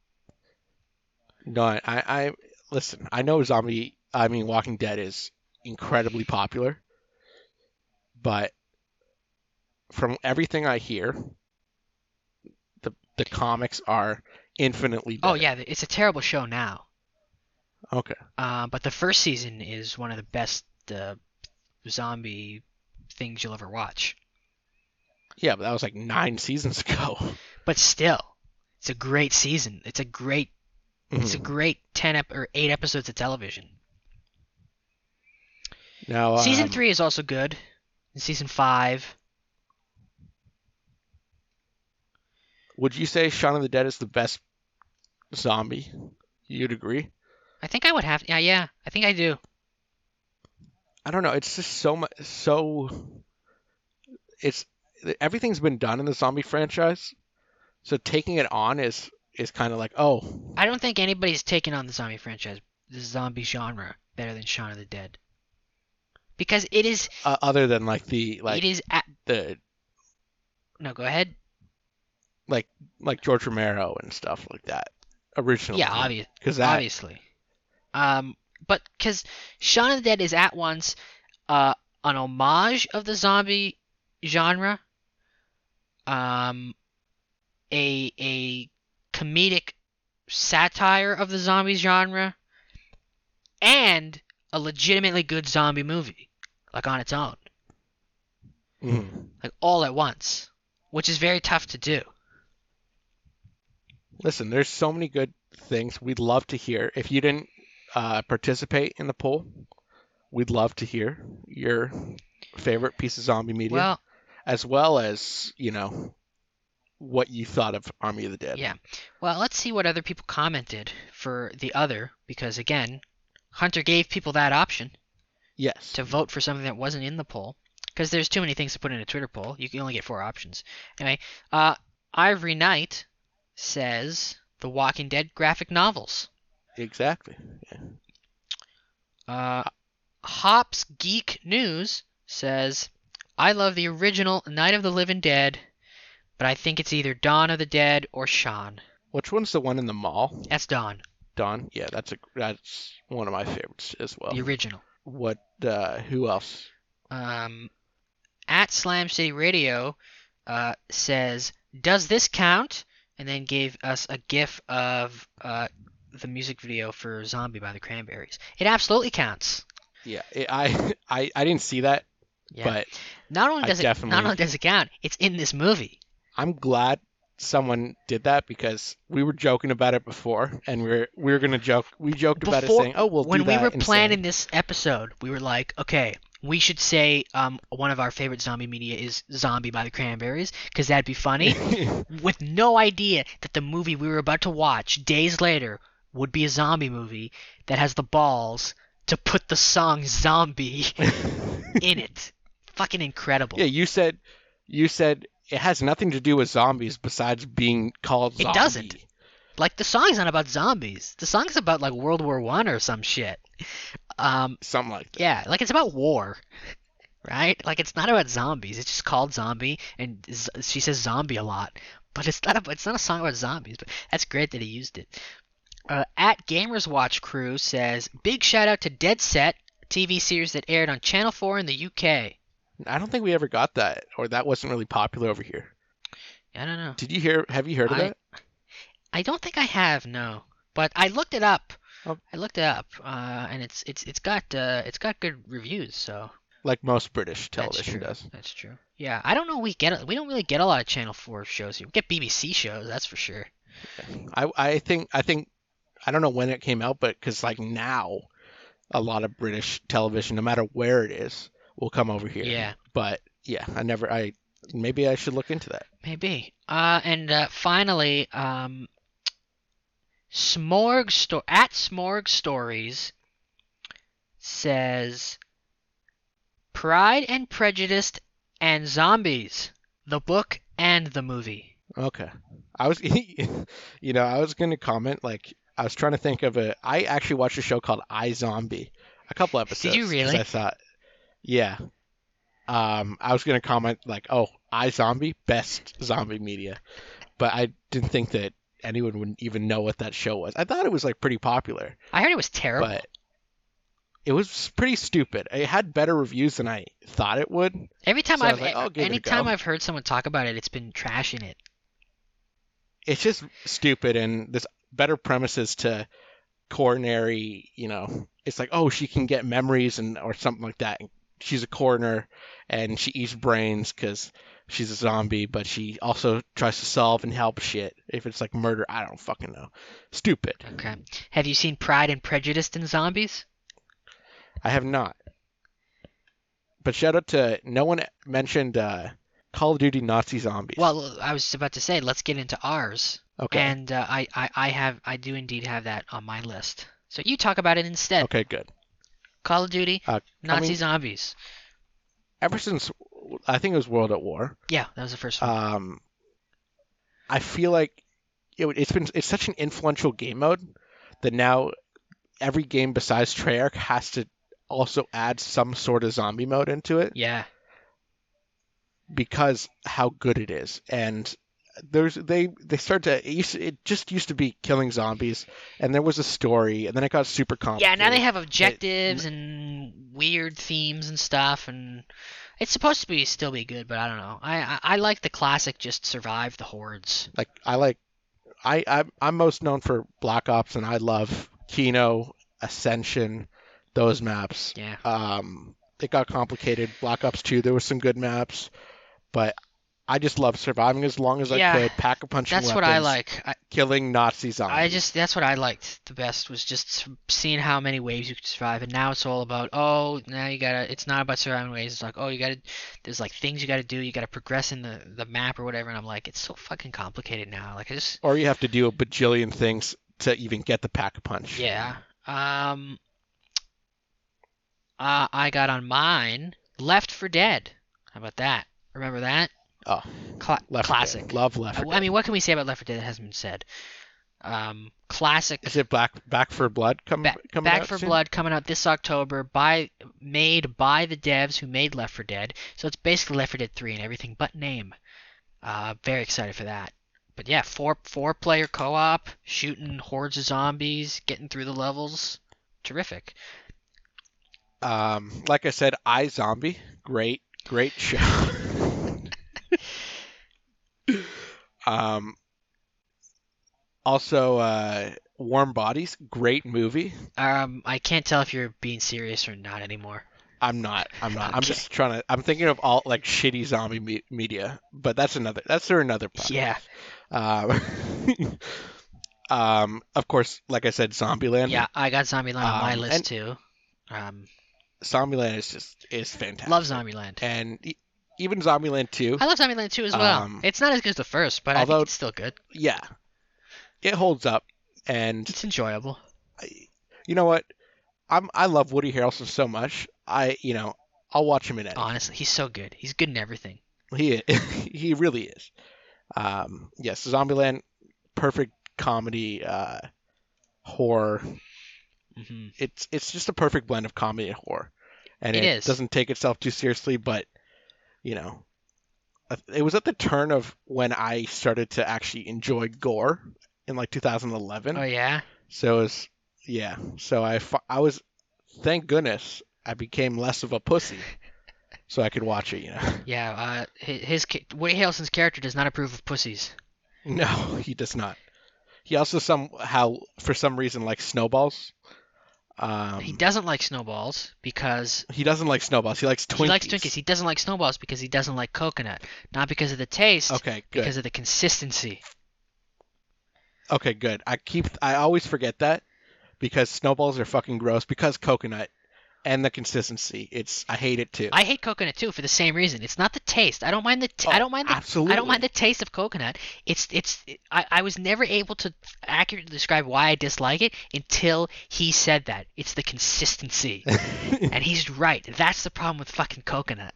No, I, I. Listen, I know zombie. I mean, Walking Dead is incredibly popular, but from everything I hear, the the comics are infinitely better. Oh yeah, it's a terrible show now. Okay. Uh, but the first season is one of the best uh, zombie things you'll ever watch. Yeah, but that was like nine seasons ago. But still, it's a great season. It's a great, it's a Mhm. great ten ep- or eight episodes of television. Now, Season um, three is also good. And season five, Would you say Shaun of the Dead is the best zombie? You'd agree? I think I would have. Yeah, yeah, I think I do. I don't know. It's just so much. So it's everything's been done in the zombie franchise. So taking it on is is kind of like, oh, I don't think anybody's taken on the zombie franchise, the zombie genre, better than Shaun of the Dead. Because it is, uh, other than like the like it is at. the No, go ahead. like like George Romero and stuff like that. Original. Yeah, obvious, Because obviously. Um, but because Shaun of the Dead is at once uh, an homage of the zombie genre, um, a a comedic satire of the zombie genre, and a legitimately good zombie movie, like on its own, Mhm. like all at once. which is very tough to do. Listen, there's so many good things we'd love to hear. If you didn't uh, participate in the poll, we'd love to hear your favorite piece of zombie media, Well, as well as you know what you thought of Army of the Dead. Yeah. Well, let's see what other people commented for the other, because again, Hunter gave people that option Yes. to vote for something that wasn't in the poll. Because there's too many things to put in a Twitter poll. You can only get four options. Anyway, uh, Ivory Knight says The Walking Dead graphic novels. Exactly. Uh, Hops Geek News says I love the original Night of the Living Dead, but I think it's either Dawn of the Dead or Shaun. Which one's the one in the mall? That's Dawn, Dawn. Yeah, that's a that's one of my favorites as well. the original. What? Uh, who else? um, at Slam City Radio uh, says, "Does this count?" And then gave us a GIF of uh, the music video for "Zombie" by the Cranberries. It absolutely counts. Yeah, it, I I I didn't see that, Yeah. but not only I does it not only does it count, it's in this movie. I'm glad someone did that because we were joking about it before, and we are we were gonna joke. We joked about it Before- saying, "Oh, we'll when we were planning this episode, we were like, okay, we should say um, one of our favorite zombie media is "Zombie" by the Cranberries because that'd be funny. with no idea that the movie we were about to watch days later would be a zombie movie that has the balls to put the song Zombie in it. Fucking incredible. yeah, you said you said it has nothing to do with zombies besides being called It doesn't. Like the song's not about zombies. The song's about like World War One or some shit. Um, Something like that. yeah, like it's about war, right? Like it's not about zombies. It's just called Zombie, and z- she says zombie a lot, but it's not a it's not a song about zombies. But that's great that he used it. Uh, at Gamers Watch Crew says big shout out to Dead Set TV series that aired on Channel 4 in the UK. I don't think we ever got that, or that wasn't really popular over here. I don't know. Did you hear? Have you heard of I- that? I don't think I have no, but I looked it up. Oh. I looked it up, uh, and it's it's it's got uh, it's got good reviews. So Like most British television true. does. That's true. Yeah, I don't know. We get we don't really get a lot of Channel 4 shows here. We get BBC shows, that's for sure. I I think I think I don't know when it came out, but because like now, a lot of British television, no matter where it is, will come over here. Yeah. But yeah, I never. I maybe I should look into that. Maybe. Uh, and uh, finally, um, Smorg sto- at Smorg Stories says Pride and Prejudice and Zombies, the book and the movie. Okay. I was, you know, I was gonna comment like I was trying to think of a. I actually watched a show called I Zombie, a couple episodes. you 'cause really? I thought, yeah. Um, I was gonna comment like, oh, I Zombie, best zombie media, but I didn't think that anyone would even know what that show was. I thought it was like pretty popular, I heard it was terrible. but it was pretty stupid. It had better reviews than I thought it would. Every time so I've like, I'll give it a anytime go. I've heard someone talk about it, it's been trashing it. it's just stupid and there's better premises to coronary you know it's like oh she can get memories and or something like that she's a coroner and she eats brains because she's a zombie but she also tries to solve and help shit if it's like murder i don't fucking know stupid Okay. Have you seen Pride and Prejudice in Zombies? i have not but shout out to no one mentioned uh call of duty nazi zombies Well, I was about to say, let's get into ours. Okay And uh, I, I, I have, I do indeed have that on my list. So you talk about it instead. okay good Call of Duty, uh, Nazi coming- zombies. ever since i think it was world at war Yeah, that was the first one. um, I feel like it, it's been it's such an influential game mode that now every game besides Treyarch has to also add some sort of zombie mode into it yeah, because how good it is and there's they they start to it, used it just used to be killing zombies and there was a story and then it got super complicated. yeah. Now they have objectives and weird themes and stuff, and it's supposed to be still be good, but I don't know. I, I, I like the classic, just survive the hordes. like I like I I'm, I'm most known for Black Ops and I love Kino, Ascension, those maps. Yeah, Um, it got complicated. Black Ops 2, there were some good maps, but I just love surviving as long as Yeah, I could, pack a punch. That's what I like. I, killing Nazi zombies. I just that's what I liked the best was just seeing how many waves you could survive. And now it's all about oh now you gotta. It's not about surviving waves. It's like oh you gotta. There's like things you gotta do. You gotta progress in the the map or whatever. And I'm like it's so fucking complicated now. Like I just or you have to do a bajillion things to even get the pack a punch. yeah. Um. Uh, I got on mine Left 4 Dead. How about that? Remember that? Oh, Cla- Left 4 Dead. classic. Love Left 4 I mean, what can we say about Left 4 Dead that hasn't been said? Um, classic. Is it Back Back 4 Blood come, Back, coming Back out for soon? Blood coming out this October by made by the devs who made Left 4 Dead. So it's basically Left 4 Dead 3 and everything but name. Uh, very excited for that. But yeah, four four player co-op, shooting hordes of zombies, getting through the levels. Terrific. Um, like I said, I Zombie, great, great show. Um, also, uh, Warm Bodies, great movie. Um, I can't tell if you're being serious or not anymore. I'm not. I'm not. I'm just trying to. I'm thinking of all like shitty zombie me- media, but that's another. That's for another podcast. Yeah, Um, um, of course, like I said, Zombieland. yeah. I got Zombieland on my Um, list too. Um, Zombieland is just is fantastic. love Zombieland. And even Zombieland 2, I love Zombieland 2 as well. Um, it's not as good as the first, but I although- think it's still good. yeah, it holds up. And It's enjoyable. I, you know what? I'm I love Woody Harrelson so much. I you know I'll watch him in it. Honestly, he's so good. He's good in everything. He he really is. Um, yes, Zombieland, perfect comedy, uh, horror. hmm It's it's just a perfect blend of comedy and horror, and It it, doesn't take itself too seriously. But you know, it was at the turn of when I started to actually enjoy gore in like 2011. Oh yeah. So it was yeah. So I I was thank goodness I became less of a pussy, so I could watch it. You know. Yeah, uh, hi- his Woody Harrelson's character does not approve of pussies. No, he does not. He also somehow, for some reason, likes snowballs. Um, he doesn't like snowballs because he doesn't like snowballs. He likes Twinkies. he likes Twinkies. He doesn't like snowballs because he doesn't like coconut, not because of the taste, Okay, good. because of the consistency. Okay, good. I keep. I always forget that because snowballs are fucking gross. Because coconut and the consistency. It's. I hate it too. I hate coconut too for the same reason. It's not the taste. I don't mind the. T- Oh, I don't mind the. I don't mind the taste of coconut. It's it's. I, I was never able to accurately describe why I dislike it until he said that. It's the consistency, and he's right. That's the problem with fucking coconut.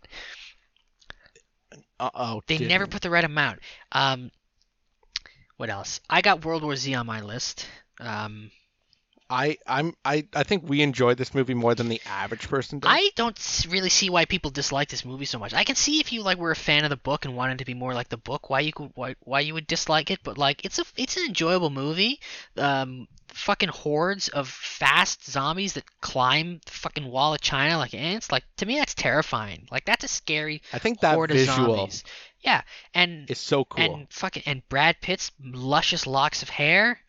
Uh oh. They never put the right amount. Um, what else? I got World War Z on my list. Um, I. I'm. I. I think we enjoyed this movie more than the average person does. I don't really see why people dislike this movie so much. I can see if you like were a fan of the book and wanted to be more like the book, why you could why, why you would dislike it. But like, it's a it's an enjoyable movie. Um, fucking hordes of fast zombies that climb the fucking wall of China like ants. Like to me, that's terrifying. Like that's a scary I think that horde of visual zombies. Yeah, and it's so cool. and fucking and Brad Pitt's luscious locks of hair.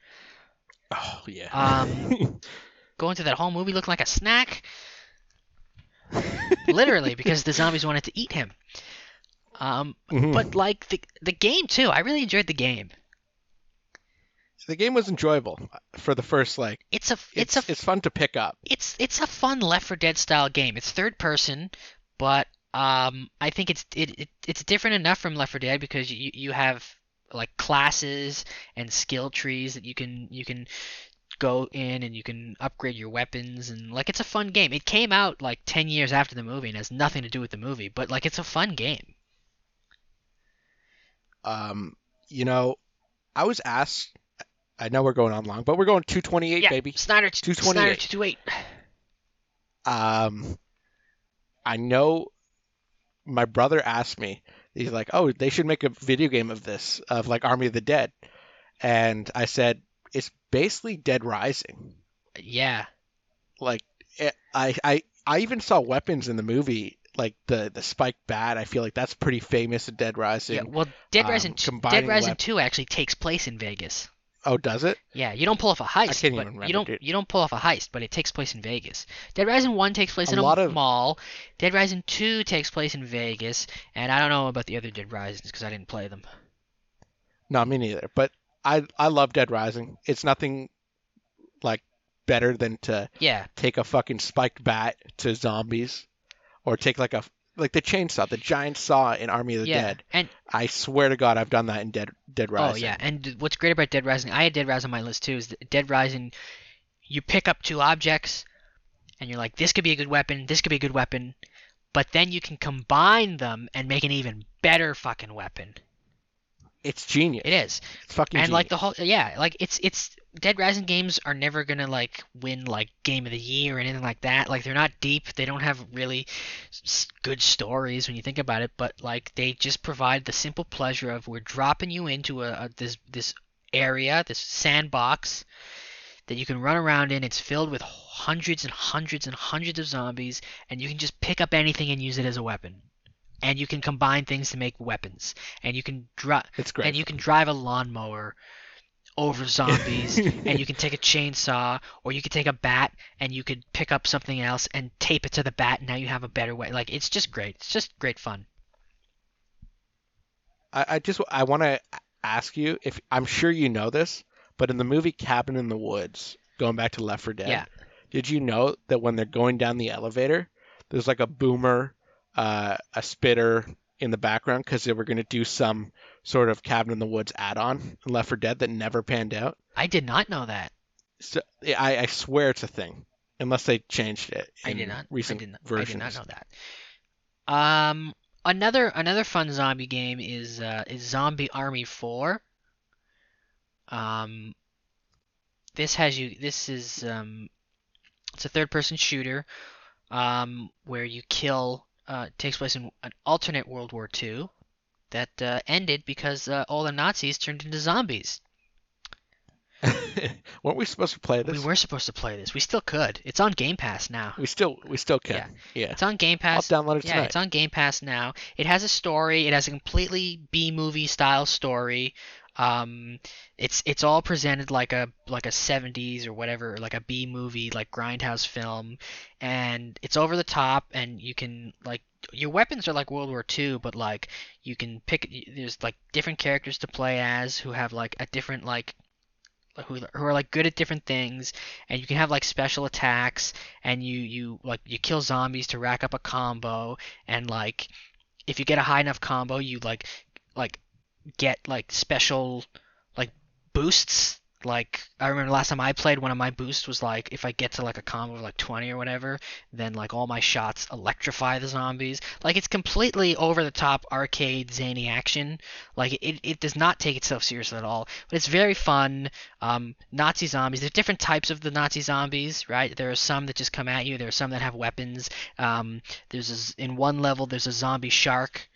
Oh yeah. Um, going through that whole movie looking like a snack. Literally, because the zombies wanted to eat him. Um, Mhm. but like the the game too, I really enjoyed the game. the game was enjoyable for the first like. It's a It's it's, a it's fun to pick up. it's it's a fun Left 4 Dead style game. It's third person, but um, I think it's it, it it's different enough from Left 4 Dead because you you have like classes and skill trees that you can you can go in and you can upgrade your weapons and like it's a fun game. It came out like 10 years after the movie and has nothing to do with the movie, but like it's a fun game. Um, you know, I was asked. I know we're going on long, but we're going 228, yeah, baby. Snyder 228. Snyder 228. Um, I know my brother asked me. He's like, "Oh, they should make a video game of this, of like Army of the Dead," and I said, "It's basically Dead Rising." Yeah. Like, it, I, I, I even saw weapons in the movie, like the the spike bat. I feel like that's pretty famous in Dead Rising. Yeah, well, Dead um, Rising 2, Dead Rising 2 actually takes place in Vegas. Oh, does it? Yeah, you don't pull off a heist, I can't but even remember, you don't dude. you don't pull off a heist, but it takes place in Vegas. Dead Rising One takes place A in a of- mall. Dead Rising Two takes place in Vegas, and I don't know about the other Dead Risings because I didn't play them. No, me neither. But I I love Dead Rising. It's nothing like better than to Yeah, take a fucking spiked bat to zombies, or take like a like the chainsaw, the giant saw in Army of the yeah, Dead. and I swear to God, I've done that in Dead Dead Rising. oh yeah, and what's great about Dead Rising? I had Dead Rising on my list too. Is that Dead Rising, you pick up two objects, and you're like, this could be a good weapon, this could be a good weapon, but then you can combine them and make an even better fucking weapon. It's genius. It is. It's fucking and like the whole yeah like it's it's dead rising games are never gonna like win like game of the year or anything like that. Like they're not deep. They don't have really good stories when you think about it but like they just provide the simple pleasure of we're dropping you into a, a this this area this sandbox that you can run around in. It's filled with hundreds and hundreds and hundreds of zombies and you can just pick up anything and use it as a weapon and you can combine things to make weapons and you can drop It's great. and you can drive a lawnmower over zombies and you can take a chainsaw or you could take a bat and you could pick up something else and tape it to the bat and now you have a better way like it's just great it's just great fun I, I just I want to ask you if I'm sure you know this, but in the movie Cabin in the Woods, going back to Left 4 Dead, Yeah. did you know that when they're going down the elevator, there's like a boomer, uh, a spitter in the background because they were going to do some sort of Cabin in the Woods add-on in Left 4 Dead that never panned out. i did not know that So I, I swear it's a thing, unless they changed it. i did not recent I did not, versions. I did not know that um another another fun zombie game is uh is zombie army 4 um this has you this is um it's a third person shooter um where you kill uh takes place in an alternate world war ii that uh, ended because uh, all the nazis turned into zombies Weren't we supposed to play this? we were supposed to play this we still could it's on game pass now We still we still can. Yeah. Yeah. it's on game Pass. I'll download it yeah tonight. it's on game pass now it has a story it has a completely b movie style story um it's it's all presented like a like a 70s or whatever like a b movie like grindhouse film. And it's over the top and you can like your weapons are like world war ii but like you can pick there's like different characters to play as who have like a different like who, who are like good at different things. And you can have like special attacks and you you like you kill zombies to rack up a combo. And like if you get a high enough combo you like like get like special like boosts. Like I remember last time I played one of my boosts was like if I get to like a combo of like 20 or whatever then like all my shots electrify the zombies. Like it's completely over the top arcade zany action. Like it, it does not take itself seriously at all. But it's very fun. Um, Nazi zombies there's different types of the Nazi zombies right? There are some that just come at you. There are some that have weapons. Um, there's a in one level there's a zombie shark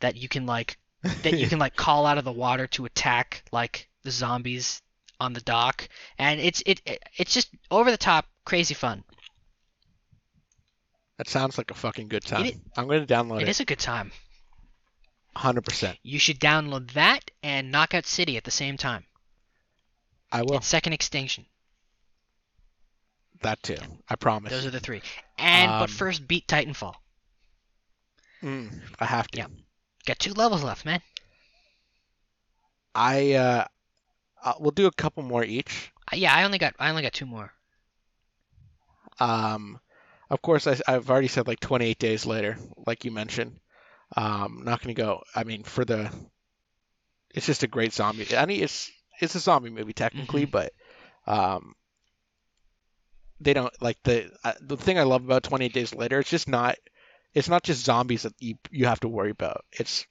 that you can like that you can like call out of the water to attack like the zombies on the dock and it's it, it it's just over the top crazy fun That sounds like a fucking good time. It I'm going to download it it. is a good time 100%. you should download that and knockout city at the same time I will. and second extinction That too. I promise. those are the three and Um, but first beat titanfall Mm, I have to. Yeah. Got two levels left man I uh, uh, we'll do a couple more each. Uh, yeah i only got i only got two more Um, of course, I, I've already said like 28 days later, like you mentioned. Um, not going to go. I mean, for the, it's just a great zombie. I mean, it's it's a zombie movie technically, but um, they don't like the uh, the thing I love about 28 Days Later. It's just not. It's not just zombies that you you have to worry about. It's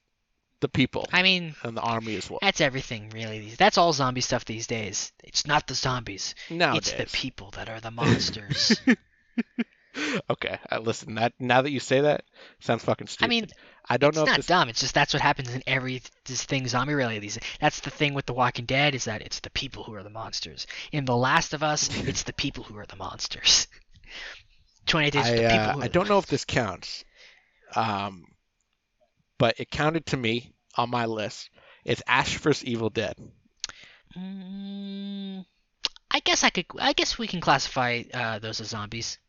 the people i mean and the army as well. that's everything really these that's all zombie stuff these days it's not the zombies No, it's the people that are the monsters okay, I listen. That now that you say that, sounds fucking stupid. I mean, I don't it's know not if this. dumb. It's just that's what happens in every this thing zombie related. These that's the thing with The Walking Dead is that it's the people who are the monsters. In The Last of Us, it's the people who are the monsters. Twenty Days I, the people. uh, I don't know if this counts, um, but it counted to me on my list. It's Ash vs Evil Dead. Mm, guess I could. I guess we can classify uh, those as zombies.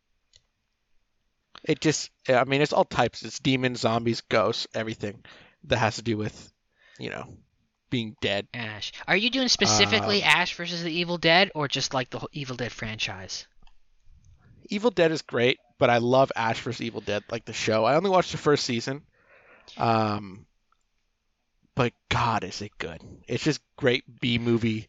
It just, I mean, it's all types. It's demons, zombies, ghosts, everything that has to do with, you know, being dead. Ash. Are you doing specifically Uh, Ash versus the Evil Dead, or just like the whole Evil Dead franchise? Evil Dead is great, but I love Ash vs. Evil Dead, like the show. I only watched the first season. Um, but God, is it good? It's just great B movie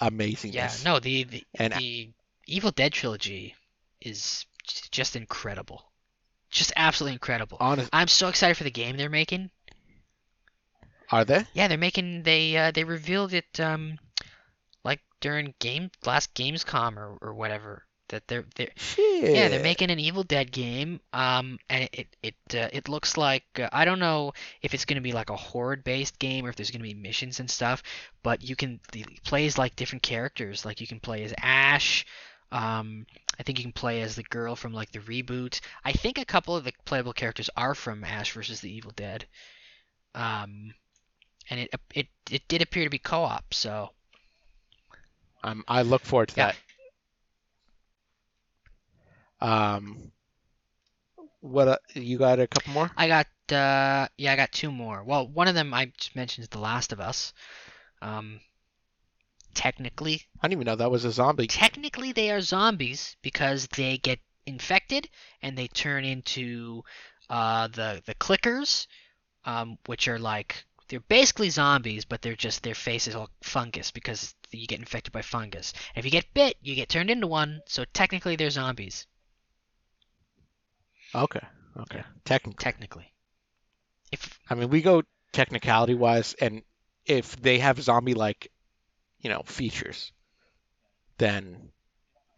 amazingness. Yeah. No, the the, And- the Evil Dead trilogy is just incredible. Just absolutely incredible. Honest, I'm so excited for the game they're making. are they? Yeah, they're making they uh, they revealed it um like during game last Gamescom or, or whatever that they're they're yeah they're making an Evil Dead game um and it it uh, it looks like uh, I don't know if it's gonna be like a horde based game or if there's gonna be missions and stuff but you can the plays like different characters. Like you can play as Ash um I think you can play as the girl from like the reboot. I think a couple of the playable characters are from Ash versus the Evil Dead. Um and it it it did appear to be co-op so. Um, I look forward to Yeah. that. Um, what uh, you got? A couple more? I got uh yeah, I got two more. Well, one of them I just mentioned is The Last of Us. Um technically I didn't even know that was a zombie. technically they are zombies because they get infected and they turn into uh the the clickers um which are like they're basically zombies but they're just their face is all fungus because you get infected by fungus. And if you get bit, you get turned into one, so technically they're zombies. Okay, okay. Technically, Technically. If I mean, we go technicality wise, and if they have zombie like, you know, features, then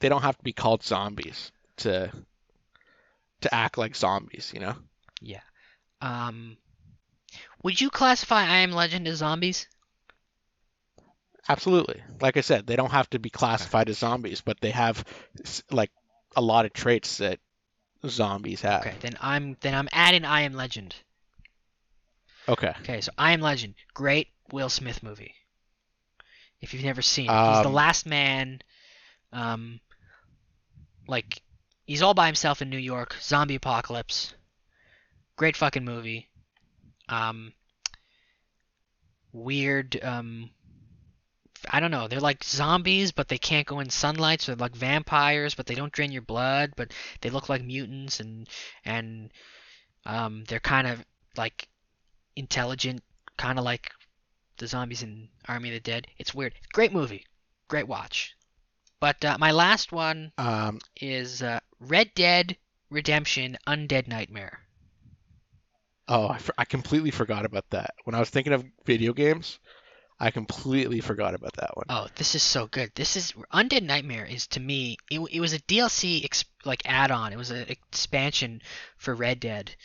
they don't have to be called zombies to to act like zombies. You know? Yeah. Um, would you classify I Am Legend as zombies? Absolutely. Like I said, they don't have to be classified as zombies, but they have like a lot of traits that zombies have. Okay, then I'm then I'm adding I Am Legend. Okay. Okay, so I Am Legend, great Will Smith movie. If you've never seen it, he's the Um, last man. Um, like he's all by himself in New York, zombie apocalypse. Great fucking movie. Um, weird. Um, I don't know. They're like zombies, but they can't go in sunlight, so they're like vampires, but they don't drain your blood, but they look like mutants, and and um, they're kind of like intelligent, kind of like the zombies in Army of the Dead. It's weird. Great movie, great watch. But uh, my last one Um, is uh, Red Dead Redemption Undead Nightmare. oh, I, for- I completely forgot about that. When I was thinking of video games, I completely forgot about that one. Oh, this is so good. This is Undead Nightmare is to me. It, it was a DLC like add-on. It was an expansion for Red Dead.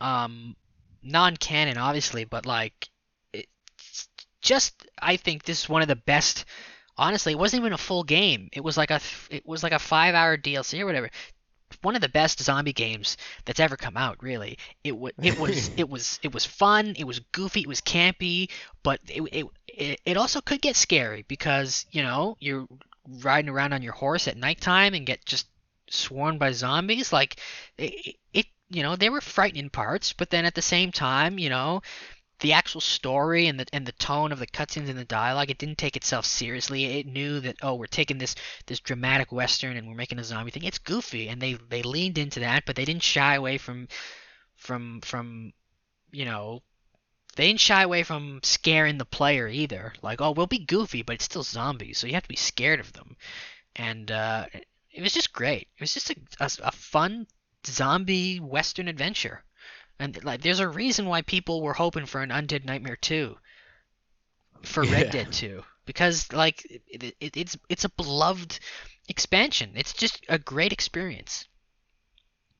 Um, non-canon, obviously, but like, it's just I think this is one of the best. Honestly, it wasn't even a full game. It was like a it was like a five-hour DLC or whatever. One of the best zombie games that's ever come out. Really, it was it was it was it was fun. It was goofy. It was campy, but it it it, it also could get scary because you know you're riding around on your horse at nighttime and get just swarmed by zombies like it, it you know they were frightening parts but then at the same time you know the actual story and the and the tone of the cutscenes and the dialogue it didn't take itself seriously it knew that oh we're taking this this dramatic western and we're making a zombie thing it's goofy and they they leaned into that but they didn't shy away from from from you know they didn't shy away from scaring the player either. Like, oh, we'll be goofy, but it's still zombies, so you have to be scared of them. And uh, it was just great. It was just a, a, a fun zombie western adventure. And like, there's a reason why people were hoping for an Undead Nightmare 2 for Red Dead 2 because like it, it, it's it's a beloved expansion. It's just a great experience.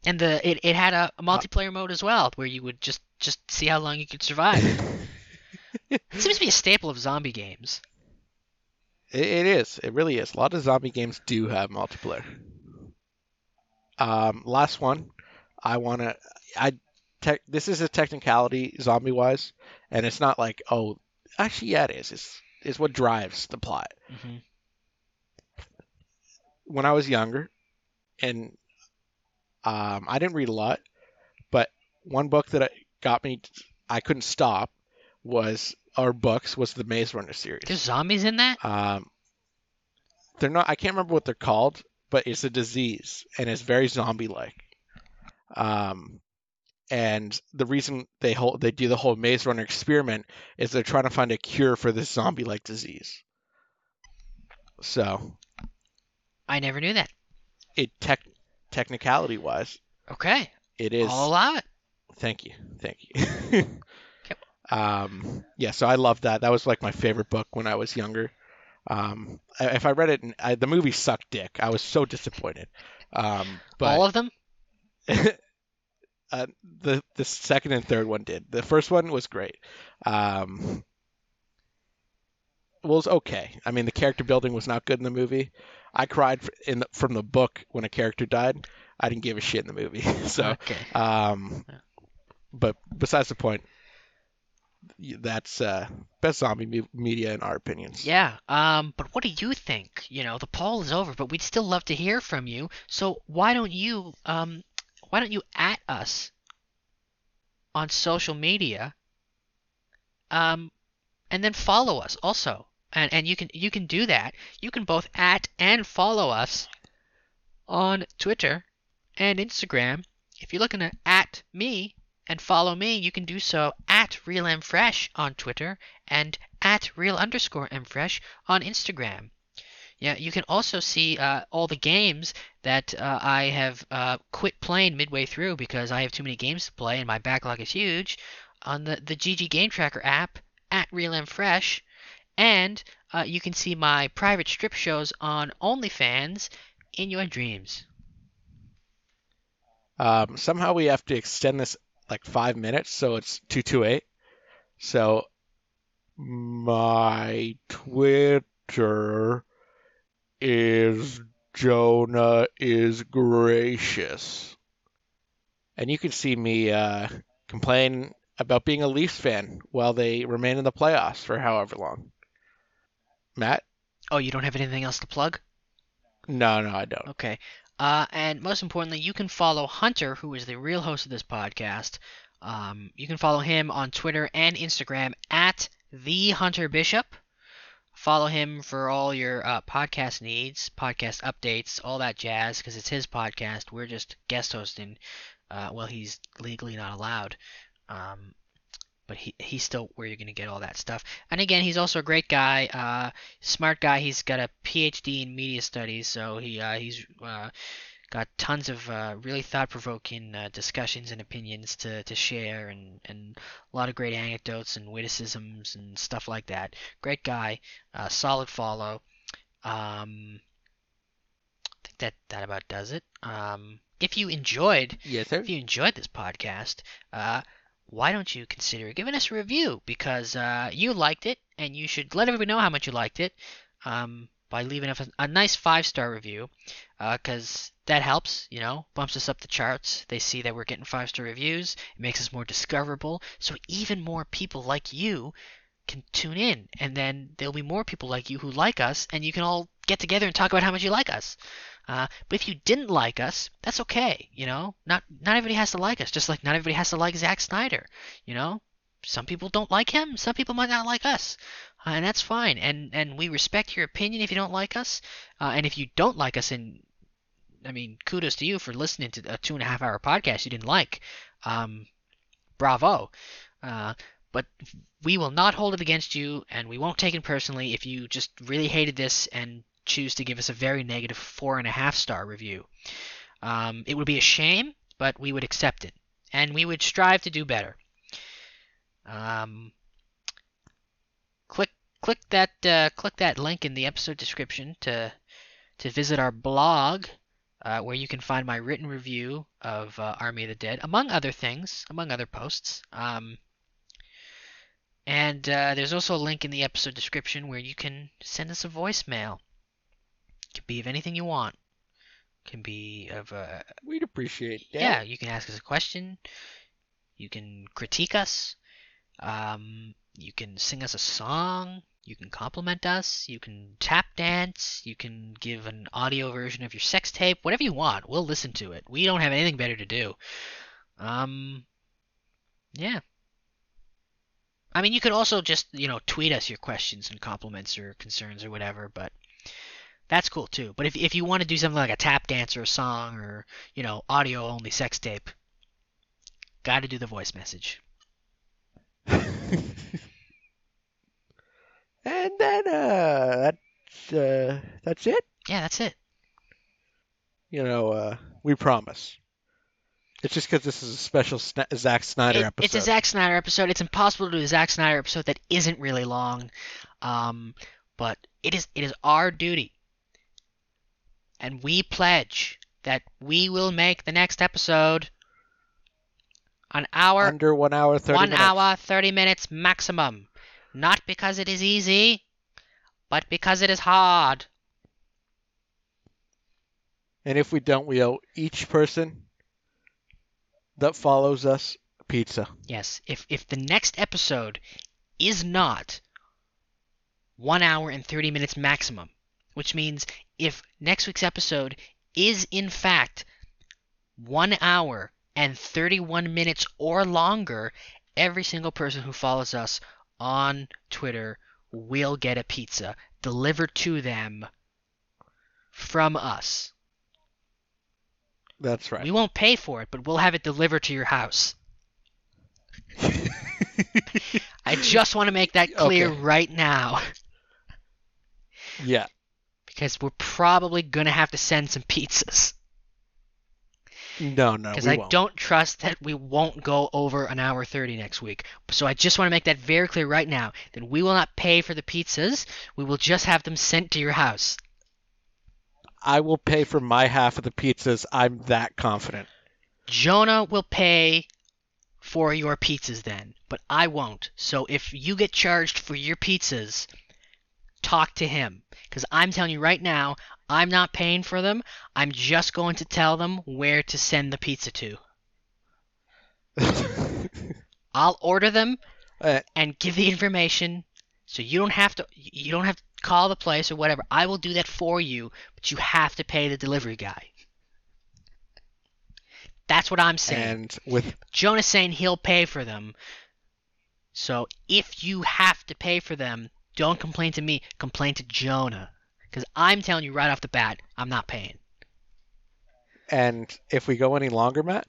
And the it, it had a, a multiplayer mode as well where you would just just see how long you could survive. It seems to be a staple of zombie games. It, it is. It really is. A lot of zombie games do have multiplayer. Um, last one. I want to. I tech. This is a technicality zombie wise, and it's not like oh, actually yeah it is. It's it's what drives the plot. hmm when I was younger, and um, I didn't read a lot, but one book that I- got me, I couldn't stop, was our books was the Maze Runner series. There's zombies in that? Um, they're not. I can't remember what they're called, but it's a disease and it's very zombie-like. Um, and the reason they hold they do the whole Maze Runner experiment is they're trying to find a cure for this zombie-like disease. So I never knew that. it tech technicality wise, Okay. it is. I'll allow it. Thank you, thank you. um, yeah, so I love that. That was like my favorite book when I was younger. Um, I- if I read it, and I, the movie sucked dick. I was so disappointed. Um, but All of them? uh, the the second and third one did. The first one was great. Um, well, it was okay. I mean, the character building was not good in the movie. I cried in the, from the book when a character died. I didn't give a shit in the movie. so, okay. um, but besides the point, that's uh, best zombie me- media in our opinions. Yeah. Um, but what do you think? You know, the poll is over, but we'd still love to hear from you. So why don't you um why don't you at us on social media? Um and then follow us also. And and you can you can do that. You can both at and follow us on Twitter and Instagram. If you're looking at, at me and follow me, you can do so at RealMFresh on Twitter and at real underscore mfresh on Instagram. Yeah, you can also see uh, all the games that uh, I have uh, quit playing midway through because I have too many games to play and my backlog is huge on the, the GG Game Tracker app at Real and Fresh, and uh, you can see my private strip shows on OnlyFans in your dreams. Um, somehow we have to extend this like five minutes, so it's two two eight. So my Twitter is Jonah is gracious, and you can see me uh, complain about being a Leafs fan while they remain in the playoffs for however long. Matt? Oh, you don't have anything else to plug? No, no, I don't. Okay. Uh, and most importantly, you can follow Hunter, who is the real host of this podcast. Um, you can follow him on Twitter and Instagram at the Hunter Bishop. Follow him for all your uh, podcast needs, podcast updates, all that jazz, because it's his podcast. We're just guest hosting. Uh, well, he's legally not allowed. Um, but he, he's still where you're going to get all that stuff. And again, he's also a great guy, uh, smart guy. He's got a PhD in media studies, so he uh, he's uh, got tons of uh, really thought-provoking uh, discussions and opinions to, to share, and, and a lot of great anecdotes and witticisms and stuff like that. Great guy, uh, solid follow. Um, I think that that about does it. Um, if you enjoyed Yes, sir. if you enjoyed this podcast, uh, why don't you consider giving us a review? Because uh, you liked it, and you should let everybody know how much you liked it um, by leaving us a, nice five star review. Because that helps, you know, bumps us up the charts. They see that we're getting five star reviews. It makes us more discoverable, so even more people like you can tune in, and then there'll be more people like you who like us, and you can all get together and talk about how much you like us. Uh, but if you didn't like us, that's okay. You know, not not everybody has to like us. Just like not everybody has to like Zack Snyder. You know, some people don't like him. Some people might not like us, uh, and that's fine. And and we respect your opinion if you don't like us. Uh, and if you don't like us, and I mean, kudos to you for listening to a two and a half hour podcast you didn't like. Um, bravo. Uh, but we will not hold it against you, and we won't take it personally if you just really hated this and choose to give us a very negative four and a half star review. Um, it would be a shame, but we would accept it, and we would strive to do better. Um, click click that uh, click that link in the episode description to to visit our blog, uh, where you can find my written review of uh, Army of the Dead, among other things, among other posts. Um, and uh, there's also a link in the episode description where you can send us a voicemail. It can be of anything you want. It can be of a We'd appreciate that. yeah. You can ask us a question. You can critique us. Um, you can sing us a song. You can compliment us, you can tap dance, you can give an audio version of your sex tape, whatever you want. We'll listen to it. We don't have anything better to do. Um yeah. I mean, you could also just, you know, tweet us your questions and compliments or concerns or whatever, but that's cool too. But if if you want to do something like a tap dance or a song or, you know, audio only sex tape, got to do the voice message. and then uh, that's uh, that's it. Yeah, that's it. You know, uh, we promise. It's just because this is a special Sna- Zack Snyder It- episode. It's a Zack Snyder episode. It's impossible to do a Zack Snyder episode that isn't really long, um, but it is it is our duty, and we pledge that we will make the next episode an hour, Under one hour thirty one minutes. hour, thirty minutes maximum. Not because it is easy, but because it is hard. And if we don't, we owe each person that follows us pizza. Yes, if if the next episode is not one hour and thirty minutes maximum, which means if next week's episode is in fact one hour and thirty one minutes or longer, every single person who follows us on Twitter will get a pizza delivered to them from us. That's right. We won't pay for it, but we'll have it delivered to your house. I just want to make that clear Okay. right now yeah. because we're probably going to have to send some pizzas No, no, because I won't. don't trust that we won't go over an hour 30 next week. So I just want to make that very clear right now that we will not pay for the pizzas. We will just have them sent to your house. I will pay for my half of the pizzas. I'm that confident. Jonah will pay for your pizzas then, but I won't. So if you get charged for your pizzas, talk to him. Because I'm telling you right now, I'm not paying for them. I'm just going to tell them where to send the pizza to. I'll order them Uh, and give the information so you don't have to you don't have to call the place or whatever. I will do that for you, but you have to pay the delivery guy. That's what I'm saying. and with Jonah's saying he'll pay for them. So if you have to pay for them, don't complain to me. Complain to Jonah. Because I'm telling you right off the bat, I'm not paying. and if we go any longer, Matt,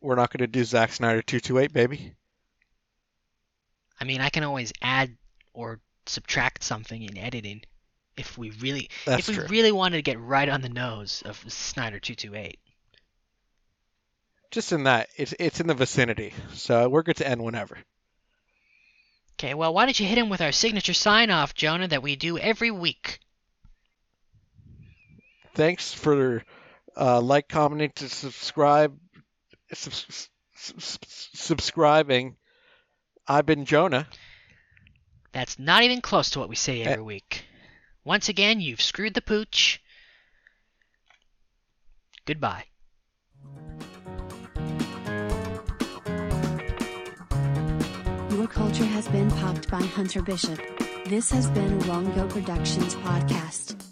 we're not going to do Zack Snyder 228, baby. I mean, I can always add or subtract something in editing if we really That's if we true. really wanted to get right on the nose of Snyder 228. Just in that, it's it's in the vicinity, so we're good to end whenever. Okay, well, why don't you hit him with our signature sign off, Jonah, that we do every week? Thanks for uh, like, commenting, to subscribe, subs- subs- subscribing. I've been Jonah. That's not even close to what we say every week. Once again, you've screwed the pooch. Goodbye. Your culture has been popped by Hunter Bishop. This has been a Wongo Productions podcast.